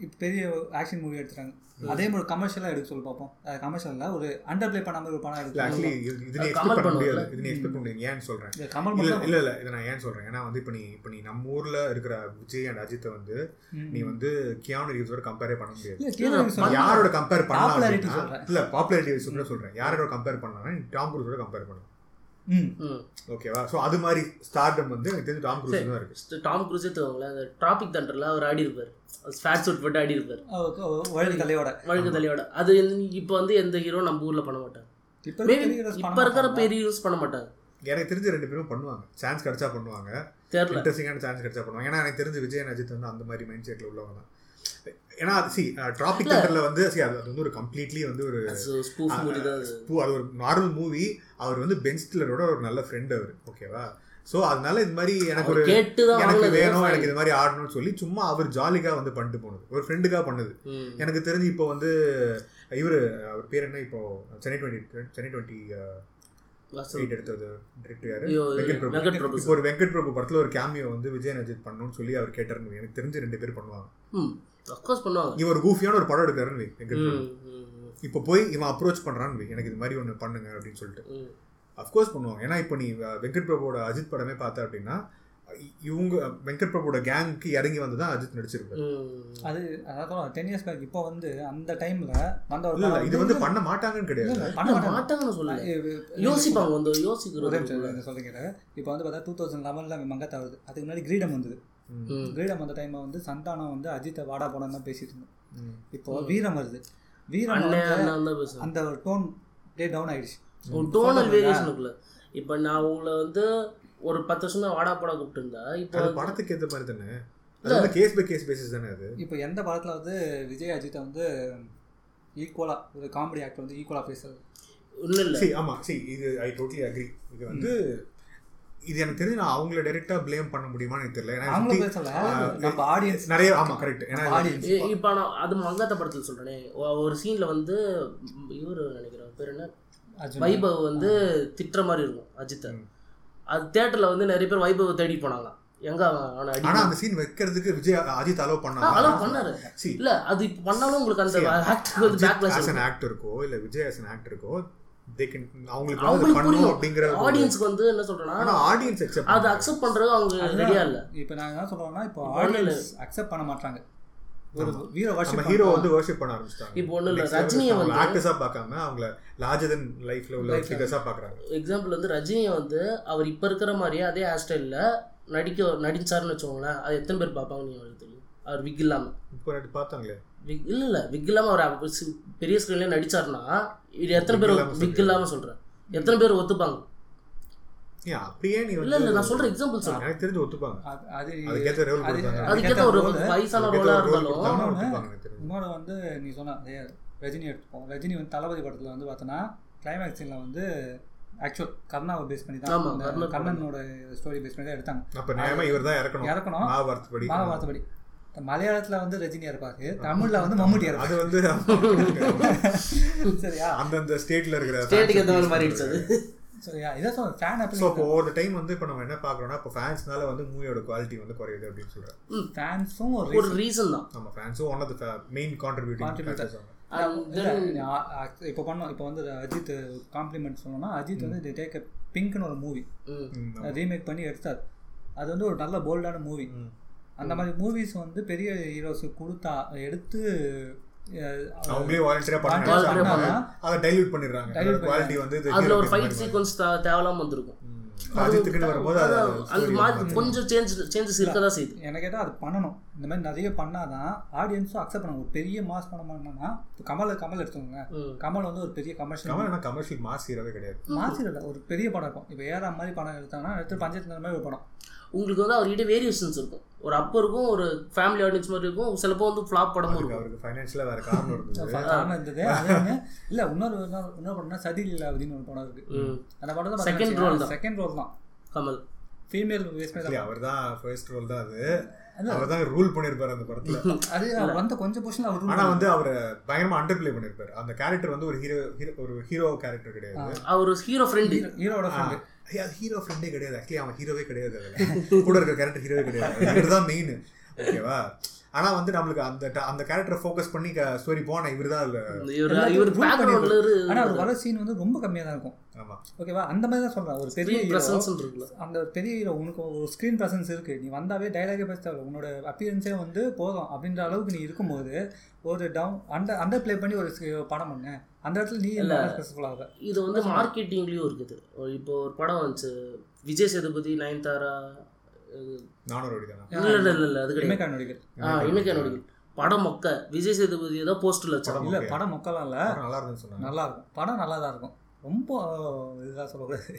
இப்போ பெரிய ஆக்ஷன் மூவி எடுத்துட்டாங்க. அதே மாதிரி கமர்ஷியலாக எடுக்க சொல்லு பார்ப்போம் கமர்ஷியலில் ஒரு அண்டர் ப்ளே பண்ணாம ஒரு படம் இல்ல எடுத்து ஆக்சுவலி இது நீ எக்ஸ்பெக்ட் பண்ண? முடியாது இது நீ எக்ஸ்பெக்ட் பண்ண முடியாது ஏன்னு சொல்றேன். இந்த கமல் இல்ல இல்ல இல்ல இதை நான் ஏன் சொல்றேன்? ஏன்னா வந்து இப்போ நீ இப்போ நீ நம்ம ஊர்ல இருக்கிற விஜய் அண்ட் அஜித்தை வந்து நீ வந்து கியானு ரீவ்ஸோட கம்பேரே பண்ண முடியாது. இல்லை இல்ல, யாரோட கம்பேர் பண்ணலாம். இல்ல பாப்புலாரிட்டி சொல்ற சொல்றேன். யாரோட கம்பேர் பண்ணலாம் நீ டாம் குரூஸோட கம்பேர் பண்ணலாம் ஓகேவா? சோ அது மாதிரி ஸ்டார்டம் வந்து எனக்கு தெரிஞ்சு டாம் குரூஸ் தான் இருக்கு. டாம் க்ரூஸே தருவாங்களே அந்த டிராபிக் தண்டரில் அவர் ஆடி இருப்பார் ஃபேட் சூட் போட்டு ஆடி இருப்பார் வழி தலையோட. வழுக்கு தலையோட. அது இப்போ வந்து எந்த ஹீரோ நம்ம ஊர்ல பண்ண மாட்டாங்க இப்போ இருக்கிற. பெரிய யூஸ் பண்ண மாட்டாங்க எனக்கு தெரிஞ்சு ரெண்டு பேரும் பண்ணுவாங்க. சான்ஸ் கிடைச்சா பண்ணுவாங்க. தெரியல. இன்ட்ரெஸ்டிங்கான சான்ஸ் கிடைச்சா பண்ணுவாங்க. ஏன்னா எனக்கு தெரிஞ்சு விஜய் அஜித் வந்து அந்த மாதிரி மைண்ட் செட்ல உள்ளவங்க தான். ஏன்னா அது சி டிராபிக் தண்டர்ல வந்து see அது அது வந்து ஒரு கம்ப்ளீட்லி வந்து ஒரு ஸ்பூஃப் மூவி தான் அது. பூ அது ஒரு நார்மல் மூவி அவர் வந்து பென் ஸ்டில்லரோட ஒரு நல்ல ஃப்ரெண்ட் அவர் ஓகேவா சோ அதனால இது மாதிரி எனக்கு அவர் ஒரு எனக்கு வேணும் எனக்கு இது மாதிரி ஆடணும்னு சொல்லி சும்மா அவர் ஜாலிக்காக வந்து பண்ணிட்டு போனது. ஒரு ஃப்ரெண்டுக்காக பண்ணது. எனக்கு தெரிஞ்சு இப்போ வந்து இவர் அவர் பேர் என்ன இப்போ? Chennai twenty Chennai twenty. Eight எடுத்தது. டிரெக்டர் யாரு? வெங்கட் பிரபு. இப்போ ஒரு வெங்கட் பிரபு படத்துல ஒரு கேமியோ வந்து விஜய் அஜித் பண்ணணும்னு சொல்லி அவர் கேட்டாருன்னு எனக்கு தெரிஞ்சு ரெண்டு பேர் பண்ணுவாங்க. அஃப்கோர்ஸ் பண்ணுவாங்க. இவன் ஒரு கூஃபியான ஒரு படம் ம், ம், இப்போ போய் இவன் அப்ரோச் பண்றான்னு வை, எனக்கு இது மாதிரி ஒன்று பண்ணுங்க அப்படின்னு சொல்லிட்டு. அஃப்கோர்ஸ் பண்ணுவாங்க. ஏன்னா இப்போ நீ வெங்கட் பிரபுவோட அஜித் படமே பார்த்த அப்படின்னா இவங்க வெங்கட் பிரபுவோட கேங்க்கு இறங்கி வந்து தான் அஜித் நடிச்சிருப்பாரு. ம். அது அதான் டென் இயர்ஸ் பேக் இப்போ வந்து அந்த டைம்ல வந்த ஒரு இது வந்து பண்ண மாட்டாங்கன்னு கிடையாது. பண்ண பண்ண மாட்டாங்க. மாட்டாங்கன்னு சொல்லல. இது- யோசிப்பாங்க வந்து நிமிஷம் சொல்லிக்கிறேன் இப்போ வந்து பார்த்தா டூ தௌசண்ட் லெவனில் மங்கத்தா வருது. அதுக்கு முன்னாடி கிரீடம் வந்தது. ம். கிரீடம் வந்த டைம்ல வந்து சந்தானம் வந்து அஜித்தை வாடா போடான்னு தான் பேசிட்டு இருந்தோம். இப்போ வீரம் வருது. வீரம் அந்த டோன் டே டவுன் ஆயிடுச்சு. டோனல் வேரியேஷனுக்குள்ள இப்போ நான் உங்களை வந்து ஒரு பத்து வருஷம் தான் வாடா போடா கூப்பிட்டுருந்தா இப்போ படத்துக்கு ஏற்ற மாதிரி தானே? அது வந்து கேஸ் பை கேஸ் பேசிஸ் தானே அது? இப்போ எந்த படத்தில் வந்து விஜய் அஜித்தை வந்து ஈக்குவலாக ஒரு காமெடி ஆக்டர் வந்து ஈக்குவலாக பேசுறது? இல்லை. சி ஆமா சி இது ஐ டோட்டலி அக்ரி இது வந்து இது எனக்கு தெரிஞ்சு நான் அவங்கள டைரக்டா ப்ளேம் பண்ண முடியுமான்னு எனக்கு தெரியல. ஏன்னா ஆடியன்ஸ் நிறைய ஆமா கரெக்ட் ஏன்னா ஆடியன்ஸ் இப்போ நான் அது மங்காத்த படத்தில் சொல்கிறேனே ஒரு சீனில் வந்து இவர் நினைக்கிறேன் பேர் என்ன? வைபவ் வந்து திட்டுற மாதிரி இருக்கும் அஜித்தை. ம். அது தேட்டரில் வந்து நிறைய பேர் வைபவ் தேடி போனாங்க. எங்க ஆனா அந்த சீன் வைக்கிறதுக்கு விஜய் அஜித் அதெல்லாம் பண்ணாங்க. பண்ணாரு. சி இல்ல அது இப்ப பண்ணாலும் உங்களுக்கு அந்த ஆக்டருக்கு வந்து பேக்லாஷ் அன் ஆக்டருக்கோ இல்ல விஜய் ஆஸ் அன் ஆக்டருக்கோ தே கேன் அவங்களுக்கு வந்து அவங்களுக்கு புரியும். அப்படிங்கிற ஆடியன்ஸ்க்கு வந்து என்ன சொல்றேன்னா ஆனா ஆடியன்ஸ் அக்செப்ட் அதை அக்செப்ட் பண்றது அவங்க ரெடியா இல்ல. இப்போ நான் என்ன சொல்றேன்னா இப்போ. ஆடியன்ஸ் அக்செப்ட் பண்ண மாட்டாங்க. ஹீரோ வந்து வர்ஷிப் பண்ண ஆரம்பிச்சிட்டாங்க. இப்போ ஒண்ணும் இல்ல ரஜினியை வந்து ஆக்டர்ஸா பார்க்காம அவங்கள லார்ஜர் தென் லைஃப்ல உள்ள. ஃபிகர்ஸா பாக்குறாங்க எக்ஸாம்பிள் வந்து ரஜினியை வந்து அவர் இப்ப இருக்கிற மாதிரியே அதே ஹேர் ஸ்டைல்ல நடிக்க நடிச்சாருன்னு வச்சுக்கோங்களேன். அது எத்தனை பேர் பார்ப்பாங்க நீங்க தெரியும்? அவர் விக் இல்லாம. இப்போ பார்த்தாங்களே. இல்ல இல்ல விக் இல்லாம அவர் பெரிய ஸ்கிரீன்ல நடிச்சாருன்னா இது எத்தனை பேர் விக் இல்லாம சொல்றேன் எத்தனை பேர் ஒத்துப்பாங்க? அப்படியே நீ இல்ல நான் சொல்ற எக்ஸாம்பிள் சொல்றேன். எனக்கு தெரிஞ்சு ஒத்துப்பாங்க. அது அது அதுக்கேத்த ரோல் கொடுத்தாங்க. ஒரு வயசான ரோலா இருந்தாலும் இன்னொரு வந்து நீ சொன்ன ரஜினி எடுத்துப்போம் ரஜினி வந்து தளபதி படத்தில் வந்து பார்த்தோன்னா கிளைமேக்ஸ் சீனில் வந்து ஆக்சுவல் கர்ணாவை பேஸ் பண்ணி தான் கர்ணனோட ஸ்டோரி பேஸ் பண்ணி தான் எடுத்தாங்க. அப்ப நியாயமா இவர் தான் இறக்கணும். இறக்கணும். மகாபாரத் படி மகாபாரதபடி மலையாளத்துல வந்து ரஜினியா இருப்பாரு தமிழ்ல வந்து இருப்பாரு. அது வந்து சரியா? அந்தந்த ஸ்டேட்ல இருக்கிற ஸ்டேட்டுக்கு ஏற்ற மாதிரி மாறிடுச்சு சரியா? இதை சொல்ல ஃபேன் ஸோ இப்போ ஒரு டைம் வந்து இப்போ நம்ம என்ன பார்க்குறோம்னா இப்போ ஃபேன்ஸ்னால வந்து மூவியோட குவாலிட்டி வந்து குறையுது அப்படின்னு சொல்கிறேன் ஃபேன்ஸும் ஒரு ரீசன் தான். நம்ம ஃபேன்ஸும் one of the main contributing இப்போ பண்ணோம் இப்போ வந்து அஜித் காம்ப்ளிமெண்ட் சொல்லணும்னா அஜித் வந்து டேக் பிங்க்னு ஒரு மூவி ம். ரீமேக் பண்ணி எடுத்தார். அது வந்து ஒரு நல்ல போல்டான மூவி அந்த மாதிரி மூவிஸ் வந்து பெரிய ஹீரோஸ் கொடுத்தா எடுத்து அவங்களே வாலண்டியரா பண்ணா. அதை டைல்யூட் பண்ணிடுறாங்க Dilute குவாலிட்டி வந்து இது அதுல ஒரு ஃபைட் சீக்வன்ஸ் தேவலாம வந்திருக்கும். அஜித்துக்குன்னு வரும்போது அது. கொஞ்சம் சேஞ்ச் சேஞ்சஸ் இருக்கதான் செய்யுது எனக்கு அது பண்ணணும் இந்த மாதிரி நிறைய பண்ணாதான் ஆடியன்ஸும் அக்செப்ட் பண்ணுவாங்க ஒரு பெரிய மாஸ் படம் பண்ணோம்னா இப்போ கமல் கமல் எடுத்துக்கோங்க. கமல் வந்து ஒரு பெரிய கமர்ஷியல் கமல் கமர்ஷியல் மாஸ் ஹீரோவே கிடையாது. மாஸ் இல்லை. ஒரு பெரிய படம் இருக்கும். இப்போ ஏறா மாதிரி படம் எடுத்தாங்கன்னா எடுத்து பஞ்சத்து மாதிரி ஒரு படம். உங்களுக்கு வந்து அவர்கிட்ட வேரியேஷன்ஸ் இருக்கும். ஒரு அப்போ இருக்கும் ஒரு ஃபேமிலி ஆடியன்ஸ் மாதிரி இருக்கும். சிலப்போ வந்து ஃப்ளாப் படமும் இருக்கும். அவருக்கு ஃபைனான்ஷியலாக வேற காரணம் இருந்தது. காரணம் இருந்தது. அதே இல்ல இன்னொரு இன்னொரு படம்னா சதி லீலாவதின்னு ஒரு படம் இருக்கு. அந்த படம் Second role தான். செகண்ட் ரோல் தான். கமல். ஃபீமேல் அவர் தான். ஃபர்ஸ்ட் ரோல் தான் அது. அவர் தான் ரூல் பண்ணியிருப்பாரு அந்த படத்துல. அது அவர் வந்த கொஞ்சம் பொசிஷன் அவர் ஆனா வந்து அவர் பயங்கரமா அண்டர் பிளே பண்ணிருப்பாரு. அந்த கேரக்டர் வந்து ஒரு ஹீரோ ஒரு ஹீரோ கேரக்டர் கிடையாது. அவர் ஹீரோ ஃப்ரெண்டு ஹீரோட ஃப்ரெண்டு ஹீரோ ஃப்ரெண்டே கிடையாது. ஆக்சுவலி அவன் ஹீரோவே கிடையாது கூட இருக்க கேரக்டர் ஹீரோவே கிடையாது. இவர் தான் மெயின் ஓகேவா? ஆனா வந்து நம்மளுக்கு அந்த அந்த கேரக்டரை ஃபோக்கஸ் பண்ணி ஸ்டோரி போன இவர் தான் இவர் ஆனா அவர் வர சீன் வந்து ரொம்ப கம்மியா தான் இருக்கும். ஓகேவா? அந்த மாதிரி தான் சொல்றேன். ஒரு பெரிய இருக்குல்ல அந்த பெரிய ஹீரோ உனக்கு ஒரு ஸ்க்ரீன் ப்ரெசன்ஸ் இருக்கு. நீ வந்தாவே டைலாகே பேச தேவை உன்னோட அப்பியரன்ஸே வந்து போதும். அப்படின்ற அளவுக்கு நீ இருக்கும்போது ஒரு டவுன் அண்டர் அண்டர் ப்ளே பண்ணி ஒரு படம் பண்ணு. அந்த இடத்துல நீ. சக்ஸஸ்ஃபுல் ஆக இது வந்து மார்க்கெட்டிங்லயும் இருக்குது. இப்போ ஒரு படம் வந்துச்சு. விஜய் சேதுபதி நயன்தாரா இல்ல இல்ல இல்ல அது கிடையாது. இமேக்கா நடிகர். படம் மொக்க. விஜய் சேதுபதி தான் போஸ்டர்ல வச்சாங்க இல்ல. படம் மொக்கலாம் இல்ல. நல்லா சொன்னாங்க. நல்லா இருக்கும். படம் நல்லா தான் இருக்கும். ரொம்ப இதுதான் சொல்லக்கூடாது.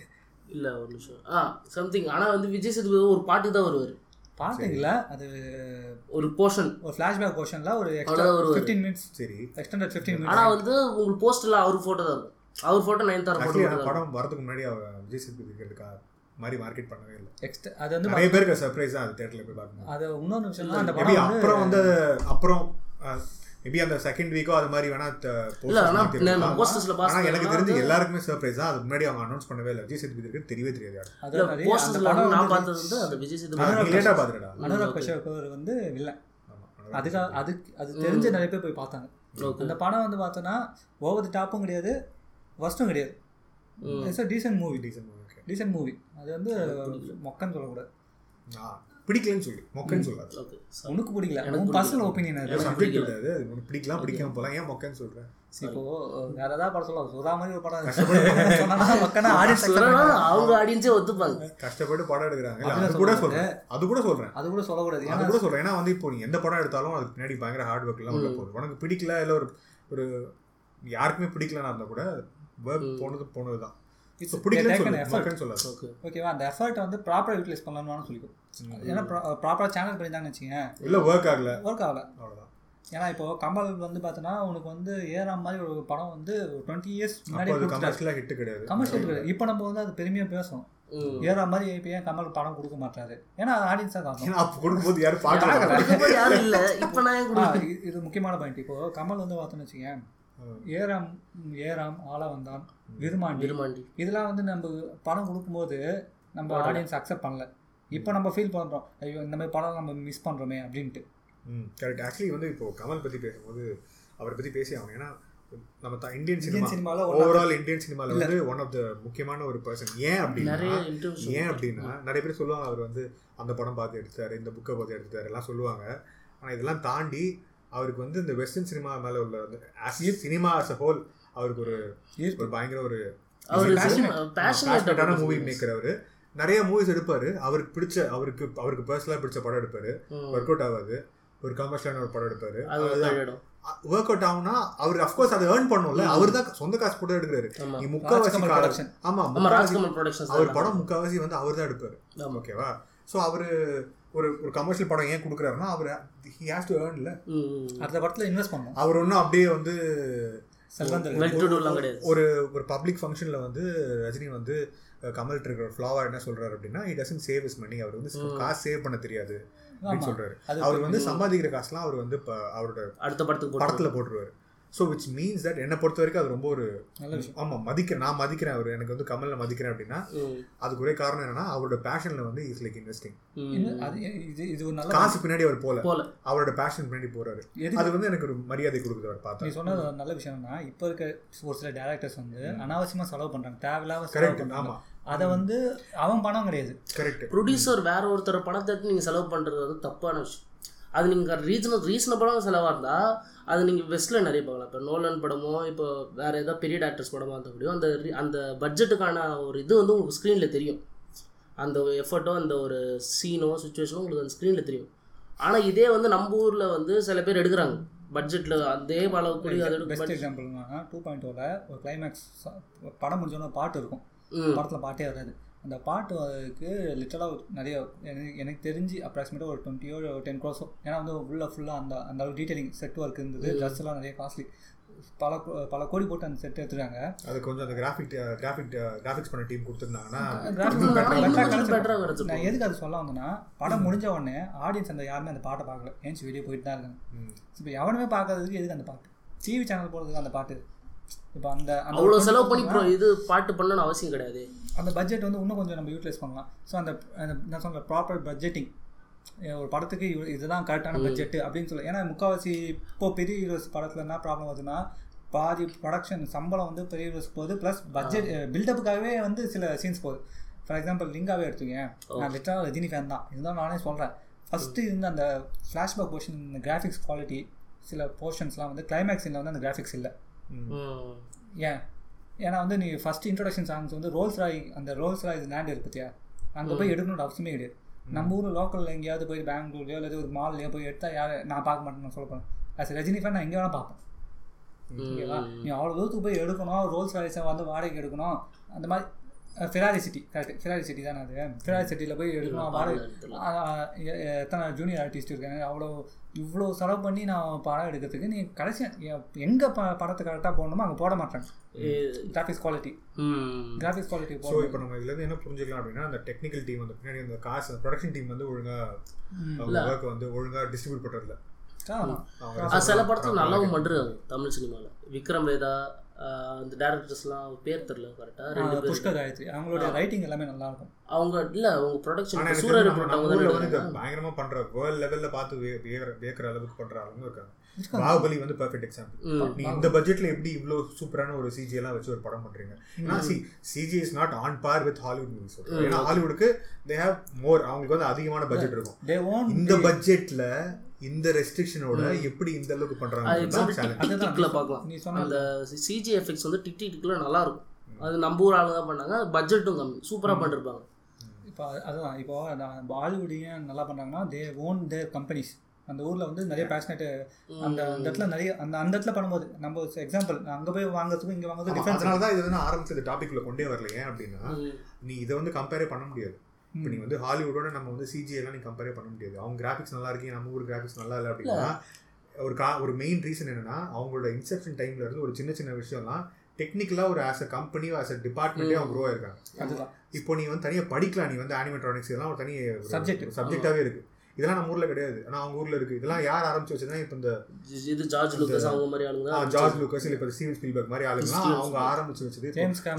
இல்ல ஒரு நிமிஷம். ஆ சம்திங் ஆனா வந்து விஜய் சேதுபதி ஒரு பாட்டு தான் வருவார். இல்ல அது ஒரு போர்ஷன் ஒரு ஃபிளாஷ்பேக் போர்ஷன்ல ஒரு எக்ஸ்ட்ரா வருவாரு. ஃபிஃப்டீன் மினிட்ஸ் சரி. எக்ஸ்டெண்டட் ஃபிஃப்டீன் ஆனா மினிட்ஸ் வந்து உங்களுக்கு போஸ்டர்ல அவர் போட்டோ தான் இருக்கும். அவர் போட்டோ நயன்தாரா ஆக்சுவலி போட்டோ படம் வரதுக்கு முன்னாடி அவர் விஜய் சேதுபதி இருக்கிறதுக்கா மாதிரி மார்க்கெட் பண்ணவே இல்லை. எக்ஸ்ட் அது வந்து நிறைய பேருக்கு சர்ப்ரைஸ் தான் அது தேட்டர்ல போய் பார்க்கணும் அது இன்னொரு விஷயம் அந்த படம் அப்புறம் வந்து அப்புறம் மேபி அந்த செகண்ட் வீக்கோ அது மாதிரி வேணா த- இல்ல posters ஆனா மாத்திருக்கலாம். நான் போஸ்டர்ஸ்ல ஆனா எனக்கு தெரிஞ்சு எல்லாருக்குமே சர்ப்ரைஸ் தான். அதுக்கு முன்னாடி அவங்க அனௌன்ஸ் பண்ணவே இல்லை. விஜய் சேதுபதி இருக்கு தெரியவே தெரியாது. அது இல்ல நான் பார்த்தது வந்து அந்த விஜய் சேதுபதி நீ லேட்டா பாத்துடா அனுராக் கஷ்யப் அவர் வந்து ஆமா அதுக்காக அதுக்கு அது தெரிஞ்ச நிறைய பேர் போய் பார்த்தாங்க. அந்த படம் வந்து பார்த்தோன்னா ஓவர் தி டாப்பும் கிடையாது ஃபர்ஸ்ட்டும் கிடையாது. It's a decent movie Decent movie, okay. Decent movie அது வந்து மொக்கன்னு சொல்லக்கூடாது. பிடிக்கலன்னு சொல்லு. மொக்கன்னு சொல்லாது. உனக்கு பிடிக்கல. எனக்கு உன் பர்சனல் ஒப்பீனியன் அது subject கிடையாது உனக்கு பிடிக்கலாம் பிடிக்காம போலாம். ஏன் மொக்கன்னு சொல்றேன் இப்போ வேற ஏதாவது படம் சொல்லலாம். சுதா மாதிரி ஒரு படம் ஆடியன்ஸ் அவங்க ஆடியன்ஸே ஒத்துப்பாங்க. கஷ்டப்பட்டு படம் எடுக்கிறாங்க. அது கூட. சொல்றேன். அது கூட சொல்றேன். அது கூட சொல்லக்கூடாது. அது கூட சொல்றேன். ஏன்னா வந்து இப்போ நீ எந்த படம் எடுத்தாலும் அதுக்கு பின்னாடி பயங்கர ஹார்ட் ஒர்க் எல்லாம் உள்ள போகுது. உனக்கு பிடிக்கல இல்ல ஒரு ஒரு யாருக்குமே பிடிக்கலன்னா இருந்தா கூட ஒர்க் போனது போனதுதான். இட்ஸ் பிடிக்கலன்னு எஃபர்ட் ஓகே ஓகேவா அந்த எஃபர்ட்டை வந்து ப்ராப்பராக யூட்டிலைஸ் பண்ணலாம்னு சொல்லிக்கும் ஏன்னா ப்ராப்பராக சேனல் பண்ணியிருந்தாங்கன்னு வச்சுங்க இல்ல ஒர்க் ஆகல. ஒர்க் ஆகல. அவ்வளவுதான். ஏன்னா இப்போ கமல் வந்து பார்த்தோன்னா உனக்கு வந்து ஏறாம் மாதிரி ஒரு படம் வந்து டுவெண்ட்டி இயர்ஸ் முன்னாடி அப்போ அது கமர்ஷியலா ஹிட் கிடையாது. கமர்ஷியல் இப்போ நம்ம வந்து அது பெருமையாக பேசணும் ம். ஏறா மாதிரி இப்போ ஏன் கமல் படம் கொடுக்க மாட்டாரு? ஏன்னா ஆடியன்ஸ் தான் காரணம். ஏன்னா அப்போ கொடுக்கும்போது யாரும் பார்க்கல. யாரும் இல்ல. இப்ப நான் இது முக்கியமான பாயிண்ட் இப்போ கமல் வந்து பார்த்தோன்னு வச்சுக்கேன் ஏறாம் ஏறாம் ஆளா வந்தான். விருமாண்டி விருமாண்டி இதெல்லாம் வந்து நம்ம படம் கொடுக்கும்போது நம்ம ஆடியன்ஸ் அக்செப்ட் பண்ணல. இப்போ நம்ம ஃபீல் பண்ணுறோம் ஐயோ இந்த மாதிரி படம் நம்ம மிஸ் பண்ணுறோமே அப்படின்ட்டு. ம் கரெக்ட் ஆக்சுவலி வந்து இப்போ கமல் பத்தி பேசும்போது அவரை பத்தி பேசி ஆகணும். ஏன்னா நம்ம இந்தியன் சினிமா சினிமாவில் ஓவரால் இந்தியன் சினிமால வந்து ஒன் ஆஃப் த முக்கியமான ஒரு பர்சன் ஏன் அப்படின்னா ஏன் அப்படின்னா நிறைய பேர் சொல்லுவாங்க அவர் வந்து அந்த படம் பார்த்து எடுத்தாரு இந்த புக்கை பார்த்து எடுத்தாரு எல்லாம் சொல்லுவாங்க. ஆனா இதெல்லாம் தாண்டி அவருக்கு வந்து இந்த வெஸ்டர்ன் சினிமா மேல உள்ள சினிமா அஸ் அ ஹோல் அவருக்கு ஒரு. ஒரு பயங்கர ஒரு அவரு passionate. பேஷனேட் மூவி மேக்கர் அவரு. நிறைய மூவிஸ் எடுப்பாரு. அவருக்கு பிடிச்ச அவருக்கு அவருக்கு பர்சனலா பிடிச்ச படம் எடுப்பாரு. ஒர்க் அவுட் ஆகாது ஒரு கமர்ஷியலான ஒரு படம் எடுப்பாரு. ஒர்க் அவுட் ஆகும்னா அவர் அஃப்கோர்ஸ் அதை ஏர்ன் பண்ணும்ல. அவர் தான் சொந்த காசு போட்டு எடுக்கிறாரு. நீ முக்காவாசி. ஆமா அவர் படம் முக்காவாசி வந்து அவர் தான் எடுப்பாரு. ஓகேவா? ஸோ அவரு ஒரு ஒரு கமர்ஷியல் படம் ஏன் கொடுக்குறாருன்னா அவர் ஹி ஹேஸ் டு ஏர்ன்ல அடுத்த படத்தில் இன்வெஸ்ட் பண்ணணும். அவர் ஒன்றும் அப்படியே வந்து ஒரு ஒரு பப்ளிக் ஃபங்க்ஷன்ல வந்து ரஜினி வந்து கமல் இருக்கிற ஃப்ளாவா என்ன சொல்றாரு அப்படின்னா he doesn't save his money அவர் வந்து காசு சேவ் பண்ண தெரியாது அப்படின்னு. சொல்றாரு. அவர் வந்து சம்பாதிக்கிற காசுலாம் அவர் வந்து அவரோட அடுத்த படத்துக்கு படத்துல போட்டுருவாரு. ஸோ விச் மீன்ஸ் தட் என்னை பொறுத்த வரைக்கும் அது ரொம்ப ஒரு நல்ல விஷயம். ஆமா மதிக்கிறேன் நான் மதிக்கிறேன் அவர். எனக்கு வந்து கமல்ல மதிக்கிறேன் அப்படின்னா அதுக்கு ஒரே காரணம் என்னன்னா அவரோட பேஷன்ல வந்து இஸ் லைக் இன்வெஸ்டிங் இது இது ஒரு நல்ல காசு பின்னாடி அவர் போல. போல. அவரோட பேஷன் பின்னாடி போறாரு. அது வந்து எனக்கு ஒரு மரியாதை கொடுக்குது அவர் நீ பார்த்தா சொன்னது ஒரு நல்ல விஷயம்னா இப்போ இருக்க ஒரு சில டேரக்டர்ஸ் வந்து அனாவசியமா செலவு பண்றாங்க. தேவையில்லாம செலவு கரெக்ட் பண்றாங்க. ஆமா. அதை வந்து அவன் பணம் கிடையாது. கரெக்ட் ப்ரொடியூசர் வேற ஒருத்தர் பணத்தை நீங்கள் செலவு பண்ணுறது வந்து தப்பான விஷயம். அது நீங்கள் ரீசனல் ரீசனபிளான செலவாக இருந்தால் அது நீங்கள் வெஸ்ட்டில் நிறைய பார்க்கலாம். இப்போ நோலன் படமோ இப்போ வேறு ஏதாவது பெரிய டேரக்டர்ஸ் படமோ அந்த முடியும் அந்த அந்த பட்ஜெட்டுக்கான ஒரு இது வந்து உங்களுக்கு ஸ்க்ரீனில் தெரியும். அந்த எஃபர்ட்டோ அந்த ஒரு சீனோ சுச்சுவேஷனோ உங்களுக்கு அந்த ஸ்க்ரீனில் தெரியும். ஆனால் இதே வந்து நம்ம ஊரில் வந்து சில பேர் எடுக்கிறாங்க. பட்ஜெட்டில் அதே அளவு கூடி அதை பெஸ்ட் எக்ஸாம்பிள்னா டூ பாயிண்ட் ஓவில் ஒரு கிளைமேக்ஸ் படம் முடிஞ்சோன்னு பாட்டு இருக்கும். படத்தில் பாட்டே வராது. அந்த பாட்டுக்கு லிட்டராக நிறைய எனக்கு எனக்கு தெரிஞ்சு அப்ராக்சிமேட்டாக ஒரு டுவெண்ட்டியோ டென் க்ரோஸோ ஏன்னா வந்து உள்ள ஃபுல்லாக அந்த அந்த அளவு டீட்டெயிலிங் செட் ஒர்க் இருந்தது. ட்ரெஸ் எல்லாம் நிறைய காஸ்ட்லி பல கோ- பல கோடி போட்டு அந்த செட் எடுத்துட்டாங்க அது கொஞ்சம் அந்த கிராஃபிக் கிராஃபிக் கிராஃபிக்ஸ் பண்ண டீம் கொடுத்துருந்தாங்கன்னா. நான் எதுக்கு அது சொல்ல வந்தேன்னா படம் முடிஞ்ச உடனே ஆடியன்ஸ் அந்த யாருமே அந்த பாட்டை பார்க்கல. ஏன்ச்சு வெளியே போயிட்டு தான் இருக்காங்க. இப்போ எவனுமே பார்க்கறதுக்கு எதுக்கு அந்த பாட்டு? டிவி சேனல் போகிறதுக்கு அந்த பாட்டு? இப்போ அந்த அவ்வளோ செலவு பண்ணி 20 ப்ரோ இது பாட்டு பண்ணணும்னு அவசியம் கிடையாது. அந்த பட்ஜெட் வந்து இன்னும் கொஞ்சம் நம்ம யூட்டிலைஸ் பண்ணலாம். ஸோ அந்த நான் சொல்ல ப்ராப்பர் பட்ஜெட்டிங் ஒரு படத்துக்கு இதுதான் கரெக்டான பட்ஜெட் அப்படின்னு சொல்லி. ஏன்னா முக்கால்வாசி இப்போ பெரிய ஹீரோஸ் படத்தில் என்ன ப்ராப்ளம் வருதுன்னா பாதி ப்ரொடக்ஷன் சம்பளம் வந்து பெரிய ஹீரோஸ் போகுது ப்ளஸ் பட்ஜெட் பில்டப்புக்காகவே வந்து சில சீன்ஸ் போகுது. ஃபார் எக்ஸாம்பிள் லிங்காவே எடுத்துக்கேன் நான் லிட்டராக ரஜினி ஃபேன் தான். இருந்தாலும் நானே சொல்கிறேன் ஃபஸ்ட்டு இருந்த அந்த ஃப்ளாஷ்பேக் போர்ஷன் இந்த கிராஃபிக்ஸ் குவாலிட்டி சில போர்ஷன்ஸ்லாம் வந்து கிளைமேக்ஸ் வந்து அந்த கிராஃபிக்ஸ் இல்லை. ஏன் ஏன்னா வந்து நீ ஃபர்ஸ்ட் இன்ட்ரடக்ஷன் சாங்ஸ் வந்து ரோல்ஸ் ராய் அந்த ரோல்ஸ் ராய் லேண்ட் இருக்கு பத்தியா? அங்கே போய் எடுக்கணும்னு அவசியமே கிடையாது. நம்ம ஊர் லோக்கலில் எங்கேயாவது போய் பெங்களூர்லையோ இல்லை ஒரு மால்லையோ போய் எடுத்தா யார் நான் பார்க்க மாட்டேன்னு சொல்ல போகிறேன் ஆஸ் ரஜினி ஃபேன் நான் எங்கே வேணால் பார்ப்பேன். ஓகேவா? நீ அவ்வளோ தூரத்துக்கு போய் எடுக்கணும் ரோல்ஸ் ராய்ஸை வந்து வாடகைக்கு எடுக்கணும் அந்த மாதிரி Ferrari city correct Ferrari city தானே அது? ஃபெராரி சிட்டியில் போய் எடுக்கணும் எ- எத்தனை ஜூனியர் ஆர்டிஸ்ட் இருக்காங்க? அவ்வளோ இவ்வளோ செலவு பண்ணி நான் படம் எடுக்கிறதுக்கு நீ கடைசி எங்கே ப படத்தை கரெக்டாக போடணுமோ அங்கே போட மாட்டாங்க graphics quality graphics quality so இப்போ நம்ம இதுல இருந்து என்ன புரிஞ்சுக்கலாம் அப்படின்னா அந்த டெக்னிக்கல் டீம் வந்து பின்னாடி அந்த காசு ப்ரொடக்ஷன் டீம் வந்து ஒழுங்கா அவங்க ஒர்க் வந்து ஒழுங்கா டிஸ்ட்ரிபியூட் ஆ, சில படத்துல நல்லாவும் பண்றாங்க தமிழ் சினிமால. விக்ரம் வேதா அந்த டேரக்டர்ஸ்லாம் பேர் தெரியல கரெக்டா ரெண்டு பேர் புஷ்கர் காயத்ரி அவங்களோட ரைட்டிங் எல்லாமே நல்லா இருக்கும் அவங்க இல்ல அவங்க ப்ரொடக்ஷன் சூரிய ரிப்போர்ட் அவங்க ஊர்ல தான் வந்து இதை எடுக்கிறாங்க. பயங்கரமா பண்ற வேர்ல்ட் லெவல்ல பார்த்து வேக்கிற அளவுக்கு பண்ற ஆளுங்க இருக்காங்க. பாகுபலி வந்து பெர்ஃபெக்ட் எக்ஸாம்பிள். நீ இந்த பட்ஜெட்ல எப்படி இவ்ளோ சூப்பரான ஒரு சிஜி எல்லாம் வச்சு ஒரு படம் பண்றீங்க? ஏன்னா C CG is not on par with Hollywood movies ஏன்னா ஹாலிவுட்க்கு தே ஹேவ் மோர் அவங்களுக்கு வந்து அதிகமான பட்ஜெட் இருக்கும். இந்த பட்ஜெட்ல இந்த ரெஸ்ட்ரிக்ஷனோட எப்படி இந்த அளவுக்கு பண்றாங்க நீ சொன்ன அந்த சிஜி எஃபெக்ட்ஸ் வந்து டிக் டிக்ல நல்லா இருக்கும் அது நம்ம ஊர் ஆளுங்க தான் பண்ணாங்க. பட்ஜெட்டும் கம்மி. சூப்பரா பண்ணிருப்பாங்க. இப்போ அதுதான். இப்போ நான் பாலிவுட்டையும் நல்லா பண்ணுறாங்கன்னா தே ஓன் தேர் கம்பெனிஸ் அந்த ஊரில் வந்து நிறைய பேஷனேட் அந்த அந்த இடத்துல நிறைய அந்த அந்த இடத்துல பண்ணும்போது நம்ம எக்ஸாம்பிள் அங்கே போய் வாங்குறதுக்கும் இங்கே வாங்குறதுக்கும் டிஃபரன்ஸ் தான் இது வந்து ஆரம்பிச்ச இந்த டாபிக்ல கொண்டே வரல ஏன் அப்படின்னா. நீ இதை வந்து கம்பேரே பண்ண முடியாது. இப்போ நீ வந்து ஹாலிவுட்டோட நம்ம வந்து சிஜி எல்லாம் நீ கம்பேரே பண்ண முடியாது. அவங்க கிராஃபிக்ஸ் நல்லா இருக்கு நம்ம ஊர் கிராஃபிக்ஸ் நல்லா இல்லை அப்படின்னா ஒரு கா ஒரு மெயின் ரீசன் என்னன்னா அவங்களோட இன்செப்ஷன் டைம்ல இருந்து ஒரு சின்ன சின்ன விஷயம்லாம் டெக்னிக்கலா ஒரு as a company as a டிபார்ட்மெண்ட்டே அவங்க க்ரோ ஆயிருக்காங்க. இப்போ நீ வந்து தனியா படிக்கலாம் நீ வந்து அனிமேட்ரானிக்ஸ் இதெல்லாம் ஒரு தனி Subject. சப்ஜெக்டாவே இருக்கு. இதெல்லாம் நம்ம ஊர்ல கிடையாது. ஆனா அவங்க ஊர்ல இருக்கு. இதெல்லாம் யார் ஆரம்பிச்சு வச்சதுன்னா இப்போ இந்த இது ஜார்ஜ் லூக்கஸ் அவங்க மாதிரி ஆளுங்க ஜார்ஜ் லூக்கஸ் இல்ல இப்போ ஸ்டீவன் ஸ்பீல்பர்க் மாதிரி Steven அவங்க ஆரம்பிச்சு வச்சது.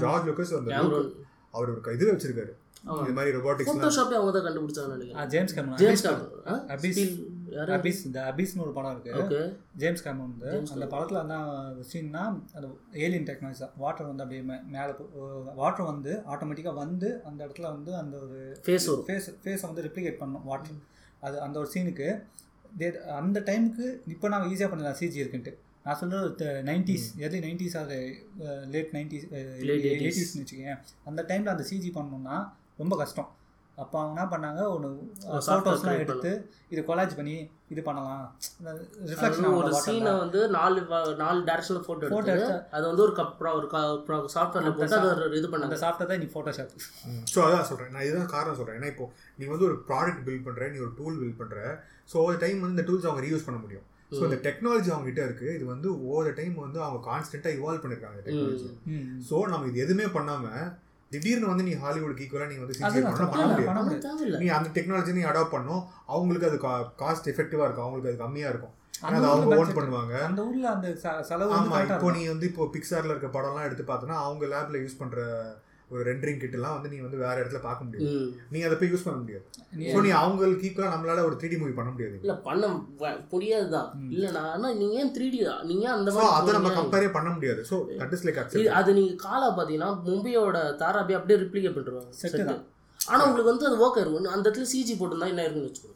ஜார்ஜ் லூக்கஸ் அந்த கேமரன் அவர் ஒரு இது வச்சிருக்காரு. இது மாதிரி ரொபாட்டிக்ஸ்லாம் ஃபோட்டோஷாப்பே அவங்க தான் கண்டுபிடிச்சாங்கன்னு நினைக்கிறேன். James Cameron James Abyss Cameron Abyss யாரு? அபிஸ் இந்த அபிஸ்னு ஒரு படம் இருக்கு. ஓகே. ஜேம்ஸ் கேமரன் வந்து அந்த படத்தில் என்ன சீன்னா அந்த ஏலியன் டெக்னாலஜி தான். வாட்டர் வந்து அப்படியே மேலே வாட்டர் வந்து ஆட்டோமேட்டிக்காக வந்து அந்த இடத்துல வந்து அந்த ஒரு ஃபேஸ் ஃபேஸ் ஃபேஸை வந்து ரிப்ளிகேட் பண்ணும் வாட்டர் அது அந்த ஒரு சீனுக்கு அந்த டைமுக்கு இப்போ நான் ஈஸியாக பண்ணலாம் சிஜி இருக்குன்ட்டு. நான் சொல்கிறது நைன்டிஸ் எர்லி நைன்டிஸ் அது லேட் நைன்டிஸ் Late 80s. எயிட்டிஸ்னு வச்சுக்கேன் அந்த டைமில் அந்த சிஜி பண்ணணும்னா ரொம்ப கஷ்டம். அப்போ அவங்க என்ன பண்ணாங்க? ஒன்று ஃபோட்டோஸ்லாம் எடுத்து இது கொலாஜ் பண்ணி இது பண்ணலாம். ரிஃப்ளெக்ஷன் ஒரு சீனை வந்து நாலு நாலு டேரக்ஷன்ல போட்டோ Photo எடுத்து. அது வந்து ஒரு கப் ஒரு சாஃப்ட்வேர்ல போட்டு அதை ஒரு இது அந்த பண்ணாங்க சாஃப்ட்வேர் தான் நீ ஃபோட்டோஷாப் ஸோ அதான் சொல்கிறேன் நான் இதுதான் காரணம் சொல்கிறேன் ஏன்னா இப்போ நீ வந்து ஒரு ப்ராடக்ட் பில்ட் பண்ணுற நீ ஒரு டூல் பில்ட் பண்ணுற ஸோ ஒவ்வொரு டைம் வந்து இந்த டூல்ஸ் அவங்க ரீயூஸ் பண்ண முடியும். ஸோ இந்த டெக்னாலஜி அவங்க கிட்ட இருக்கு. இது வந்து ஒவ்வொரு டைம் வந்து அவங்க கான்ஸ்டன்ட்டாக இவால்வ் பண்ணிருக்காங்க டெக்னாலஜி ஸோ நம்ம இது எதுவுமே பண்ணாம திடீர்னு வந்து நீ ஹாலிவுட் ஈக்குவலாக நீ வந்து அதுதான் பண்ணா பண்ண முடியாது நீ அந்த டெக்னாலஜி நீ அடாப்ட் பண்ணும். அவங்களுக்கு அது காஸ்ட் எஃபெக்டிவாக இருக்கும். அவங்களுக்கு அது கம்மியாக இருக்கும். அது அவங்க ஓன். பண்ணுவாங்க. அந்த ஊர்ல அந்த செலவு வந்து ஆமா இப்போ. நீ வந்து இப்போ பிக்சார்ல இருக்க படம்லாம் எடுத்து பார்த்தோன்னா அவங்க லேப்ல யூஸ் பண்ற ஒரு ரெண்டரிங் கிட்டலாம் வந்து நீ வந்து வேற இடத்துல பார்க்க முடியாது. நீ அதை போய் யூஸ் பண்ண முடியாது. நீ- ஸோ நீ அவங்களுக்கு ஈக்குவலா நம்மளால ஒரு த்ரீ டி மூவி பண்ண முடியாது. இல்ல பண்ண வ- முடியாதுதான் இல்ல ஆனா நீங்க ஏன் த்ரீ டி நீங்க ஏன் அந்த ஸோ அதை நம்ம மாதிரி கம்பேரே பண்ண முடியாது. ஸோ தட் இஸ் லைக் அது நீங்க காலா பாத்தீங்கன்னா மும்பையோட தாராபி அப்படியே ரிப்ளிகேட் பண்ணிருவாங்க Set set. தான். ஆனா உங்களுக்கு வந்து அது ஒர்க் இருக்கும். அந்த இடத்துல சிஜி போட்டிருந்தா என்ன இருக்குன்னு வச்சுக்கோங்க.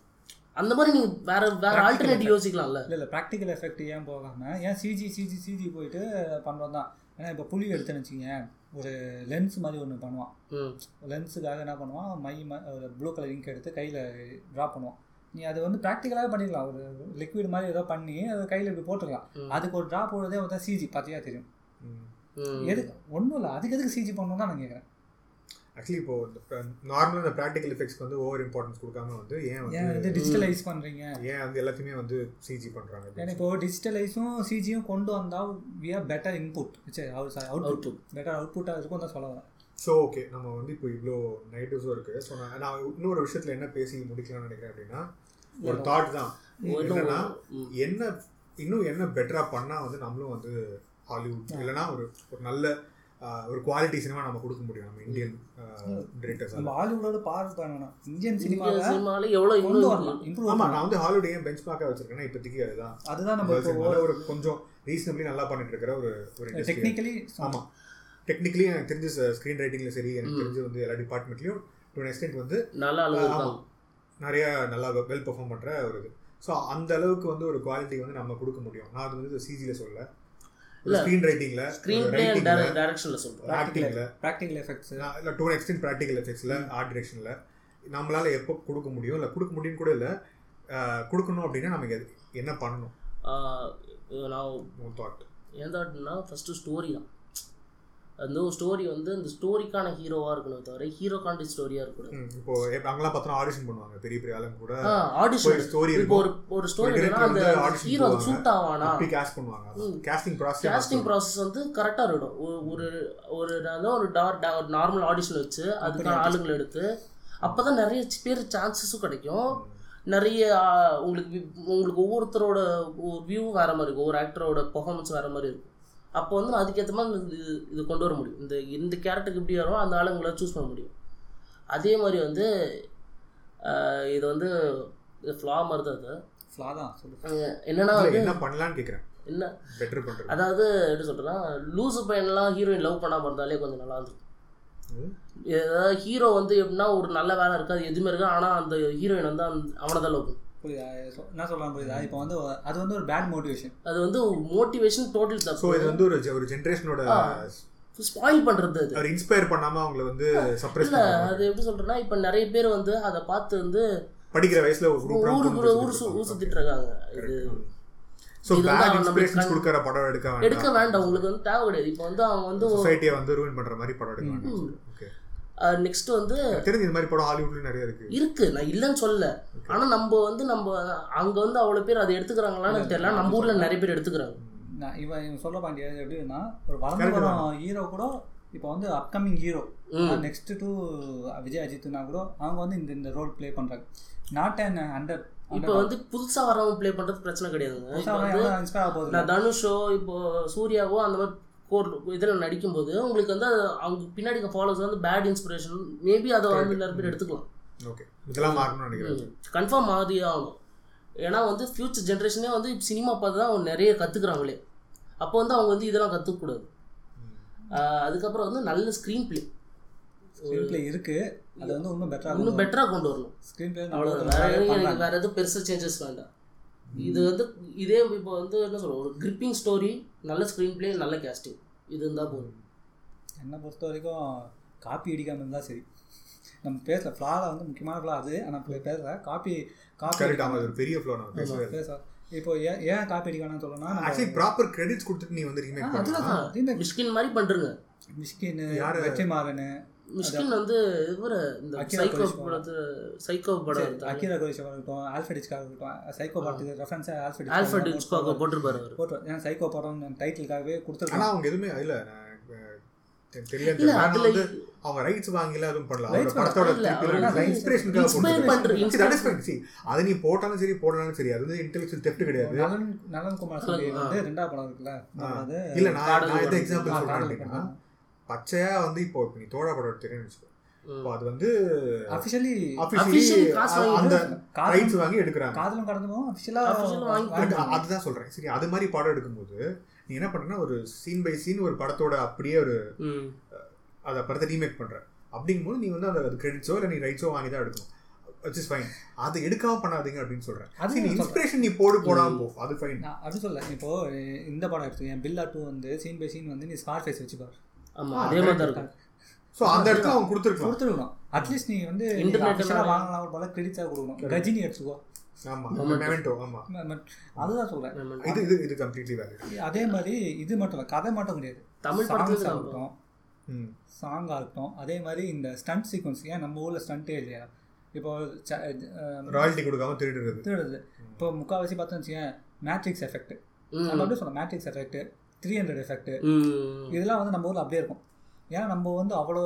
அந்த மாதிரி நீங்க வேற வேற ஆல்டர்னேட்டிவ் யோசிக்கலாம்ல. இல்ல இல்ல ப்ராக்டிக்கல் எஃபெக்ட் ஏன் போகாம ஏன் சிஜி சிஜி சிஜி போயிட்டு பண்றோம் தான் ஏன்னா இப்போ புலி எடுத்துன்னு வச்சுக்கங்க ஒரு லென்ஸ் மாதிரி ஒன்று பண்ணுவான். லென்ஸுக்காக என்ன பண்ணுவான்? மை ஒரு ப்ளூ கலர் இங்க் எடுத்து கையில் ட்ரா பண்ணுவான். நீ அது வந்து ப்ராக்டிக்கலாக பண்ணிடலாம் ஒரு லிக்விட் மாதிரி ஏதோ பண்ணி அதை கையில் இப்படி போட்டுக்கலாம். அதுக்கு ஒரு ட்ரா போடுறதே வந்து சிஜி பார்த்தியா தெரியும். ம். எது ஒன்றும் இல்லை. அதுக்கு எதுக்கு சிஜி பண்ணணும் தான் நான் கேட்குறேன் ஆக்சுவலி இப்போ நார்மலாக இந்த ப்ராக்டிக்கல் எஃபெக்ட்ஸ்க்கு வந்து ஓவர் இம்பார்ட்டன்ஸ் கொடுக்காம வந்து ஏன் வந்து டிஜிட்டலைஸ் பண்ணுறீங்க ஏன் வந்து எல்லாத்தையுமே வந்து சிஜி பண்றாங்க ஏன்னா இப்போ டிஜிட்டலைஸும் சிஜியும் கொண்டு வந்தால் வி ஆர் பெட்டர் இன்புட் சரி அவுட் அவுட்புட் Output. பெட்டர் அவுட்புட்டாக இருக்கும் தான் சொல்ல வரேன் ஸோ ஓகே நம்ம வந்து இப்போ இவ்வளோ நெகட்டிவ்ஸும் இருக்கு. ஸோ நான் நான் இன்னொரு விஷயத்துல என்ன பேசி முடிக்கலாம்னு நினைக்கிறேன் அப்படின்னா ஒரு தாட் தான். என்னன்னா. என்ன இன்னும் என்ன பெட்டரா பண்ணா வந்து நம்மளும் வந்து ஹாலிவுட் இல்லைன்னா ஒரு ஒரு நல்ல ஒரு குவாலிட்டி சினிமா நம்ம கொடுக்க முடியும். நம்ம இந்தியன் டிரெக்டர்ஸ் நம்ம ஹாலிவுட்டோட பண்ணணும் இந்தியன் இந்திய சினிமாவை சினிமால எவ்வளவு கொண்டு இன்னும் வரலாம். இம்ப்ரூவ் ஆமா நான் வந்து ஹாலிவுட் ஏன் பெஞ்ச் மார்க்காக வச்சிருக்கேன்னா இப்போதைக்கு அதுதான். அதுதான் நம்ம சினிமாவில் ஒரு கொஞ்சம் ரீசனபிளி நல்லா பண்ணிட்டு இருக்கிற ஒரு ஒரு. டெக்னிக்கலி ஆமா. டெக்னிக்கலி எனக்கு தெரிஞ்ச ஸ்க்ரீன் ரைட்டிங்ல சரி எனக்கு தெரிஞ்சு வந்து எல்லா டிபார்ட்மெண்ட்லயும் டு எக்ஸ்டென்ட் வந்து நல்ல நிறைய நல்லா வெல் பெர்ஃபார்ம் பண்ற ஒரு இது. ஸோ அந்த அளவுக்கு வந்து ஒரு குவாலிட்டி வந்து நம்ம கொடுக்க முடியும். நான் அது வந்து சிஜில சொல்ல இல்ல. ஸ்க்ரீன் ரைட்டிங்ல ஸ்கிரீன் பிளே டைரக்ஷன்ல சொல்றேன் ஆக்டிங்ல ப்ராக்டிக்கல் எஃபெக்ட்ஸ் இல்லை டூ எக்ஸ்டென்ட் ப்ராக்டிக்கல் எஃபெக்ட்ஸில் ஆர்ட் டிரெக்ஷனில் நம்மளால எப்போ கொடுக்க முடியும் இல்லை கொடுக்க முடியும்னு கூட இல்லை கொடுக்கணும் அப்படின்னா நமக்கு என்ன பண்ணணும்? நான் தாட் என் தாட்னா ஃபர்ஸ்ட் ஸ்டோரி தான். அந்த ஸ்டோரி வந்து அந்த ஸ்டோரிக்கான ஹீரோவா இருக்கணும் தவிர ஹீரோக்காண்டி ஸ்டோரியா இருக்கக்கூடாது. இப்போ எப்ப- அங்கெல்லாம் பார்த்தோன்னா ஆடிஷன் பண்ணுவாங்க. பெரிய பெரிய ஆளுங்க கூட. ஆடிஷன் ஸ்டோரி இப்போ இருக்கும். ஒரு ஒரு ஸ்டோரி ஒரு அந்த ஹீரோ. சூட் ஆவானா? கேஸ்ட் பண்ணுவாங்க. கேஸ்டிங் கேஸ்டிங் ப்ராசஸ் ப்ராசஸ் வந்து கரெக்டாக இருக்கணும் ஒரு- ஒரு ஒரு ஒரு டார் நார்மல் ஆடிஷன் வச்சு அதுக்கான ஆளுங்களை எடுத்து அப்போ தான் நிறைய பேர் சான்சஸும் கிடைக்கும். நிறைய உங்களுக்கு உங்களுக்கு ஒவ்வொருத்தரோட வியூ வேற மாதிரி இருக்கும். ஒவ்வொரு ஆக்டரோட பெர்ஃபார்மன்ஸ் வேற மாதிரி இருக்கும். அப்போ வந்து நான் அதுக்கேற்ற மாதிரி இது இது கொண்டு வர முடியும். இந்த இந்த கேரக்டருக்கு எப்படி வரும் அந்த ஆளுங்களை சூஸ் பண்ண முடியும். அதே மாதிரி வந்து இது வந்து ஃப்ளா மாதிரி தான் அது. ஃப்ளா தான் சொல்லு. அஹ் என்னன்னா என்ன பண்ணலாம்னு கேட்குறேன் என்ன? பெட்டர் பண்றது. அதாவது எப்படி சொல்றேன்னா லூசு பையன்லாம் ஹீரோயின் லவ் பண்ணாம இருந்தாலே கொஞ்சம் நல்லா இருந்துரும் ம். ஏதாவது ஹீரோ வந்து எப்படின்னா ஒரு நல்ல வேலை இருக்காது எதுவுமே இருக்கு ஆனா அந்த ஹீரோயின் வந்து அந்த அவனை தான் லவ் பண்ணும். புரியுதா? சொ- என்ன சொல்லலாம் புரியுதா? இப்போ வந்து அது வந்து ஒரு பேட் மோட்டிவேஷன் அது வந்து மோட்டிவேஷன் டோட்டல் ஸோ தப்பு இது வந்து ஒரு ஒரு ஜென்ரேஷனோட ஸ்பாயில் பண்றது அது. அவர் இன்ஸ்பயர் பண்ணாம அவங்கள வந்து சப்ரஸ் இல்ல அது எப்படி சொல்றேன்னா இப்ப நிறைய பேர் வந்து அதை பார்த்து வந்து படிக்கிற வயசுல ஒரு ஊரு ஊர் ஊர் இருக்காங்க. இது ஸோ பேட் இன்ஸ்பிரேஷன்ஸ் கொடுக்குற படம் எடுக்க எடுக்க வேண்டாம். வேண்டாம் உங்களுக்கு வந்து தேவை கிடையாது இப்போ வந்து அவங்க வந்து சொசைட்டியை வந்து ரூயின் பண்ற மாதிரி படம் எடுக்க வேண்டாம். நெக்ஸ்ட் வந்து தெரிஞ்சு இந்த மாதிரி படம் ஹாலிவுட்ல நிறைய இருக்கு. இருக்கு. நான் இல்லைன்னு சொல்லல. ஆனா நம்ம வந்து நம்ம அங்க வந்து அவ்வளவு பேர் அதை எடுத்துக்கிறாங்களான்னு தெரியல. நம்ம ஊர்ல நிறைய பேர் எடுத்துக்கிறாங்க. நான் இவன் இவன் சொல்ல பாண்டிய எப்படின்னா ஒரு வளர்ந்து வரும் ஹீரோ கூட இப்போ வந்து upcoming hero. Next to Vijay அஜித்னா கூட அவங்க வந்து இந்த இந்த ரோல் ப்ளே பண்றாங்க. நாட் அண்ட் ஹண்ட்ரட் இப்போ வந்து புதுசா வரவங்க ப்ளே பண்றது பிரச்சனை நான் தனுஷோ இப்போ சூர்யாவோ அந்த மாதிரி கோர் இதில் நடிக்கும்போது உங்களுக்கு வந்து அது அவங்க பின்னாடி ஃபாலோஸ் வந்து பேட் இன்ஸ்பிரேஷன் மேபி அதை வந்து நிறைய பேர் எடுத்துக்கலாம். ஓகே இதெல்லாம் மாறணும்னு நினைக்கிறேன். கன்ஃபார்ம் மாறியே ஆகணும். ஏன்னா வந்து ஃபியூச்சர் ஜென்ரேஷனே வந்து சினிமா பார்த்து தான் அவங்க நிறைய கற்றுக்குறாங்களே அப்போ வந்து அவங்க வந்து இதெல்லாம் கற்றுக்கக்கூடாது அதுக்கப்புறம் வந்து நல்ல ஸ்க்ரீன் ப்ளே ஸ்க்ரீன் பிளே இருக்கு. அது வந்து இன்னும் பெட்டரா இன்னும் பெட்டராக கொண்டு வரணும். ஸ்க்ரீன் பிளே அவ்வளோ வேற எதுவும் எனக்கு வேற எதுவும் பெருசாக சேஞ்சஸ் வேண்டாம். இது வந்து இதே இப்போ வந்து என்ன சொல்ற ஒரு கிரிப்பிங் ஸ்டோரி நல்ல ஸ்க்ரீன் ப்ளே நல்ல கேஸ்டிங் இது இருந்தால் போதும். என்னை பொறுத்த வரைக்கும் காப்பி அடிக்காம இருந்தா சரி. நம்ம பேசல ஃப்ளால வந்து முக்கியமான ஃப்ளா அது. ஆனால் பேசல காப்பி காப்பி ஒரு பெரிய ஃப்ளோ நான் பேசுவேன் பேச. இப்போ ஏன் ஏன் காப்பி அடிக்கானு சொல்லணும்னா நம்ம ஆக்சுவலி ப்ராப்பர் கிரெடிட்ஸ் கொடுத்துட்டு நீ வந்து ரீமேக் அதுதான். மிஷ்கின் மாதிரி பண்ணுறங்க மிஷ்கின் யாரு? வெற்றிமாறன். மிஷ்கின் வந்து இவர் இந்த சைக்கோ. படத்து சைக்கோ படம். அக்கீரா கோரிஷாவாக இருக்கட்டும் ஆல்ஃபர்ட் இச்காக இருக்கட்டும் சைக்கோ படத்துக்கு ரெஃபரன்ஸாக ஆல்ஃபர்ட் ஆல்ஃபர்ட் ஹிட்ச்காக் போட்டிருப்பாரு அவர். போட்டு ஏன்னா சைக்கோ படம் டைட்டிலுக்காகவே ஆனா கொடுத்துருக்காங்க அவங்க எதுவுமே இல்ல தெரியல. வந்து அவங்க ரைட்ஸ் வாங்கில எதுவும் பண்ணல. Rights அவங்க படத்தோட இன்ஸ்பிரேஷனுக்காக அது நீ போட்டாலும் சரி போடலாலும் சரி அது வந்து இன்டெலெக்சுவல் தெஃப்ட் கிடையாது. நலன் நலன் குமார் வந்து ரெண்டாவது படம் இருக்குல்ல. இல்ல நான் எந்த. எக்ஸாம்பிள் சொல்றேன் காதல் அப்படின்னா படம். பச்சையா வந்து இப்போ இப்ப நீ தோழா படம் எடுத்தீங்கன்னு வச்சுக்கோ. இப்போ அது வந்து அஃபிஷியலி அஃபிஷியலி Officially காசு வாங்கி அந்த ரைட்ஸ் வாங்கி எடுக்கிறாங்க. காதலும் கடந்தும்? அது- அதுதான் சொல்றேன். சரி அது மாதிரி படம் எடுக்கும்போது நீ என்ன பண்றேன்னா ஒரு சீன் பை சீன் ஒரு படத்தோட அப்படியே ஒரு ம். அதை படத்தை ரீமேக் பண்ற. அப்படிங்கும்போது நீ வந்து அந்த கிரெடிட்ஸோ இல்லை நீ ரைட்ஸோ வாங்கி தான் எடுக்கணும். விச் இஸ் ஃபைன் அதை எடுக்காம பண்ணாதீங்க அப்படின்னு சொல்றேன். அது நான் இன்ஸ்பிரேஷன் நீ போடு போடாம போ. அது ஃபைன் அப்படி சொல்ல இப்போ இந்த படம் எடுத்து என் பில்லா டூ வந்து சீன் பை சீன் வந்து நீ ஸ்கார் ஃபேஸ் வச்சு பாரு ஆமா அதே மாதிரி தான் இருக்கும். ஸோ அந்த இடத்துல அவங்க கொடுத்துருக்கலாம். கொடுத்துருக்கணும். அட்லீஸ்ட் நீ வந்து எல்லாம் வாங்கலாம் ஒரு பல கிரெடிட்ஸாக கொடுக்கணும். ரஜினி எடுத்துக்கோ. அதுதான் சொல்றேன். இது இது இது கம்ப்ளீட்லி அதே மாதிரி இது மட்டும் கதை மட்டும் கிடையாது. தமிழ் படத்துல சாங்ஸாக தான் இருக்கட்டும் ம். சாங்காக இருக்கட்டும் அதே மாதிரி இந்த ஸ்டண்ட் சீக்வன்ஸ் ஏன் நம்ம ஊரில் ஸ்டண்ட்டே இல்லையா? இப்போ ராயல்ட்டி கொடுக்காம திருடுறது. திருடுது இப்போ முக்கால்வாசி பார்த்தோன்னு வச்சுக்கேன் மேட்ரிக்ஸ் எஃபெக்ட். நம்ம அப்படியே சொல்லலாம் Matrix effect three hundred effect. இதெல்லாம் வந்து நம்ம ஊரில் அப்படியே இருக்கும். ஏன்னா நம்ம வந்து அவ்வளோ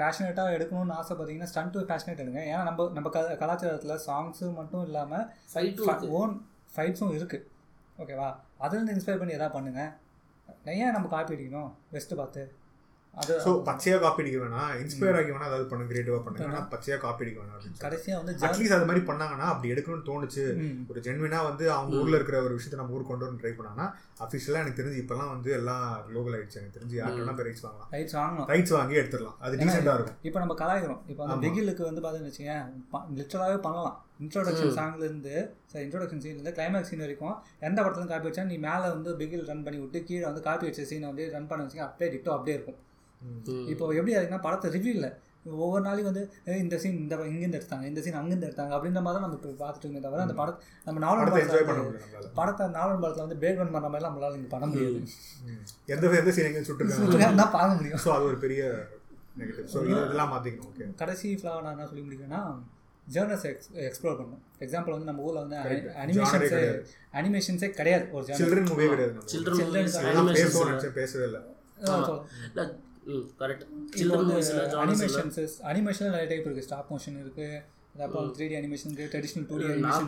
பேஷனேட்டாக எடுக்கணும்னு ஆசை பார்த்தீங்கன்னா ஸ்டண்ட்டு பேஷனேட் எடுங்க ஏன்னா நம்ம நம்ம க கலாச்சாரத்தில் சாங்ஸு மட்டும் இல்லாமல். ஓன் ஃபைட்ஸும் இருக்குது ஓகேவா அதுலேருந்து இன்ஸ்பயர் பண்ணி எதாவது பண்ணுங்கள் ஏன் நம்ம காப்பி அடிக்கணும்? பெஸ்ட்டு பார்த்து. ஸோ பச்சையா காப்பி அடிக்க வேணாம். இன்ஸ்பயர் ஆகி வேணா அதாவது பண்ண கிரியேட்டிவா பண்ணுங்க. ஆனா பச்சையா காப்பி அடிக்க வேணாம் கடைசியாக வந்து அட்லீஸ்ட் அது மாதிரி பண்ணாங்கன்னா அப்படி எடுக்கணும்னு தோணுச்சு. ஒரு ஜென்வினா வந்து அவங்க ஊர்ல இருக்கிற ஒரு விஷயத்தை நம்ம ஊர் கொண்டு வந்து ட்ரை பண்ணாங்கன்னா அஃபிஷியலா எனக்கு தெரிஞ்சு இப்பெல்லாம் வந்து எல்லாம் குளோபல் ஆயிடுச்சு எனக்கு தெரிஞ்சு யார்கிட்ட போய் ரைட்ஸ் வாங்கலாம். ரைட்ஸ் வாங்கணும். ரைட்ஸ் வாங்கி எடுத்துடலாம். அது டீசெண்டா இருக்கும். இப்போ நம்ம கலாய்க்கிறோம். இப்போ அந்த. பிகிலுக்கு வந்து பார்த்தீங்கன்னு வச்சுக்கேன் லிட்டராகவே பண்ணலாம். இன்ட்ரோடக்ஷன் சாங்லேருந்து சரி இன்ட்ரோடக்ஷன் சீன்லேருந்து கிளைமேக்ஸ் சீன் வரைக்கும் எந்த படத்துல காப்பி வச்சா நீ மேலே வந்து பிகில் ரன் பண்ணி விட்டு கீழே வந்து காப்பி வச்ச சீனை வந்து ரன் பண்ண வச்சுக்க அப்படியே டிட்டோ அப்படியே இருக்கும். இப்போ எப்படி ஆகுதுன்னா படத்தை ரிவ்யூ இல்லை. ஒவ்வொரு நாளைக்கும் வந்து இந்த சீன் இந்த இங்கேருந்து எடுத்தாங்க இந்த சீன் அங்கேருந்து எடுத்தாங்க அப்படின்ற மாதிரி தான் நம்ம இப்போ பார்த்துட்டு இருக்கோமே தவிர அந்த படத்தை நம்ம படத்தை என்ஜாய் பண்ண படத்தை முடியும் நம்மளால. படத்தை நாவல் படத்தில் வந்து பிரேக் பண்ண மாதிரிலாம் நம்மளால இங்கே பண்ண முடியாது. எந்த எந்த சீன் எங்க சுட்டுருக்காங்க. தான் பார்க்க முடியும். ஸோ அது ஒரு பெரிய நெகட்டிவ் ஸோ இதெல்லாம் மாத்திக்கணும். ஓகே கடைசி ஃப்ளாவை நான் என்ன சொல்லி முடிக்கிறேன்னா ஜேர்னஸ் எக்ஸ் எக்ஸ்ப்ளோர் பண்ணணும் எக்ஸாம்பிள் வந்து நம்ம ஊரில் வந்து. அனிமேஷன்ஸே. அனிமேஷன்ஸே கிடையாது. ஒரு சில்ட்ரன் மூவியே கிடையாது. சில்ட்ரன் பேசவே இல்லை கரெக்ட் சில்ட்ரன் மூவிஸில் அனிமேஷன்ஸ் அனிமேஷன் நிறைய டைப் இருக்குது ஸ்டாப் மோஷன் இருக்குது அப்புறம் three D animation traditional two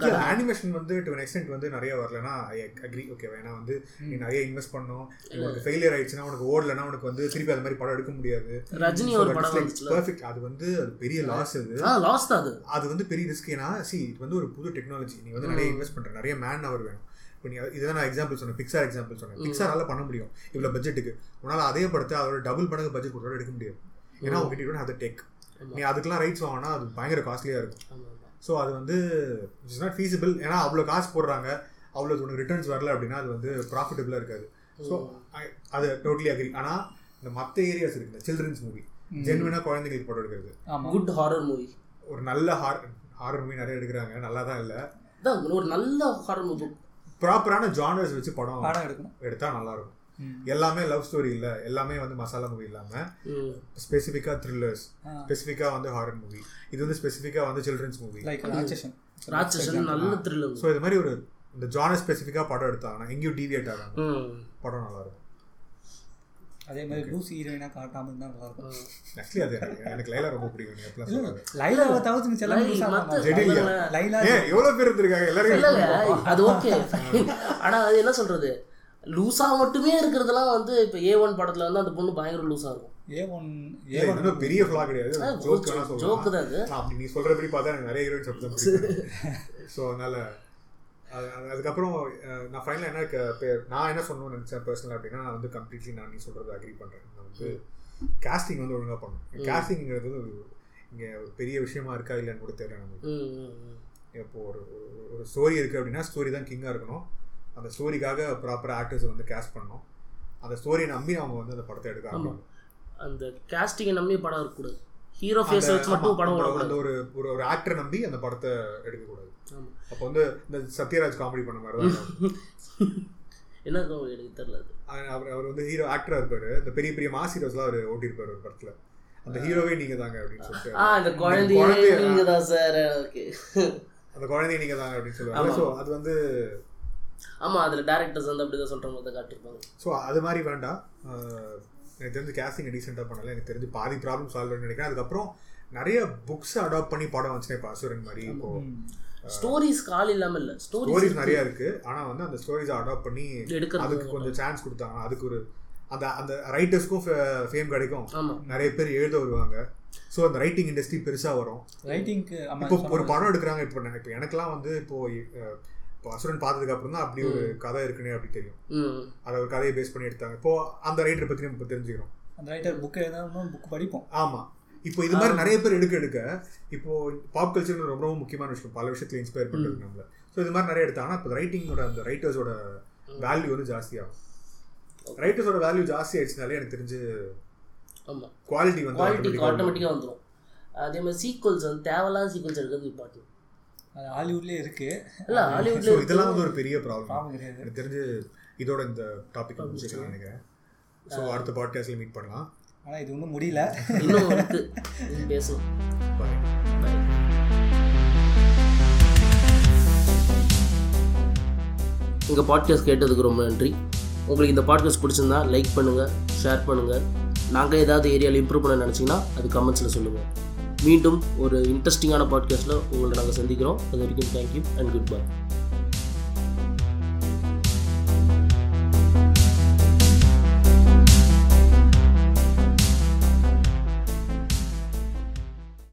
D animation வந்து டு எக்ஸ்டென்ட் வந்து நிறைய வரலனா ஐ அக்ரி ஓகே ஏன்னா வந்து நீ நிறைய இன்வெஸ்ட் பண்ணணும். உனக்கு ஃபெயிலியர் ஆயிடுச்சுன்னா உனக்கு ஓடலன்னா உனக்கு வந்து திருப்பி அது மாதிரி படம் எடுக்க முடியாது. ரஜினி ஒரு படம் பர்ஃபெக்ட் அது வந்து அது பெரிய லாஸ் அது லாஸ் தான் அது. அது வந்து பெரிய ரிஸ்க் ஏன்னா சி இது வந்து ஒரு புது டெக்னாலஜி நீ வந்து நிறைய இன்வெஸ்ட் பண்ற நிறைய மேன் அவர் வேணும். இப்போ நீ இதுதான் நான் எக்ஸாம்பிள் சொன்னேன் பிக்சார் எக்ஸாம்பிள் சொன்னேன். பிக்சாரால பண்ண முடியும். இவ்வளோ பட்ஜெட்டுக்கு உன்னால அதே படத்தை அதோட டபுள் மடங்கு பட்ஜெட் கொடுத்தோட எடுக்க முடியாது. ஏன்னா உங்ககிட்ட கூட அதை டெக் நீ அதுக்கெல்லாம் ரைட்ஸ் வாங்கினா அது பயங்கர காஸ்ட்லியா இருக்கும். ஸோ அது வந்து இட்ஸ் நாட் ஃபீஸிபிள் ஏன்னா அவ்வளோ காசு போடுறாங்க. அவ்வளோ உனக்கு ரிட்டர்ன்ஸ் வரல அப்படின்னா அது வந்து ப்ராஃபிட்டபிளாக இருக்காது. ஸோ அது டோட்டலி அக்ரி ஆனால் இந்த மற்ற ஏரியாஸ் இருக்கு இந்த சில்ட்ரன்ஸ் மூவி ஜென்வினாக குழந்தைங்களுக்கு படம் எடுக்கிறது. குட் ஹாரர் மூவி ஒரு நல்ல ஹார் ஹாரர் மூவி நிறைய எடுக்கிறாங்க. நல்லா தான் இல்லை ஒரு நல்ல ஹாரர் மூவி ப்ராப்பரான ஜானர்ஸ் வச்சு படம் பாடம் எடுக்கணும். எடுத்தா நல்லா இருக்கும். எல்லாமே லவ் ஸ்டோரி இல்ல. எல்லாமே வந்து மசாலா மூவி இல்லாம ஸ்பெசிஃபிக்கா த்ரில்லர்ஸ். ஸ்பெசிஃபிக்கா வந்து ஹாரர் மூவி இது வந்து ஸ்பெசிஃபிக்கா வந்து சில்ட்ரன்ஸ் மூவி லைக் ராட்சசன். நல்ல த்ரில்லர் ஸோ இது மாதிரி ஒரு இந்த ஜானர் ஸ்பெசிஃபிக்கா படம் எடுத்தாங்கன்னா எங்கேயும் டிவியேட் ஆகாம படம் நல்லா இருக்கும் அதே மாதிரி லூசி ஹீரோயினா காட்டாம இருந்தா நல்லா இருக்கும். ஆக்சுவலி அது எனக்கு- எனக்கு லைலா ரொம்ப பிடிக்கும். நீங்க எப்பலாம் சொல்லாது. லைலாவை தவிர்த்து மிச்சம் எல்லாமே லூசா. லைலா எவ்வளவு பேர் இருந்திருக்காங்க? எல்லாரும் அது ஓகே ஆனா அது என்ன சொல்றது? லூசா மட்டுமே இருக்கிறதெல்லாம் வந்து இப்போ ஏ ஒன் படத்துல வந்து அந்த பொண்ணு பயங்கர லூசா இருக்கும். ஏ ஒன் ஏ ஒன் பெரிய ஃபிளா கிடையாது. ஜோக் சொல்லலாம். தான் அது. அப்படி நீ சொல்றபடி பார்த்தா எனக்கு நிறைய ஹீரோயின்ஸ் அப்படி தான் ஸோ அதனால அது- அது- அதுக்கப்புறம் நான் ஃபைனலாக என்ன நான் என்ன சொல்லணும்னு நினச்சேன் பர்சனல் அப்படின்னா நான் வந்து கம்ப்ளீட்லி நான் நீ சொல்றது அக்ரி பண்ணுறேன் நான் வந்து காஸ்டிங் வந்து ஒழுங்காக பண்ணணும். காஸ்டிங்கிறது ஒரு இங்கே ஒரு பெரிய விஷயமா இருக்கா இல்லைன்னு கூட தெரியல நமக்கு. இப்போ ஒரு ஒரு- ஸ்டோரி இருக்குது அப்படின்னா ஸ்டோரி தான் கிங்காக இருக்கணும். அந்த ஸ்டோரிக்காக ப்ராப்பர் ஆக்டர்ஸ் வந்து கேஸ்ட் பண்ணணும். அந்த ஸ்டோரியை நம்பி அவங்க வந்து அந்த படத்தை எடுக்க ஆரம்பிக்கணும். அந்த கேஸ்டிங்கை நம்பி படம் இருக்கக்கூடாது. ஹீரோ ஃபேஸ் வச்சு மட்டும் படம் அந்த- ஓடக்கூடாது. ஒரு ஒரு ஆக்டரை நம்பி அந்த படத்தை எடுக்கக்கூடாது. அப்போ வந்து இந்த சத்யராஜ் காமெடி பண்ண மாதிரி தான். என்ன காமெடி எனக்கு தெரியல அவர் அவர் வந்து ஹீரோ ஆக்டரா இருப்பாரு. இந்த பெரிய பெரிய மாஸ் ஹீரோஸ்லாம் அவர் ஓட்டியிருப்பாரு ஒரு படத்துல. அந்த ஹீரோவே நீங்க தாங்க அப்படின்னு சொல்லிட்டு. ஆ இந்த குழந்தையே தான் சார் ஓகே. அந்த குழந்தைய நீங்க தாங்க அப்படின்னு சொல்லுவாங்க ஸோ அது வந்து ஆமா அதுல டேரக்டர்ஸ் வந்து அப்படிதான் சொல்ற மாதிரி தான் காட்டியிருப்பாங்க. ஸோ அது மாதிரி வேண்டாம் எனக்கு தெரிஞ்சு கேஸ்டிங் டீசெண்டாக பண்ணல. எனக்கு தெரிஞ்சு பாதி ப்ராப்ளம் சால்வ் நினைக்கிறேன். அதுக்கப்புறம் நிறைய புக்ஸ் அடாப்ட் பண்ணி படம் வந்துச்சுன்னா இப்போ அசுரன் மாதிரி இப்போ. ஸ்டோரிஸ் கால் இல்லாம இல்ல ஸ்டோரிஸ் ஸ்டோரிஸ் நிறைய இருக்கு. ஆனா வந்து அந்த ஸ்டோரிஸை அடாப்ட் பண்ணி எடுக்கிறது அதுக்கு கொஞ்சம் சான்ஸ் கொடுத்தாங்க. அதுக்கு ஒரு அந்த அந்த ரைட்டர்ஸ்க்கும் ஃபேம் கிடைக்கும். நிறைய பேர் எழுத வருவாங்க. ஸோ அந்த ரைட்டிங் இண்டஸ்ட்ரி பெருசா வரும். ரைட்டிங்க்கு இப்போ ஒரு படம் எடுக்கிறாங்க இப்போ நான் இப்போ எனக்கெல்லாம் வந்து இப்போ இப்போ அசுரன் பார்த்ததுக்கு அப்புறம் தான் அப்படி ஒரு கதை இருக்குன்னே அப்படி தெரியும். ம். அதை ஒரு கதையை பேஸ் பண்ணி எடுத்தாங்க. இப்போ அந்த ரைட்டரை பத்தி நம்ம தெரிஞ்சுக்கிறோம். அந்த ரைட்டர் புக் எழுதாமல் புக் படிப்போம். ஆமா. இப்போ இது மாதிரி நிறைய பேர் எடுக்க எடுக்க இப்போ பாப் கல்ச்சர் ரொம்ப ரொம்ப முக்கியமான விஷயம். பல விஷயத்துல இன்ஸ்பயர் பண்றது நம்மள. ஸோ இது மாதிரி நிறைய எடுத்தாங்கன்னா இப்போ ரைட்டிங்கோட அந்த ரைட்டர்ஸோட வேல்யூ வந்து ஜாஸ்தியாகும். ரைட்டர்ஸோட வேல்யூ ஜாஸ்தி ஆயிடுச்சுனாலே எனக்கு தெரிஞ்சு ஆமா. குவாலிட்டி வந்து குவாலிட்டி. ஆட்டோமேட்டிக்காக வந்துடும் அதே மாதிரி சீக்வல்ஸ் வந்து தேவையில்லாத சீக்வல்ஸ் எடுக்கிறது இம்பார்ட்டன்ட் அது ஹாலிவுட்லேயே இருக்கு. இல்ல ஸோ ஹாலிவுட்ல இதெல்லாம் வந்து ஒரு பெரிய ப்ராப்ளம் எனக்கு தெரிஞ்சு இதோட இந்த டாபிக் முடிச்சுக்கலாம் நினைக்கிறேன் ஸோ அடுத்த பாட்காஸ்ட்ல மீட் பண்ணலாம். ஆனால் இது ஒன்றும் முடியல. இன்னும் இருக்கு. பேசலாம் எங்கள் பாட்காஸ்ட் கேட்டதுக்கு ரொம்ப நன்றி. உங்களுக்கு இந்த பாட்காஸ்ட் பிடிச்சிருந்தா லைக் பண்ணுங்கள் ஷேர் பண்ணுங்கள் நாங்கள் ஏதாவது ஏரியாவில் இம்ப்ரூவ் பண்ண நினச்சிங்கன்னா அது கமெண்ட்ஸில் சொல்லுங்கள் மீண்டும் ஒரு இன்ட்ரெஸ்டிங்கான பாட்காஸ்ட்டில் உங்களை நாங்கள் சந்திக்கிறோம். அது வரைக்கும் தேங்க்யூ அண்ட் குட் பை